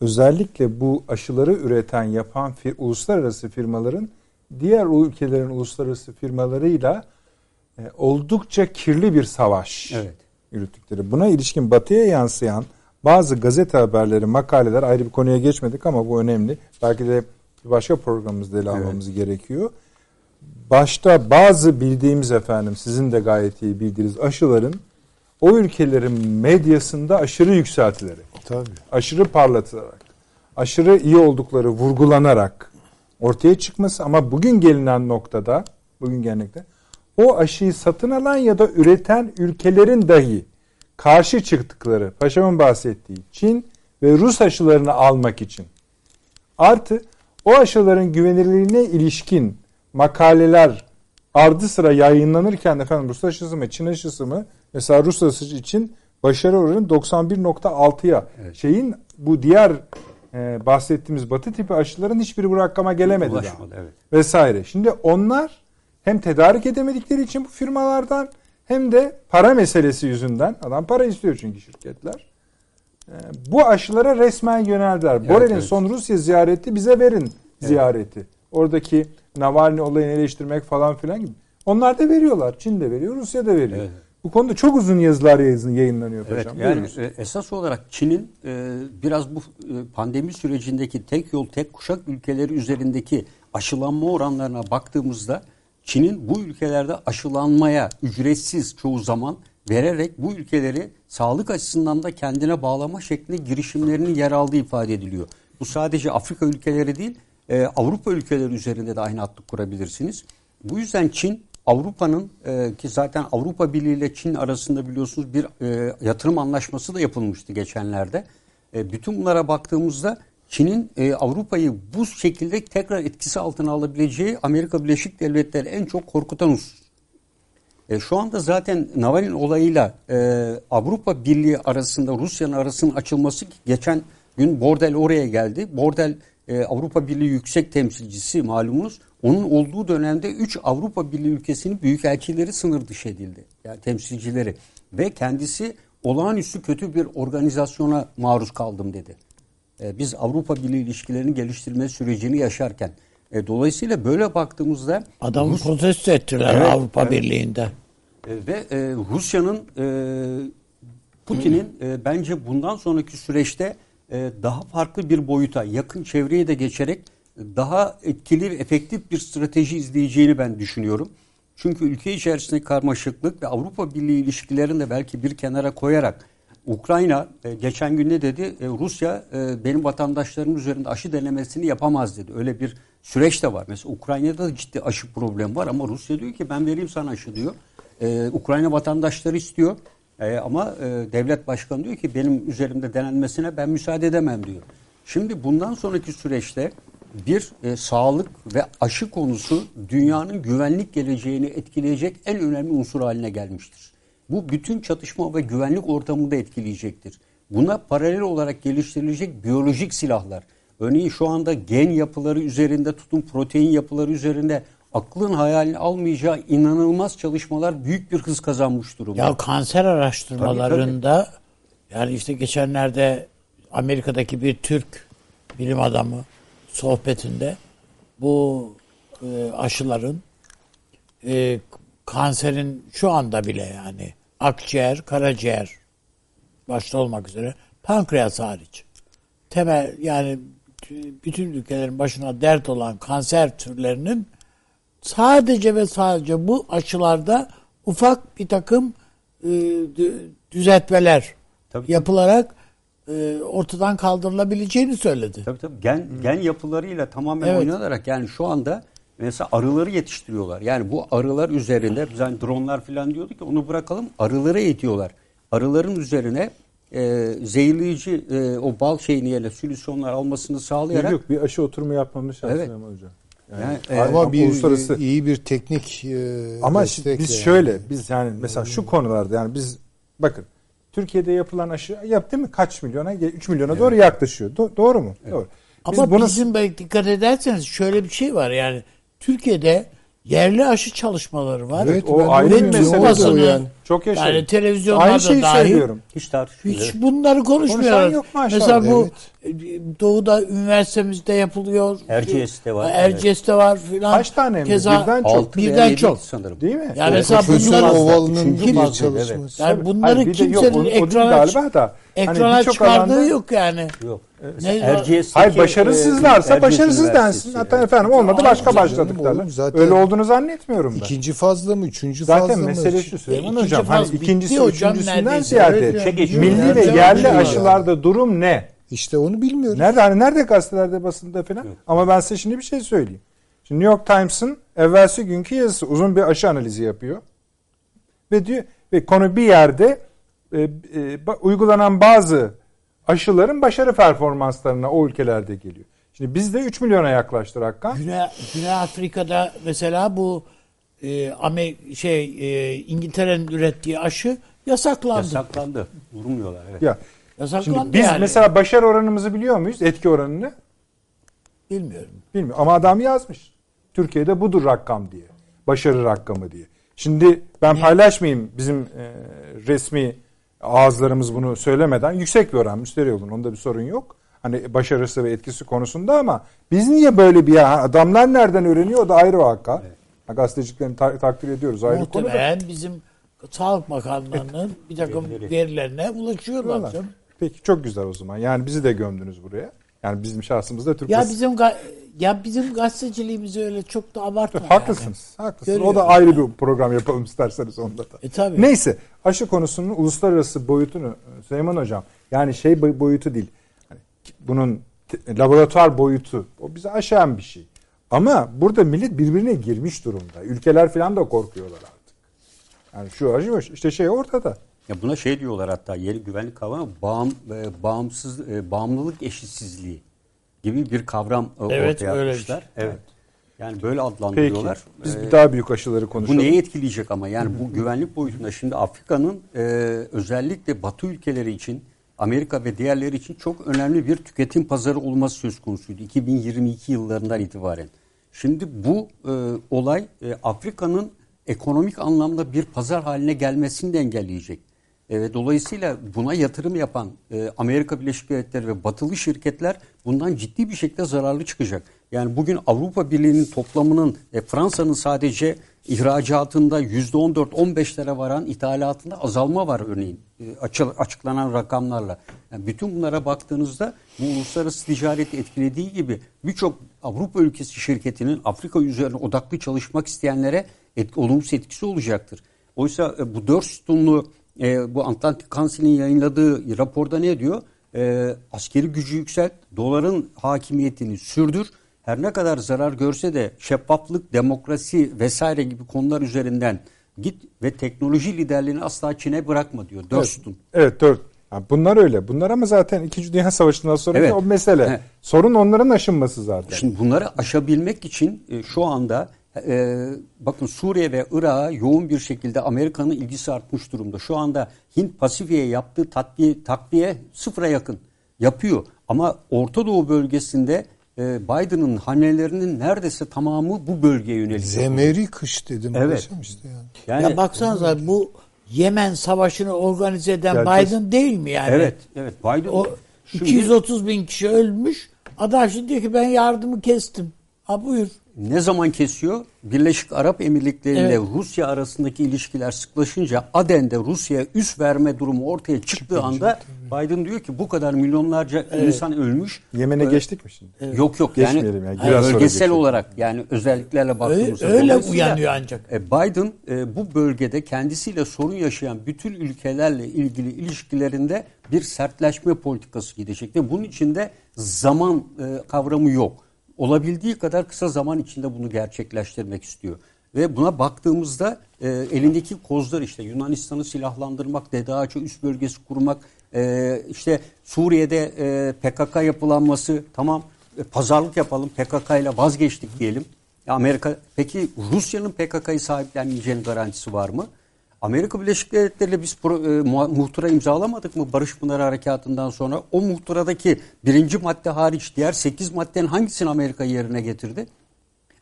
Speaker 1: Özellikle bu aşıları üreten, yapan fir- uluslararası firmaların diğer ülkelerin uluslararası firmalarıyla e, oldukça kirli bir savaş
Speaker 4: Evet.
Speaker 1: yürüttükleri. Buna ilişkin batıya yansıyan bazı gazete haberleri, makaleler ayrı bir konuya geçmedik ama bu önemli. Belki de bir başka programımızda ele almamız gerekiyor. Başta bazı bildiğimiz efendim sizin de gayet iyi bildiğiniz aşıların o ülkelerin medyasında aşırı yükseltileri,
Speaker 3: Tabii.
Speaker 1: aşırı parlatılarak, aşırı iyi oldukları vurgulanarak ortaya çıkması ama bugün gelinen noktada, bugün gelenekte o aşıyı satın alan ya da üreten ülkelerin dahi karşı çıktıkları, paşamın bahsettiği Çin ve Rus aşılarını almak için. Artı o aşıların güvenilirliğine ilişkin makaleler ardı sıra yayınlanırken efendim Rus aşısı mı Çin aşısı mı? Mesela Rus aşısı için başarı oranı 91.6'ya şeyin bu diğer e, bahsettiğimiz batı tipi aşıların hiçbiri bu rakama gelemedi daha.
Speaker 4: Ulaşmadı, evet.
Speaker 1: vesaire. Şimdi onlar hem tedarik edemedikleri için bu firmalardan hem de para meselesi yüzünden adam para istiyor çünkü şirketler. e, Bu aşılara resmen yöneldiler. Borel'in
Speaker 4: evet.
Speaker 1: son Rusya ziyareti bize verin ziyareti. Oradaki Navalny olayını eleştirmek falan filan gibi. Onlar da veriyorlar. Çin de veriyor, Rusya da veriyor.
Speaker 4: Evet.
Speaker 1: Bu konuda çok uzun yazılar yayın- yayınlanıyor
Speaker 4: Evet
Speaker 1: paşam.
Speaker 4: yani e, esas olarak Çin'in e, biraz bu e, pandemi sürecindeki tek yol tek kuşak ülkeleri üzerindeki aşılanma oranlarına baktığımızda Çin'in bu ülkelerde aşılanmaya ücretsiz çoğu zaman vererek bu ülkeleri sağlık açısından da kendine bağlama şeklinde girişimlerinin yer aldığı ifade ediliyor. Bu sadece Afrika ülkeleri değil e, Avrupa ülkeleri üzerinde de aynı hatlı kurabilirsiniz. Bu yüzden Çin Avrupa'nın e, ki zaten Avrupa Birliği ile Çin arasında biliyorsunuz bir e, yatırım anlaşması da yapılmıştı geçenlerde. E, bütün bunlara baktığımızda Çin'in e, Avrupa'yı bu şekilde tekrar etkisi altına alabileceği Amerika Birleşik Devletleri en çok korkutan husus. E, şu anda zaten Navalny olayıyla e, Avrupa Birliği arasında Rusya'nın arasının açılması geçen gün Bordel oraya geldi. Bordel e, Avrupa Birliği yüksek temsilcisi malumunuz. Onun olduğu dönemde 3 Avrupa Birliği ülkesinin büyükelçileri sınır dışı edildi. Yani temsilcileri. Ve kendisi olağanüstü kötü bir organizasyona maruz kaldım dedi. E, biz Avrupa Birliği ilişkilerini geliştirme sürecini yaşarken. E, dolayısıyla böyle baktığımızda
Speaker 2: Adamı
Speaker 4: Rus-
Speaker 2: protesto ettiler
Speaker 4: Evet,
Speaker 2: Avrupa
Speaker 4: evet.
Speaker 2: Birliği'nde.
Speaker 4: e, Ve e, Rusya'nın e, Putin'in e, bence bundan sonraki süreçte e, daha farklı bir boyuta, yakın çevreye de geçerek daha etkili ve efektif bir strateji izleyeceğini ben düşünüyorum. Çünkü ülke içerisindeki karmaşıklık ve Avrupa Birliği ilişkilerini de belki bir kenara koyarak Ukrayna e, geçen gün ne dedi? E, Rusya e, benim vatandaşlarım üzerinde aşı denemesini yapamaz dedi. Öyle bir süreç de var. Mesela Ukrayna'da da ciddi aşı problemi var ama Rusya diyor ki ben vereyim sana aşı diyor. E, Ukrayna vatandaşları istiyor. E, ama e, devlet başkanı diyor ki benim üzerimde denenmesine ben müsaade edemem diyor. Şimdi bundan sonraki süreçte bir e, sağlık ve aşı konusu dünyanın güvenlik geleceğini etkileyecek en önemli unsur haline gelmiştir. Bu bütün çatışma ve güvenlik ortamını da etkileyecektir. Buna paralel olarak geliştirilecek biyolojik silahlar. Örneğin şu anda gen yapıları üzerinde tutun protein yapıları üzerinde aklın hayalini almayacağı inanılmaz çalışmalar büyük bir hız kazanmış durumda.
Speaker 2: Ya kanser araştırmalarında yani işte geçenlerde Amerika'daki bir Türk bilim adamı sohbetinde bu e, aşıların e, kanserin şu anda bile yani akciğer, karaciğer başta olmak üzere pankreas hariç temel yani bütün ülkelerin başına dert olan kanser türlerinin sadece ve sadece bu aşılarda ufak bir takım e, dü- düzeltmeler
Speaker 4: Tabii.
Speaker 2: yapılarak e, ortadan kaldırılabileceğini söyledi.
Speaker 4: Tabii tabii. Gen, gen yapılarıyla tamamen
Speaker 2: Evet.
Speaker 4: oynanarak yani şu anda mesela arıları yetiştiriyorlar. Yani bu arılar üzerinde biz hani dronlar falan diyorduk ki onu bırakalım arıları eğitiyorlar. Arıların üzerine e, zehirleyici e, o bal şeyini yerine solüsyonlar almasını
Speaker 1: Yok
Speaker 4: sağlayarak
Speaker 1: yok bir aşı oturma yapmamız lazım
Speaker 4: Evet.
Speaker 1: Süleyman Hocam.
Speaker 4: Yani,
Speaker 1: Yani,
Speaker 4: e,
Speaker 3: Ama bir
Speaker 1: uluslararası
Speaker 3: iyi bir teknik e,
Speaker 1: Ama biz
Speaker 3: yani.
Speaker 1: şöyle biz yani mesela şu konularda yani biz bakın Türkiye'de yapılan aşı yap değil mi kaç milyona 3 milyona doğru yaklaşıyor. Do- doğru mu? Doğru. Biz
Speaker 2: Ama
Speaker 1: bunu
Speaker 2: bizim belki dikkat ederseniz şöyle bir şey var yani Türkiye'de yerli aşı çalışmaları var.
Speaker 3: Evet,
Speaker 1: o ayrı bir mesele.
Speaker 2: Basını,
Speaker 3: yani.
Speaker 1: çok yaşadım.
Speaker 2: Yani televizyonlarda
Speaker 1: Aynı şeyi
Speaker 2: dahil
Speaker 1: söylüyorum.
Speaker 4: hiç tartışmıyor.
Speaker 2: Hiç bunları konuşmuyoruz.
Speaker 1: Konuşan yok maşallah.
Speaker 2: Mesela bu e, Doğu'da üniversitemizde yapılıyor.
Speaker 4: Erciyes'te var,
Speaker 2: Erciyes'te var filan.
Speaker 1: Kaç tane mi?
Speaker 2: Keza
Speaker 1: Birden çok.
Speaker 2: Birden çok.
Speaker 4: sanırım.
Speaker 1: Değil mi?
Speaker 2: Yani mesela
Speaker 3: Profesör
Speaker 2: bunları
Speaker 3: Ovalı'nın bir çalışması.
Speaker 2: yani bunları
Speaker 1: Hayır, yok,
Speaker 2: kimsenin
Speaker 1: o- o değil
Speaker 2: ekrana,
Speaker 1: galiba da. Hani
Speaker 2: ekrana
Speaker 1: birçok
Speaker 2: çıkardığı
Speaker 1: alanda-
Speaker 2: yok yani.
Speaker 4: Yok.
Speaker 2: Ne-
Speaker 4: Erciyes'teki,
Speaker 1: Hayır başarısızlarsa
Speaker 4: e,
Speaker 1: başarısız densin. Hatta
Speaker 4: evet.
Speaker 1: efendim olmadı
Speaker 2: Aynen
Speaker 1: başka başladık derler.
Speaker 3: zaten-
Speaker 1: Öyle olduğunu zannetmiyorum ben.
Speaker 3: İkinci fazla mı? Üçüncü
Speaker 1: Zaten
Speaker 3: fazla mı?
Speaker 1: mesele şu Süleyman
Speaker 2: İkinci
Speaker 1: Hocam.
Speaker 2: faz
Speaker 1: Hani ikincisi
Speaker 2: hocam
Speaker 1: üçüncüsünden ziyade
Speaker 3: Evet,
Speaker 1: milli ve yerli aşılarda durum ne?
Speaker 3: İşte onu bilmiyoruz.
Speaker 1: Nerede hani nerede gazetelerde basında falan? Ama ben size şimdi bir şey söyleyeyim. Şimdi New York Times'ın evvelsi günkü yazısı uzun bir aşı analizi yapıyor. Ve diyor ve konu bir yerde e, e, uygulanan bazı aşıların başarı performanslarına o ülkelerde geliyor. Şimdi bizde 3 milyona yaklaştı rakam.
Speaker 2: Güney, Güney Afrika'da mesela bu e, Amer- şey e, İngiltere'nin ürettiği aşı yasaklandı.
Speaker 4: Yasaklandı. Vurmuyorlar. Evet.
Speaker 1: Ya
Speaker 2: Yasaklandı
Speaker 1: şimdi biz
Speaker 2: yani.
Speaker 1: mesela başarı oranımızı biliyor muyuz? Etki oranını?
Speaker 2: bilmiyorum.
Speaker 1: Bilmiyorum ama adam yazmış. Türkiye'de budur rakam diye. Başarı rakamı diye. Şimdi ben paylaşmayayım bizim e, resmi ağızlarımız bunu söylemeden yüksek bir oran müşteri olun. Onda bir sorun yok. Hani başarısı ve etkisi konusunda ama biz niye böyle bir ya adamlar nereden öğreniyor o da ayrı vaka. Ha, gazeteciliklerini ta- takdir ediyoruz ayrı konu.
Speaker 2: Muhtemelen bizim Sağlık Bakanlığı'nın bir takım verilerine ulaşıyorlar.
Speaker 1: Peki çok güzel o zaman. Yani bizi de gömdünüz buraya. Yani bizim şahsımızda Türk
Speaker 2: Ya
Speaker 1: basın-
Speaker 2: bizim ya bizim gazeteciliğimizi öyle çok da abartma. yani.
Speaker 1: Haklısınız. Haklısınız. O
Speaker 2: Görüyorum.
Speaker 1: da ayrı bir program yapalım isterseniz onda da.
Speaker 2: E, tabii.
Speaker 1: Neyse aşı konusunun uluslararası boyutunu Süleyman Hocam yani şey boy- boyutu değil. Hani bunun laboratuvar boyutu o bize aşan bir şey. Ama burada millet birbirine girmiş durumda. Ülkeler falan da korkuyorlar artık. Yani şu aşı işte şey ortada.
Speaker 4: Ya buna şey diyorlar hatta yeni güvenlik kavramı bağım, e, bağımsız e, bağımlılık eşitsizliği gibi bir kavram e,
Speaker 2: Evet,
Speaker 4: ortaya
Speaker 2: öyle
Speaker 4: atmışlar.
Speaker 2: şey.
Speaker 4: Evet. Yani böyle
Speaker 1: Peki
Speaker 4: adlandırıyorlar.
Speaker 1: biz
Speaker 4: Ee,
Speaker 1: bir daha büyük aşıları
Speaker 4: bu
Speaker 1: konuşalım.
Speaker 4: neyi etkileyecek ama yani bu güvenlik boyutunda şimdi Afrika'nın e, özellikle Batı ülkeleri için Amerika ve diğerleri için çok önemli bir tüketim pazarı olması söz konusuydu 2022 yıllarından itibaren. Şimdi bu e, olay e, Afrika'nın ekonomik anlamda bir pazar haline gelmesini de engelleyecek. E, dolayısıyla buna yatırım yapan e, Amerika Birleşik Devletleri ve batılı şirketler bundan ciddi bir şekilde zararlı çıkacak. Yani bugün Avrupa Birliği'nin toplamının e, Fransa'nın sadece ihracatında %14-15'lere varan ithalatında azalma var örneğin e, açı- açıklanan rakamlarla. Yani bütün bunlara baktığınızda bu uluslararası ticareti etkilediği gibi birçok Avrupa ülkesi şirketinin Afrika üzerine odaklı çalışmak isteyenlere et, olumsuz etkisi olacaktır. Oysa e, bu dört sütunlu e, bu Atlantik Council'in yayınladığı raporda ne diyor? E, askeri gücü yükselt, doların hakimiyetini sürdür. Her ne kadar zarar görse de şeffaflık, demokrasi vesaire gibi konular üzerinden git ve teknoloji liderliğini asla Çin'e bırakma diyor. Dört
Speaker 1: Evet, evet dört. Ha, bunlar öyle. Bunlar ama zaten 2. Dünya Savaşı'ndan sonra
Speaker 4: Evet.
Speaker 1: o mesele.
Speaker 4: Evet.
Speaker 1: Sorun onların aşınması zaten.
Speaker 4: Şimdi bunları aşabilmek için e, şu anda e, bakın Suriye ve Irak'a yoğun bir şekilde Amerika'nın ilgisi artmış durumda. Şu anda Hint Pasifik'e yaptığı takviye, takviye sıfıra yakın yapıyor. Ama Orta Doğu bölgesinde e, Biden'ın hamlelerinin neredeyse tamamı bu bölgeye yönelik.
Speaker 3: Zemeri kış dedim.
Speaker 4: Evet.
Speaker 3: işte yani.
Speaker 4: Yani,
Speaker 2: ya baksanıza bu Yemen Savaşı'nı organize eden
Speaker 1: Gerçi-
Speaker 2: Biden değil mi yani?
Speaker 4: Evet, evet. Biden
Speaker 2: O
Speaker 4: şimdi-
Speaker 2: 230 bin kişi ölmüş. Adam şimdi diyor ki ben yardımı kestim. Ha buyur.
Speaker 4: Ne zaman kesiyor? Birleşik Arap Emirlikleri ile
Speaker 2: Evet.
Speaker 4: Rusya arasındaki ilişkiler sıklaşınca Aden'de Rusya'ya üst verme durumu ortaya çıktığı anda Biden diyor ki bu kadar milyonlarca insan ölmüş.
Speaker 1: Yemen'e
Speaker 4: Ee,
Speaker 1: geçtik mi şimdi?
Speaker 4: Yok yok yani,
Speaker 1: Geçmeyelim yani,
Speaker 4: bölgesel olarak yani özelliklerle
Speaker 2: Öyle,
Speaker 4: baktığımızda.
Speaker 2: öyle
Speaker 4: Dolayısıyla,
Speaker 2: uyanıyor ancak.
Speaker 4: e, Biden e, bu bölgede kendisiyle sorun yaşayan bütün ülkelerle ilgili ilişkilerinde bir sertleşme politikası gidecek ve bunun içinde zaman e, kavramı yok. Olabildiği kadar kısa zaman içinde bunu gerçekleştirmek istiyor. Ve buna baktığımızda e, elindeki kozlar işte Yunanistan'ı silahlandırmak, DDAÇ'a üst bölgesi kurmak, e, işte Suriye'de e, PKK yapılanması tamam e, pazarlık yapalım PKK ile vazgeçtik diyelim. Amerika peki Rusya'nın PKK'yı sahiplenmeyeceğinin garantisi var mı? Amerika Birleşik Devletleri ile biz pro, e, muhtıra imzalamadık mı Barış Pınarı Harekatı'ndan sonra? O muhtıradaki birinci madde hariç diğer sekiz maddenin hangisini Amerika yerine getirdi?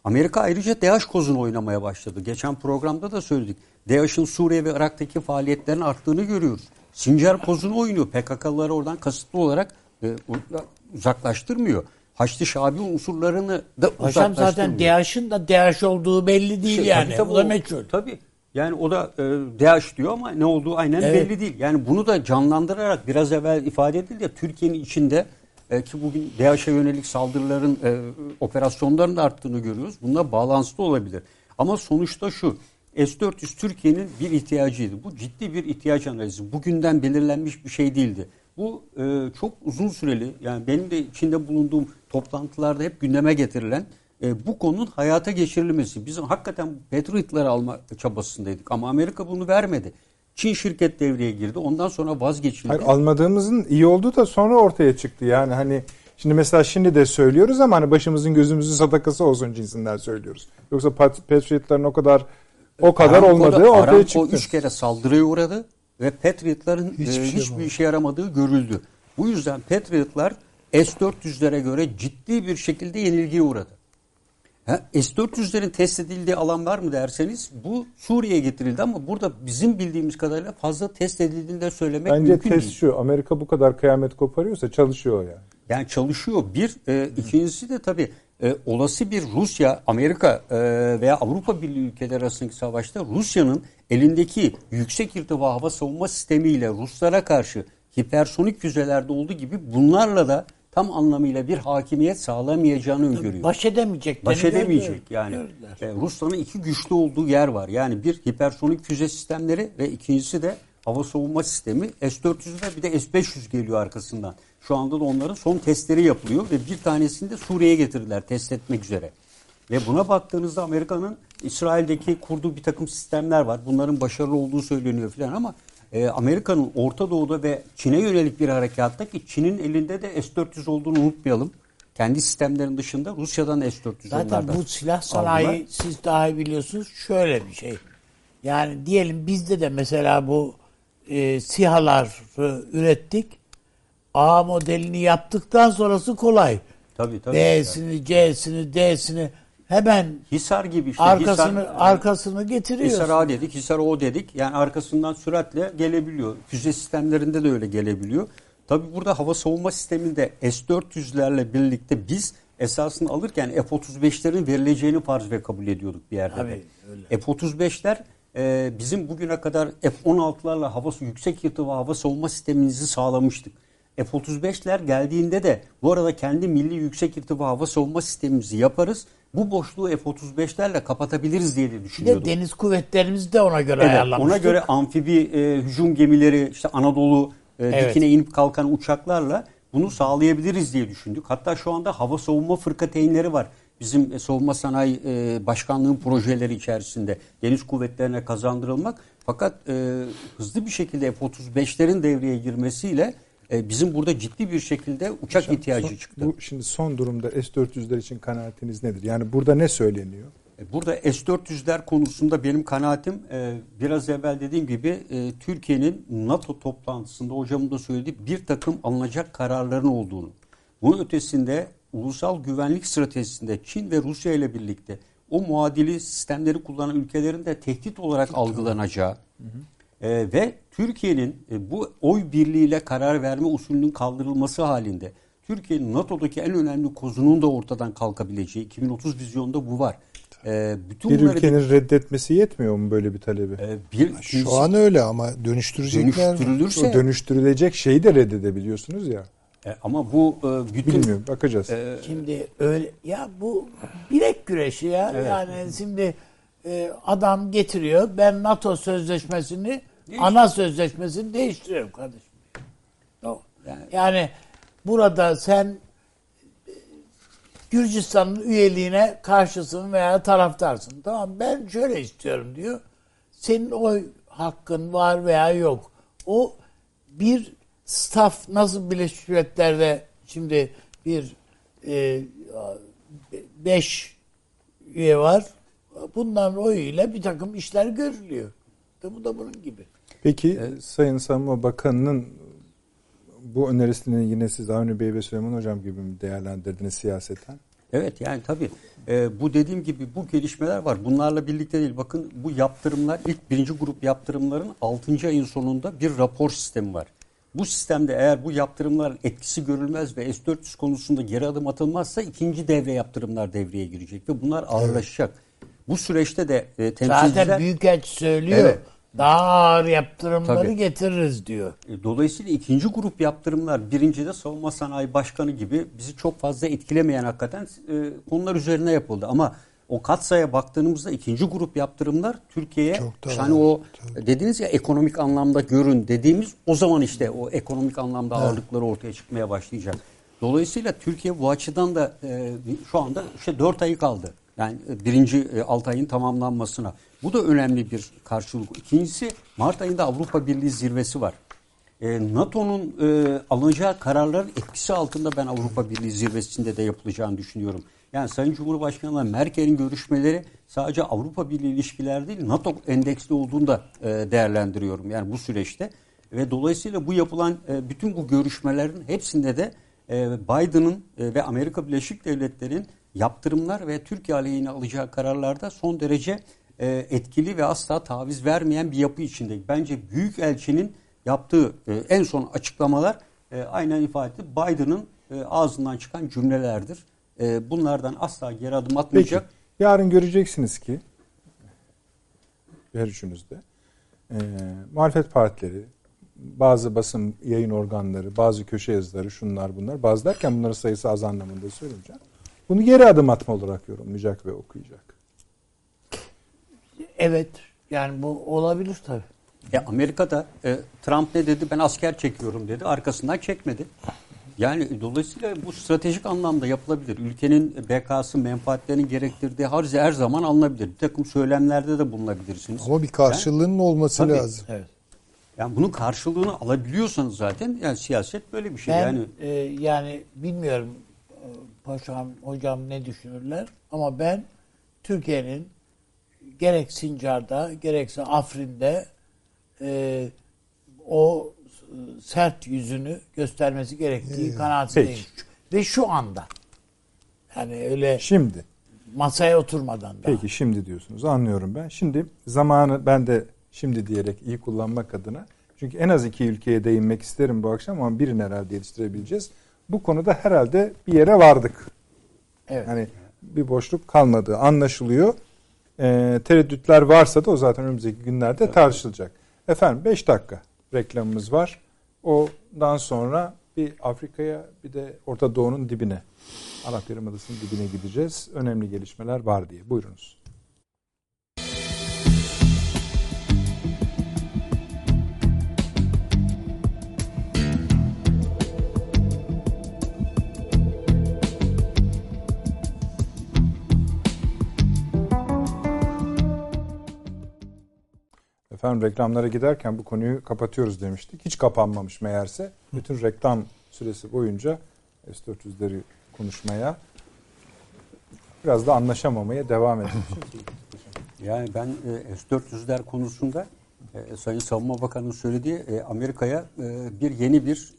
Speaker 4: Amerika ayrıca DAEŞ kozunu oynamaya başladı. Geçen programda da söyledik. DAEŞ'in Suriye ve Irak'taki faaliyetlerin arttığını görüyoruz. Sincar kozunu oynuyor. PKK'lıları oradan kasıtlı olarak e, uzaklaştırmıyor. Haçlı Şabi unsurlarını da
Speaker 2: zaten
Speaker 4: uzaklaştırmıyor.
Speaker 2: DAEŞ'in da DAEŞ olduğu belli değil
Speaker 4: Şey,
Speaker 2: yani.
Speaker 4: tabii, tabii
Speaker 2: o da meçhul.
Speaker 4: Tabii. Yani o da e, DAEŞ diyor ama ne olduğu aynen
Speaker 2: Evet.
Speaker 4: belli değil. Yani bunu da canlandırarak biraz evvel ifade edildi ya Türkiye'nin içinde e, ki bugün DAEŞ'e yönelik saldırıların e, operasyonların da arttığını görüyoruz. Bununla bağlantılı olabilir. Ama sonuçta şu S-400 Türkiye'nin bir ihtiyacıydı. Bu ciddi bir ihtiyaç analizi. Bugünden belirlenmiş bir şey değildi. Bu e, çok uzun süreli yani benim de içinde bulunduğum toplantılarda hep gündeme getirilen e, bu konunun hayata geçirilmesi. Biz hakikaten Patriot'ları alma çabasındaydık ama Amerika bunu vermedi. Çin şirket devreye girdi. Ondan sonra vazgeçildi.
Speaker 1: Hayır, almadığımızın iyi olduğu da sonra ortaya çıktı. Yani hani şimdi mesela şimdi de söylüyoruz ama hani başımızın gözümüzün sadakası olsun cinsinden söylüyoruz. Yoksa Pat- Patriot'ların o kadar o kadar
Speaker 4: Aramco'da-
Speaker 1: olmadığı ortaya
Speaker 4: Aramco
Speaker 1: çıktı.
Speaker 4: üç kere saldırıya uğradı ve Patriot'ların
Speaker 3: Hiçbir
Speaker 4: hiçbir,
Speaker 3: şey
Speaker 4: hiçbir işe yaramadığı görüldü. Bu yüzden Patriot'lar S-400'lere göre ciddi bir şekilde yenilgiye uğradı. Ha, S-400'lerin test edildiği alan var mı derseniz bu Suriye'ye getirildi ama burada bizim bildiğimiz kadarıyla fazla test edildiğini de söylemek
Speaker 1: Bence
Speaker 4: mümkün
Speaker 1: test
Speaker 4: değil.
Speaker 1: şu. Amerika bu kadar kıyamet koparıyorsa çalışıyor yani.
Speaker 4: Yani çalışıyor. Bir, e, ikincisi de tabii e, olası bir Rusya, Amerika e, veya Avrupa Birliği ülkeleri arasındaki savaşta Rusya'nın elindeki yüksek irtifa hava savunma sistemiyle Ruslara karşı hipersonik füzelerde olduğu gibi bunlarla da tam anlamıyla bir hakimiyet sağlamayacağını öngörüyor.
Speaker 2: Baş edemeyecek.
Speaker 4: Baş edemeyecek yani. E, Rusya'nın iki güçlü olduğu yer var. Yani bir hipersonik füze sistemleri ve ikincisi de hava savunma sistemi. S-400'de bir de S-500 geliyor arkasından. Şu anda da onların son testleri yapılıyor ve bir tanesini de Suriye'ye getirdiler test etmek üzere. Ve buna baktığınızda Amerika'nın İsrail'deki kurduğu bir takım sistemler var. Bunların başarılı olduğu söyleniyor falan ama e, Amerika'nın Orta Doğu'da ve Çin'e yönelik bir harekatta ki Çin'in elinde de S-400 olduğunu unutmayalım. Kendi sistemlerin dışında Rusya'dan S-400
Speaker 2: Zaten bu silah sanayi aldılar. siz daha iyi biliyorsunuz şöyle bir şey. Yani diyelim bizde de mesela bu e, SİHA'ları ürettik. A modelini yaptıktan sonrası kolay.
Speaker 4: Tabii tabii.
Speaker 2: B'sini, C'sini, D'sini hemen
Speaker 4: Hisar gibi işte.
Speaker 2: Arkasını, Hisar, arkasını getiriyorsun.
Speaker 4: Hisar A dedik, Hisar O dedik. Yani arkasından süratle gelebiliyor. Füze sistemlerinde de öyle gelebiliyor. Tabi burada hava savunma sisteminde S-400'lerle birlikte biz esasını alırken F-35'lerin verileceğini farz ve kabul ediyorduk bir yerde. F-35'ler e, bizim bugüne kadar F-16'larla hava yüksek irtifa hava savunma sistemimizi sağlamıştık. F-35'ler geldiğinde de bu arada kendi milli yüksek irtifa hava savunma sistemimizi yaparız. Bu boşluğu F-35'lerle kapatabiliriz diye de düşünüyordum.
Speaker 2: Bir de deniz kuvvetlerimiz de ona göre
Speaker 4: evet,
Speaker 2: ayarlamıştık.
Speaker 4: Ona göre amfibi e, hücum gemileri işte Anadolu e, evet. dikine inip kalkan uçaklarla bunu sağlayabiliriz diye düşündük. Hatta şu anda hava savunma fırkateynleri var. Bizim e, savunma sanayi e, başkanlığın projeleri içerisinde deniz kuvvetlerine kazandırılmak. Fakat e, hızlı bir şekilde F-35'lerin devreye girmesiyle e, bizim burada ciddi bir şekilde uçak Hocam, ihtiyacı
Speaker 1: son,
Speaker 4: çıktı.
Speaker 1: Bu şimdi son durumda S-400'ler için kanaatiniz nedir? Yani burada ne söyleniyor?
Speaker 4: E, burada S-400'ler konusunda benim kanaatim e, biraz evvel dediğim gibi Türkiye'nin NATO toplantısında hocamın da söylediği bir takım alınacak kararların olduğunu. Bunun ötesinde ulusal güvenlik stratejisinde Çin ve Rusya ile birlikte o muadili sistemleri kullanan ülkelerin de tehdit olarak algılanacağı hı hı. E, ve Türkiye'nin e, bu oy birliğiyle karar verme usulünün kaldırılması halinde Türkiye'nin NATO'daki en önemli kozunun da ortadan kalkabileceği 2030 vizyonda bu var.
Speaker 1: E, bütün bir ülkenin bir, reddetmesi yetmiyor mu böyle bir talebi? E,
Speaker 3: bir, Şu an öyle ama dönüştürecekler
Speaker 1: dönüştürülürse, o dönüştürülecek şeyi de reddedebiliyorsunuz ya.
Speaker 4: E, ama bu e, bütün
Speaker 1: bilmiyorum bakacağız.
Speaker 2: E, şimdi öyle ya bu bilek güreşi ya. Evet. Yani şimdi e, adam getiriyor ben NATO sözleşmesini Değiş. ana sözleşmesini değiştiriyorum kardeşim. Yani, yani burada sen e, Gürcistan'ın üyeliğine karşısın veya taraftarsın. Tamam ben şöyle istiyorum diyor. Senin oy hakkın var veya yok. O bir staff nasıl Birleşmiş Milletler'de şimdi bir e, beş üye var. Bunların oyuyla bir takım işler görülüyor. Bu da bunun gibi.
Speaker 1: Peki evet. Sayın Savunma Bakanı'nın bu önerisini yine siz Avni Bey ve Süleyman Hocam gibi mi değerlendirdiniz siyaseten?
Speaker 4: Evet yani tabii e, bu dediğim gibi bu gelişmeler var. Bunlarla birlikte değil. Bakın bu yaptırımlar ilk birinci grup yaptırımların 6. ayın sonunda bir rapor sistemi var. Bu sistemde eğer bu yaptırımlar etkisi görülmez ve S-400 konusunda geri adım atılmazsa ikinci devre yaptırımlar devreye girecek ve bunlar ağırlaşacak. Evet. Bu süreçte de e, temsilciler...
Speaker 2: Zaten Büyükelçi söylüyor. Evet. Daha ağır yaptırımları Tabii. getiririz diyor.
Speaker 4: E, dolayısıyla ikinci grup yaptırımlar birincide savunma sanayi başkanı gibi bizi çok fazla etkilemeyen hakikaten e, konular üzerine yapıldı. Ama o katsaya baktığımızda ikinci grup yaptırımlar Türkiye'ye hani o tabii. dediniz ya ekonomik anlamda görün dediğimiz o zaman işte o ekonomik anlamda evet. ağırlıkları ortaya çıkmaya başlayacak. Dolayısıyla Türkiye bu açıdan da e, şu anda işte dört ayı kaldı. Yani e, birinci e, 6 ayın tamamlanmasına. Bu da önemli bir karşılık. İkincisi Mart ayında Avrupa Birliği zirvesi var. E, NATO'nun e, alınacağı kararların etkisi altında ben Avrupa Birliği zirvesinde de yapılacağını düşünüyorum. Yani Sayın Cumhurbaşkanı Merkel'in görüşmeleri sadece Avrupa Birliği ilişkiler değil NATO endeksli olduğunu da değerlendiriyorum. Yani bu süreçte ve dolayısıyla bu yapılan bütün bu görüşmelerin hepsinde de e, Biden'ın ve Amerika Birleşik Devletleri'nin yaptırımlar ve Türkiye aleyhine alacağı kararlarda son derece e, etkili ve asla taviz vermeyen bir yapı içinde. Bence büyük elçinin yaptığı e, en son açıklamalar e, aynen ifade etti. Biden'ın e, ağzından çıkan cümlelerdir. e, bunlardan asla geri adım
Speaker 1: Peki.
Speaker 4: atmayacak.
Speaker 1: Yarın göreceksiniz ki her üçünüzde e, muhalefet partileri, bazı basın yayın organları, bazı köşe yazıları, şunlar bunlar. Bazı derken bunların sayısı az anlamında söyleyeceğim. Bunu geri adım atma olarak yorumlayacak ve okuyacak.
Speaker 2: Evet. Yani bu olabilir tabii.
Speaker 4: E, Amerika'da e, Trump ne dedi? Ben asker çekiyorum dedi. Arkasından çekmedi. Yani dolayısıyla bu stratejik anlamda yapılabilir. Ülkenin BK'sı, menfaatlerinin gerektirdiği harcı her zaman alınabilir. Bir takım söylemlerde de bulunabilirsiniz.
Speaker 3: Ama bir karşılığının olması
Speaker 4: Tabii.
Speaker 3: lazım.
Speaker 2: Evet.
Speaker 4: Yani bunun karşılığını alabiliyorsanız zaten yani siyaset böyle bir şey.
Speaker 2: Ben
Speaker 4: yani
Speaker 2: e, yani bilmiyorum paşam hocam ne düşünürler ama ben Türkiye'nin gerek Sincar'da gerekse Afrin'de e, o e, sert yüzünü göstermesi gerektiği kanaatindeyim. Ve şu anda yani öyle
Speaker 1: Şimdi
Speaker 2: masaya oturmadan da.
Speaker 1: Peki şimdi diyorsunuz. Anlıyorum ben. Şimdi zamanı ben de şimdi diyerek iyi kullanmak adına. Çünkü en az iki ülkeye değinmek isterim bu akşam ama birini herhalde yetiştirebileceğiz. Bu konuda herhalde bir yere vardık.
Speaker 2: Evet.
Speaker 1: Yani bir boşluk kalmadığı anlaşılıyor. Ee, tereddütler varsa da o zaten önümüzdeki günlerde tartışılacak. Efendim 5 dakika reklamımız var. Ondan sonra bir Afrika'ya bir de Orta Doğu'nun dibine, Arap Yarımadası'nın dibine gideceğiz. Önemli gelişmeler var diye. Buyurunuz. Efendim reklamlara giderken bu konuyu kapatıyoruz demiştik. Hiç kapanmamış meğerse. Bütün reklam süresi boyunca S-400'leri konuşmaya biraz da anlaşamamaya devam etmiş.
Speaker 4: Yani ben e, S-400'ler konusunda e, Sayın Savunma Bakanı'nın söylediği e, Amerika'ya bir yeni bir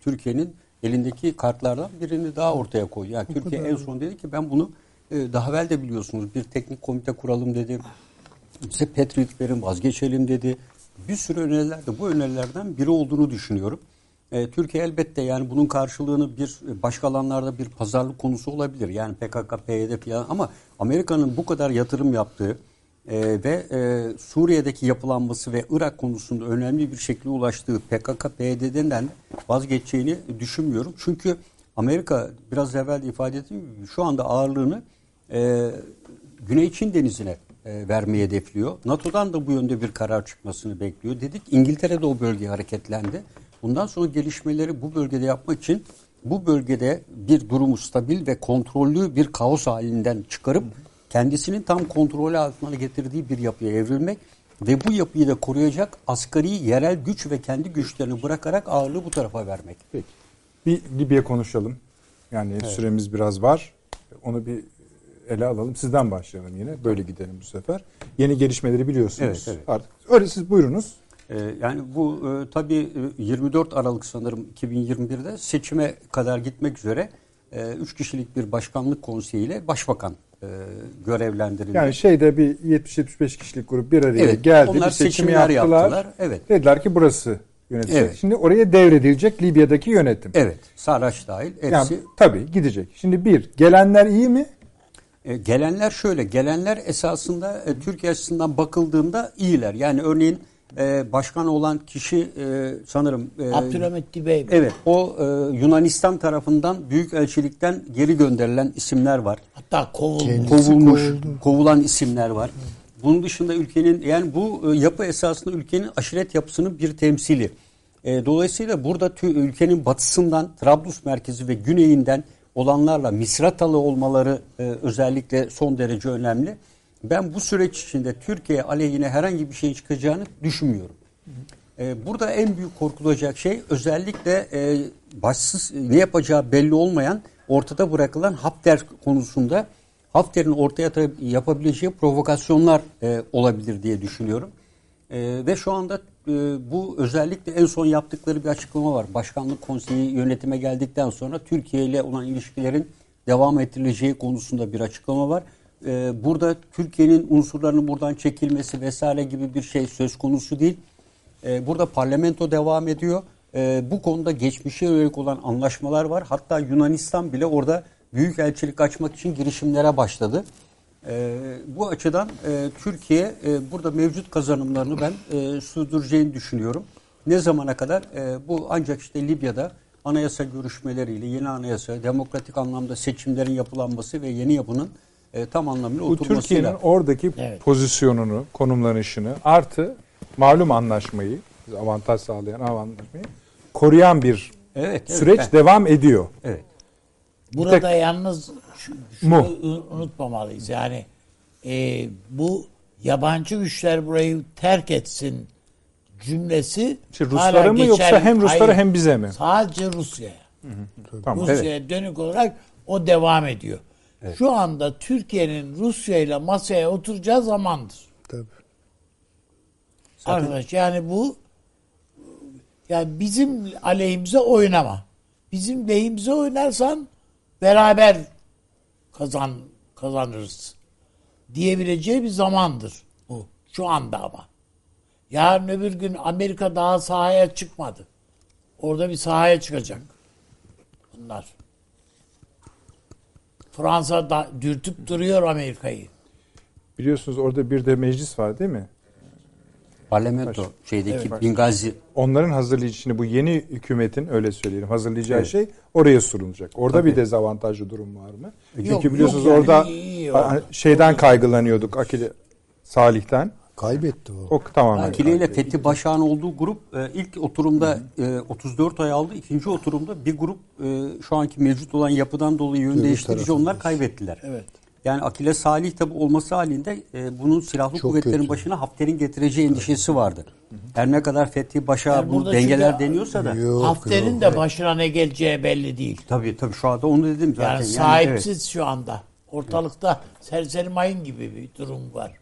Speaker 4: Türkiye'nin elindeki kartlardan birini daha ortaya koyuyor. Yani Türkiye en son dedi ki ben bunu daha evvel de biliyorsunuz bir teknik komite kuralım dedi. Bize Patriot verin vazgeçelim dedi. Bir sürü öneriler de bu önerilerden biri olduğunu düşünüyorum. E, Türkiye elbette yani bunun karşılığını bir başka alanlarda bir pazarlık konusu olabilir. Yani PKK, PYD falan ama Amerika'nın bu kadar yatırım yaptığı e, ve e, Suriye'deki yapılanması ve Irak konusunda önemli bir şekilde ulaştığı PKK, PYD'den vazgeçeceğini düşünmüyorum. Çünkü Amerika biraz evvel de ifade ettiğim gibi şu anda ağırlığını e, Güney Çin denizine e, vermeyi hedefliyor. NATO'dan da bu yönde bir karar çıkmasını bekliyor. Dedik İngiltere de o bölgeye hareketlendi. Bundan sonra gelişmeleri bu bölgede yapmak için bu bölgede bir durumu stabil ve kontrollü bir kaos halinden çıkarıp kendisinin tam kontrolü altına getirdiği bir yapıya evrilmek ve bu yapıyı da koruyacak asgari yerel güç ve kendi güçlerini bırakarak ağırlığı bu tarafa vermek.
Speaker 1: Peki. Bir Libya konuşalım. Yani süremiz biraz var. Onu bir ele alalım. Sizden başlayalım yine. Böyle gidelim bu sefer. Yeni gelişmeleri biliyorsunuz.
Speaker 4: Evet, evet.
Speaker 1: Artık öyle siz buyurunuz.
Speaker 4: Ee, yani bu e, tabii e, 24 Aralık sanırım 2021'de seçime kadar gitmek üzere 3 kişilik bir başkanlık konseyiyle başbakan e, görevlendirildi.
Speaker 1: Yani şeyde bir 70-75 kişilik grup bir araya
Speaker 4: Evet,
Speaker 1: geldi.
Speaker 4: onlar
Speaker 1: bir seçimi yaptılar.
Speaker 4: yaptılar, evet.
Speaker 1: Dediler ki burası yönetilecek.
Speaker 4: Evet.
Speaker 1: Şimdi oraya devredilecek Libya'daki yönetim.
Speaker 4: evet, Sarraç dahil hepsi.
Speaker 1: Yani tabii gidecek. Şimdi bir, gelenler iyi mi?
Speaker 4: E, gelenler şöyle, gelenler esasında e, Türkiye açısından bakıldığında iyiler. Yani örneğin e, başkan olan kişi e, sanırım e,
Speaker 2: Abdülhamit Dibey?
Speaker 4: Evet, o e, Yunanistan tarafından büyük elçilikten geri gönderilen isimler var.
Speaker 2: Hatta kovulmuş.
Speaker 4: Kovulmuş,
Speaker 3: kovuldu.
Speaker 4: kovulan isimler var. Bunun dışında ülkenin yani bu e, yapı esasında ülkenin aşiret yapısının bir temsili. E, dolayısıyla burada tü- ülkenin batısından Trablus merkezi ve güneyinden olanlarla misratalı olmaları e, özellikle son derece önemli. Ben bu süreç içinde Türkiye aleyhine herhangi bir şey çıkacağını düşünmüyorum. E, burada en büyük korkulacak şey özellikle e, başsız ne yapacağı belli olmayan ortada bırakılan Hafter konusunda Hafter'in ortaya yapabileceği provokasyonlar e, olabilir diye düşünüyorum. E, ve şu anda e, bu özellikle en son yaptıkları bir açıklama var. Başkanlık konseyi yönetime geldikten sonra Türkiye ile olan ilişkilerin devam ettirileceği konusunda bir açıklama var. E, burada Türkiye'nin unsurlarının buradan çekilmesi vesaire gibi bir şey söz konusu değil. E, burada parlamento devam ediyor. Bu konuda geçmişe yönelik olan anlaşmalar var. Hatta Yunanistan bile orada büyük elçilik açmak için girişimlere başladı. E, bu açıdan e, Türkiye e, burada mevcut kazanımlarını ben e, sürdüreceğini düşünüyorum. Ne zamana kadar? E, bu ancak işte Libya'da anayasa görüşmeleriyle yeni anayasa, demokratik anlamda seçimlerin yapılanması ve yeni yapının e, tam anlamıyla
Speaker 1: Bu
Speaker 4: oturmasıyla.
Speaker 1: Türkiye'nin oradaki
Speaker 2: Evet.
Speaker 1: pozisyonunu, konumlanışını artı malum anlaşmayı, avantaj sağlayan anlaşmayı koruyan bir
Speaker 4: Evet, evet,
Speaker 1: süreç
Speaker 4: ben-
Speaker 1: devam ediyor.
Speaker 4: Evet.
Speaker 2: Burada yalnız şu, şunu
Speaker 1: Mu.
Speaker 2: unutmamalıyız. Yani e, bu yabancı güçler burayı terk etsin cümlesi
Speaker 1: İşte
Speaker 2: hala
Speaker 1: Ruslara mı yoksa
Speaker 2: geçerli.
Speaker 1: hem Ruslara
Speaker 2: Hayır,
Speaker 1: hem bize mi?
Speaker 2: Sadece Rusya'ya.
Speaker 1: Tamam.
Speaker 2: Rusya'ya dönük olarak o devam ediyor. Şu anda Türkiye'nin Rusya ile masaya oturacağı zamandır.
Speaker 3: Tabii.
Speaker 2: Arkadaş yani bu yani bizim aleyhimize oynama. Bizim lehimize oynarsan beraber kazan kazanırız diyebileceği bir zamandır bu. Şu anda ama. Yarın öbür gün Amerika daha sahaya çıkmadı. Orada bir sahaya çıkacak. Bunlar. Fransa da dürtüp duruyor Amerika'yı.
Speaker 1: Biliyorsunuz orada bir de meclis var değil mi?
Speaker 4: Parlamento şeydeki Bingazi
Speaker 1: Onların hazırlayıcı şimdi bu yeni hükümetin öyle söyleyelim hazırlayacağı şey oraya sunulacak. Orada bir dezavantajlı durum var mı? Çünkü
Speaker 2: Yok,
Speaker 1: biliyorsunuz
Speaker 2: yok yani,
Speaker 1: orada
Speaker 2: iyi,
Speaker 1: şeyden kaygılanıyorduk Akile Salih'ten.
Speaker 3: Kaybetti o.
Speaker 1: O tamamen.
Speaker 4: Akile ile. Fethi Başak'ın olduğu grup e, ilk oturumda e, 34 ay aldı. İkinci oturumda bir grup e, şu anki mevcut olan yapıdan dolayı yön değiştirici onlar kaybettiler.
Speaker 2: Evet.
Speaker 4: Yani Akile Salih tabi olması halinde e, bunun silahlı
Speaker 3: Çok
Speaker 4: kuvvetlerin
Speaker 3: kötü.
Speaker 4: başına Hafter'in getireceği endişesi vardı. Her ne kadar Fethi Başak'a
Speaker 2: Yani
Speaker 4: bu dengeler
Speaker 2: çünkü-
Speaker 4: deniyorsa da.
Speaker 3: Yok,
Speaker 2: Hafter'in
Speaker 3: yok.
Speaker 2: de başına ne geleceği belli değil.
Speaker 4: Tabii tabii şu anda onu dedim zaten.
Speaker 2: Yani
Speaker 4: evet.
Speaker 2: sahipsiz şu anda. Ortalıkta serseri mayın gibi bir durum var.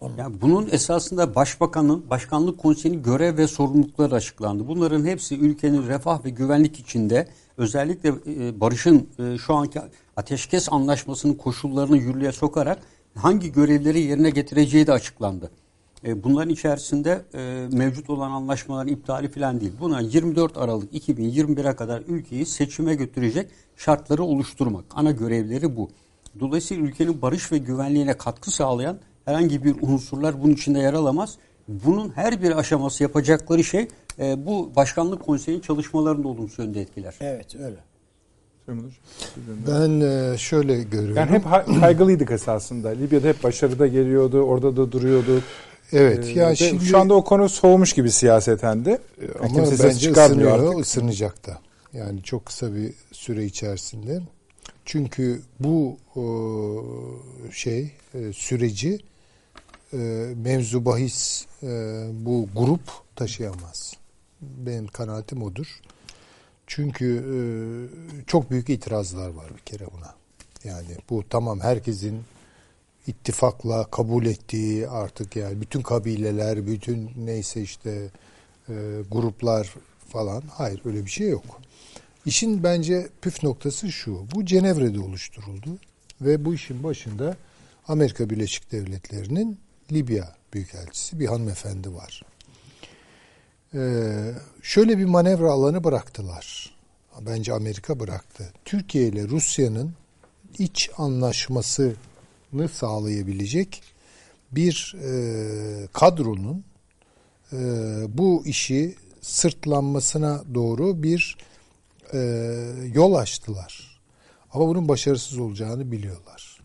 Speaker 2: Onun.
Speaker 4: Ya bunun esasında başbakanın, başkanlık konseyinin görev ve sorumlulukları açıklandı. Bunların hepsi ülkenin refah ve güvenlik içinde özellikle e, barışın e, şu anki ateşkes anlaşmasının koşullarını yürürlüğe sokarak hangi görevleri yerine getireceği de açıklandı. E, Bunların içerisinde e, mevcut olan anlaşmaların iptali falan değil. Buna 24 Aralık 2021'e kadar ülkeyi seçime götürecek şartları oluşturmak. Ana görevleri bu. Dolayısıyla ülkenin barış ve güvenliğine katkı sağlayan herhangi bir unsurlar bunun içinde yer alamaz. Bunun her bir aşaması yapacakları şey e, bu başkanlık konseyinin çalışmalarını da olumsuz yönde etkiler.
Speaker 2: Evet öyle.
Speaker 3: Ben e, şöyle görüyorum.
Speaker 1: Yani hep kaygılıydık esasında. Libya'da hep başarıda geliyordu, orada da duruyordu.
Speaker 3: evet
Speaker 1: Ee,
Speaker 3: ya şimdi
Speaker 1: şu anda o konu soğumuş gibi siyaseten de.
Speaker 3: Ama
Speaker 1: kimse
Speaker 3: bence ısınıyor,
Speaker 1: artık.
Speaker 3: ısınacak da. Yani çok kısa bir süre içerisinde. Çünkü bu e, şey e, süreci e, mevzu bahis e, bu grup taşıyamaz. Benim kanaatim odur. Çünkü e, çok büyük itirazlar var bir kere buna. Yani bu tamam herkesin ittifakla kabul ettiği artık yani bütün kabileler, bütün neyse işte e, gruplar falan. Hayır öyle bir şey yok. İşin bence püf noktası şu. Bu Cenevre'de oluşturuldu ve bu işin başında Amerika Birleşik Devletleri'nin Libya Büyükelçisi bir hanımefendi var. Ee, şöyle bir manevra alanı bıraktılar. Bence Amerika bıraktı. Türkiye ile Rusya'nın iç anlaşmasını sağlayabilecek bir e, kadronun e, bu işi sırtlanmasına doğru bir e, yol açtılar. Ama bunun başarısız olacağını biliyorlar.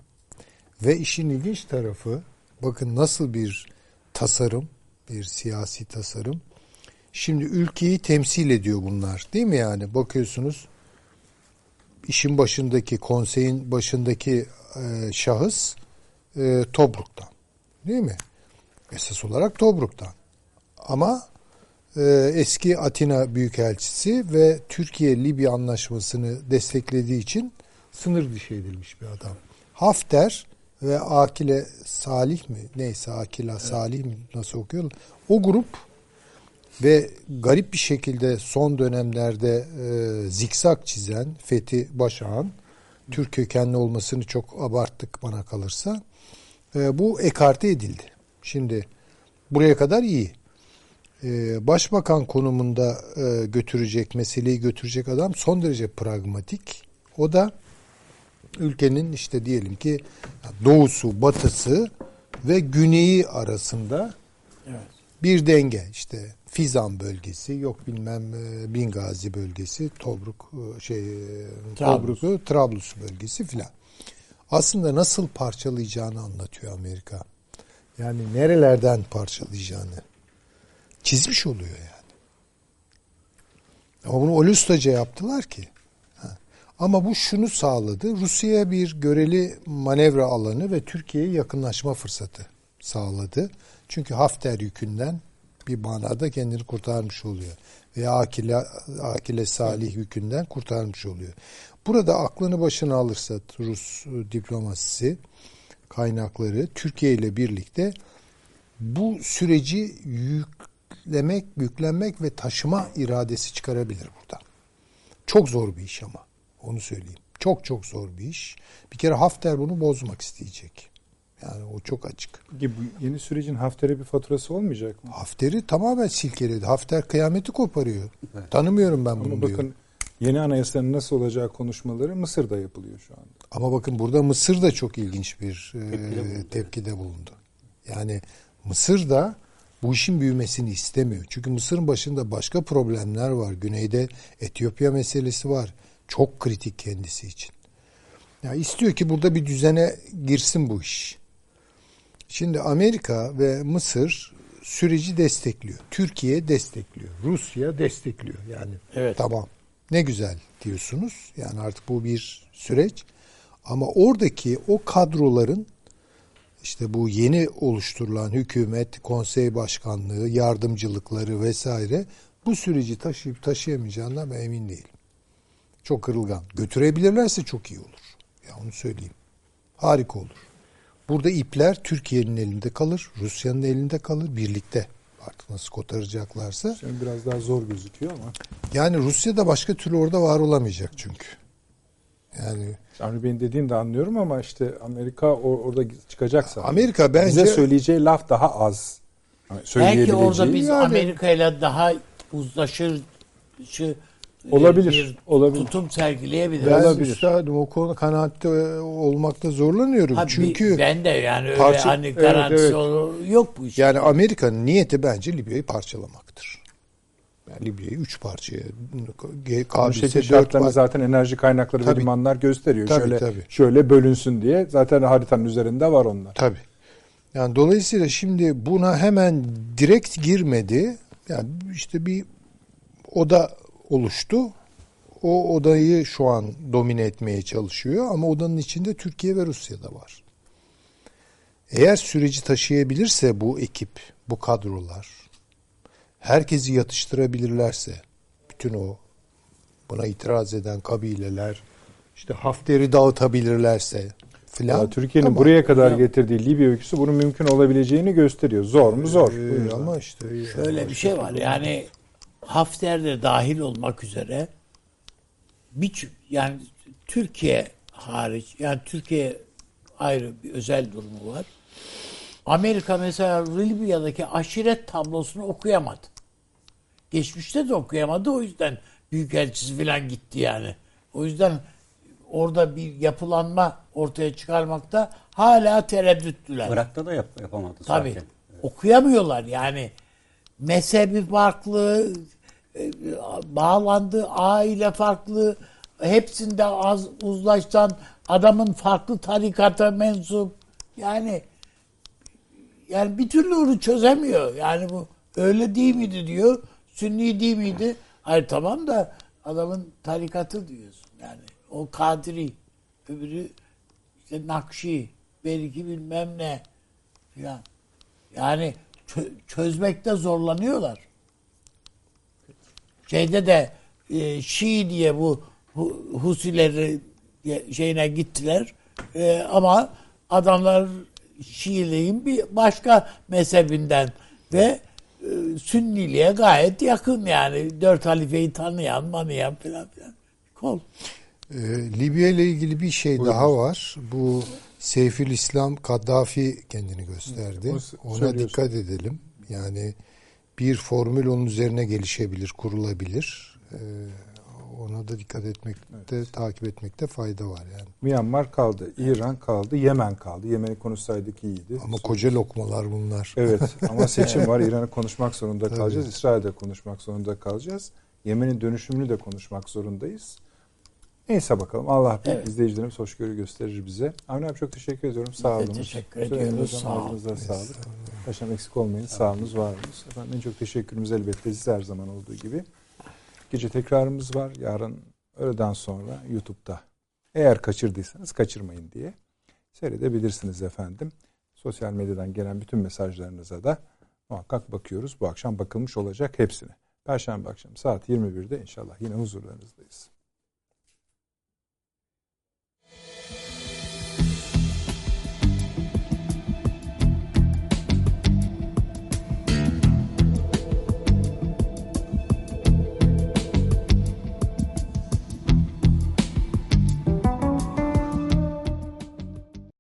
Speaker 3: Ve işin ilginç tarafı bakın nasıl bir tasarım, bir siyasi tasarım. Şimdi ülkeyi temsil ediyor bunlar değil mi yani? Bakıyorsunuz işin başındaki, konseyin başındaki e, şahıs e, Tobruk'tan değil mi? Esas olarak Tobruk'tan. Ama e, eski Atina Büyükelçisi ve Türkiye-Libya anlaşmasını desteklediği için sınır dışı edilmiş bir adam. Hafter ve Akile Salih mi? Neyse Akila Salih mi? Nasıl okuyorlar? O grup ve garip bir şekilde son dönemlerde e, zikzak çizen Fethi Başağan, Türk kökenli olmasını çok abarttık bana kalırsa. E, bu ekarte edildi. Şimdi buraya kadar iyi. E, başbakan konumunda e, götürecek, meseleyi götürecek adam son derece pragmatik. O da ülkenin işte diyelim ki doğusu, batısı ve güneyi arasında
Speaker 2: Evet.
Speaker 3: bir denge işte Fizan bölgesi yok bilmem e, Bingazi bölgesi Tobruk e, şey e,
Speaker 2: Trablus.
Speaker 3: Tobruk'u Trablus bölgesi filan. Aslında nasıl parçalayacağını anlatıyor Amerika. Yani nerelerden parçalayacağını çizmiş oluyor yani. Ama bunu Olustaca yaptılar ki. Ha. Ama bu şunu sağladı. Rusya'ya bir göreli manevra alanı ve Türkiye'ye yakınlaşma fırsatı sağladı. Çünkü Hafter yükünden bir manada kendini kurtarmış oluyor. Veya Akile, Akile Salih yükünden kurtarmış oluyor. Burada aklını başına alırsa Rus diplomasisi kaynakları Türkiye ile birlikte bu süreci yüklemek, yüklenmek ve taşıma iradesi çıkarabilir burada. Çok zor bir iş ama. Onu söyleyeyim. Çok çok zor bir iş. Bir kere Hafter bunu bozmak isteyecek. Yani o çok açık.
Speaker 1: Bu yeni sürecin Hafter'e bir faturası olmayacak mı?
Speaker 3: Hafter'i tamamen silkeledi. Hafter kıyameti koparıyor. Tanımıyorum ben bunu
Speaker 1: Ama
Speaker 3: diyor.
Speaker 1: bakın yeni anayasanın nasıl olacağı konuşmaları Mısır'da yapılıyor şu anda.
Speaker 3: Ama bakın burada Mısır da çok ilginç bir e,
Speaker 4: Tepkide bulundu.
Speaker 3: tepkide bulundu. Yani Mısır da bu işin büyümesini istemiyor. Çünkü Mısır'ın başında başka problemler var. Güneyde Etiyopya meselesi var. Çok kritik kendisi için. Ya istiyor ki burada bir düzene girsin bu iş. Şimdi Amerika ve Mısır süreci destekliyor. Türkiye destekliyor. Rusya destekliyor. Yani
Speaker 2: Evet.
Speaker 3: tamam. Ne güzel diyorsunuz. Yani artık bu bir süreç. Ama oradaki o kadroların işte bu yeni oluşturulan hükümet, konsey başkanlığı, yardımcılıkları vesaire bu süreci taşıyıp taşıyamayacağından ben emin değilim. Çok kırılgan. Götürebilirlerse çok iyi olur. Ya onu söyleyeyim. Harika olur. Burada ipler Türkiye'nin elinde kalır, Rusya'nın elinde kalır birlikte. Artık nasıl kotaracaklarsa.
Speaker 1: Şimdi biraz daha zor gözüküyor ama.
Speaker 3: Yani Rusya da başka türlü orada var olamayacak çünkü. Yani
Speaker 1: Avni Bey'in dediğini de anlıyorum ama işte Amerika o- orada çıkacaksa.
Speaker 3: Amerika bence
Speaker 1: bize söyleyeceği laf daha az. Yani
Speaker 2: Belki orada biz
Speaker 3: Yani-
Speaker 2: Amerika ile daha uzlaşır şu,
Speaker 1: Olabilir,
Speaker 2: bir
Speaker 1: olabilir.
Speaker 2: tutum sergileyebiliriz.
Speaker 3: ben
Speaker 1: olabilir.
Speaker 3: üstadım o konu kanaatte olmakta zorlanıyorum.
Speaker 2: Ha,
Speaker 3: çünkü
Speaker 2: ben de yani öyle
Speaker 3: Parça-
Speaker 2: hani
Speaker 3: Evet,
Speaker 2: garantisi
Speaker 3: evet.
Speaker 2: olur- yok bu iş.
Speaker 3: yani Amerika'nın niyeti bence Libya'yı parçalamaktır. Yani Libya'yı üç parçaya, dört
Speaker 1: şartlarını zaten enerji kaynakları
Speaker 3: Tabii.
Speaker 1: ve limanlar gösteriyor.
Speaker 3: Tabii,
Speaker 1: şöyle
Speaker 3: tabii.
Speaker 1: şöyle bölünsün diye. Zaten haritanın üzerinde var onlar.
Speaker 3: Tabii. Yani dolayısıyla şimdi buna hemen direkt girmedi. Yani işte bir oda oluştu. O odayı şu an domine etmeye çalışıyor ama odanın içinde Türkiye ve Rusya da var. Eğer süreci taşıyabilirse bu ekip, bu kadrolar, herkesi yatıştırabilirlerse, bütün o buna itiraz eden kabileler, işte Hafter'i dağıtabilirlerse filan.
Speaker 1: Türkiye'nin
Speaker 3: tamam.
Speaker 1: buraya kadar getirdiği Libya öyküsü bunun mümkün olabileceğini gösteriyor. Zor mu? Zor.
Speaker 3: Ee, ama işte
Speaker 2: Şöyle bir şey var yani Hafter de dahil olmak üzere bir yani Türkiye hariç yani Türkiye ayrı bir özel durumu var. Amerika mesela Libya'daki aşiret tablosunu okuyamadı. Geçmişte de okuyamadı o yüzden Büyükelçisi falan gitti yani. O yüzden orada bir yapılanma ortaya çıkarmakta hala tereddütlüler.
Speaker 4: Irak'ta da yap, yapamadı
Speaker 2: Tabii.
Speaker 4: zaten.
Speaker 2: Okuyamıyorlar yani. Mezhebi farklı, e, bağlandığı aile farklı, hepsinde az uzlaşsan adamın farklı tarikata mensup. Yani yani bir türlü onu çözemiyor. Yani bu öyle değil miydi diyor. Sünni değil miydi? Hayır tamam da adamın tarikatı diyorsun. Yani o Kadiri, öbürü işte Nakşi, belki bilmem ne filan. Yani çö- çözmekte zorlanıyorlar. Şeyde de e, Şii diye bu Hu- Husileri şeyine gittiler. E, ama adamlar Şiiliğin bir başka mezhebinden ve e, Sünniliğe gayet yakın yani. Dört halifeyi tanıyan, manıyan filan filan. Kol.
Speaker 3: Ee, Libya ile ilgili bir şey daha var. Bu Seyfül İslam Kaddafi kendini gösterdi. Ona dikkat edelim. Yani bir formül onun üzerine gelişebilir, kurulabilir. Ee, ona da dikkat etmekte, takip etmekte fayda var yani.
Speaker 1: Myanmar kaldı, İran kaldı, Yemen kaldı. Yemen'i konuşsaydık iyiydi.
Speaker 3: Ama koca lokmalar bunlar.
Speaker 1: Evet ama seçim var. İran'ı konuşmak zorunda kalacağız. İsrail'de konuşmak zorunda kalacağız. Yemen'in dönüşümünü de konuşmak zorundayız. Neyse bakalım. Allah
Speaker 2: Evet.
Speaker 1: izleyicilerimiz hoşgörü gösterir bize. Avni abi çok teşekkür ediyorum. Sağ olun.
Speaker 2: teşekkür ediyoruz. Sağ olun.
Speaker 1: Sağlık. Paşam eksik olmayın. Sağ olunuz, var olunuz. Efendim en çok teşekkürümüz elbette size her zaman olduğu gibi. Gece tekrarımız var. Yarın öğleden sonra YouTube'da. Eğer kaçırdıysanız kaçırmayın diye seyredebilirsiniz efendim. Sosyal medyadan gelen bütün mesajlarınıza da muhakkak bakıyoruz. Bu akşam bakılmış olacak hepsine. Perşembe akşam saat 21'de inşallah yine huzurlarınızdayız.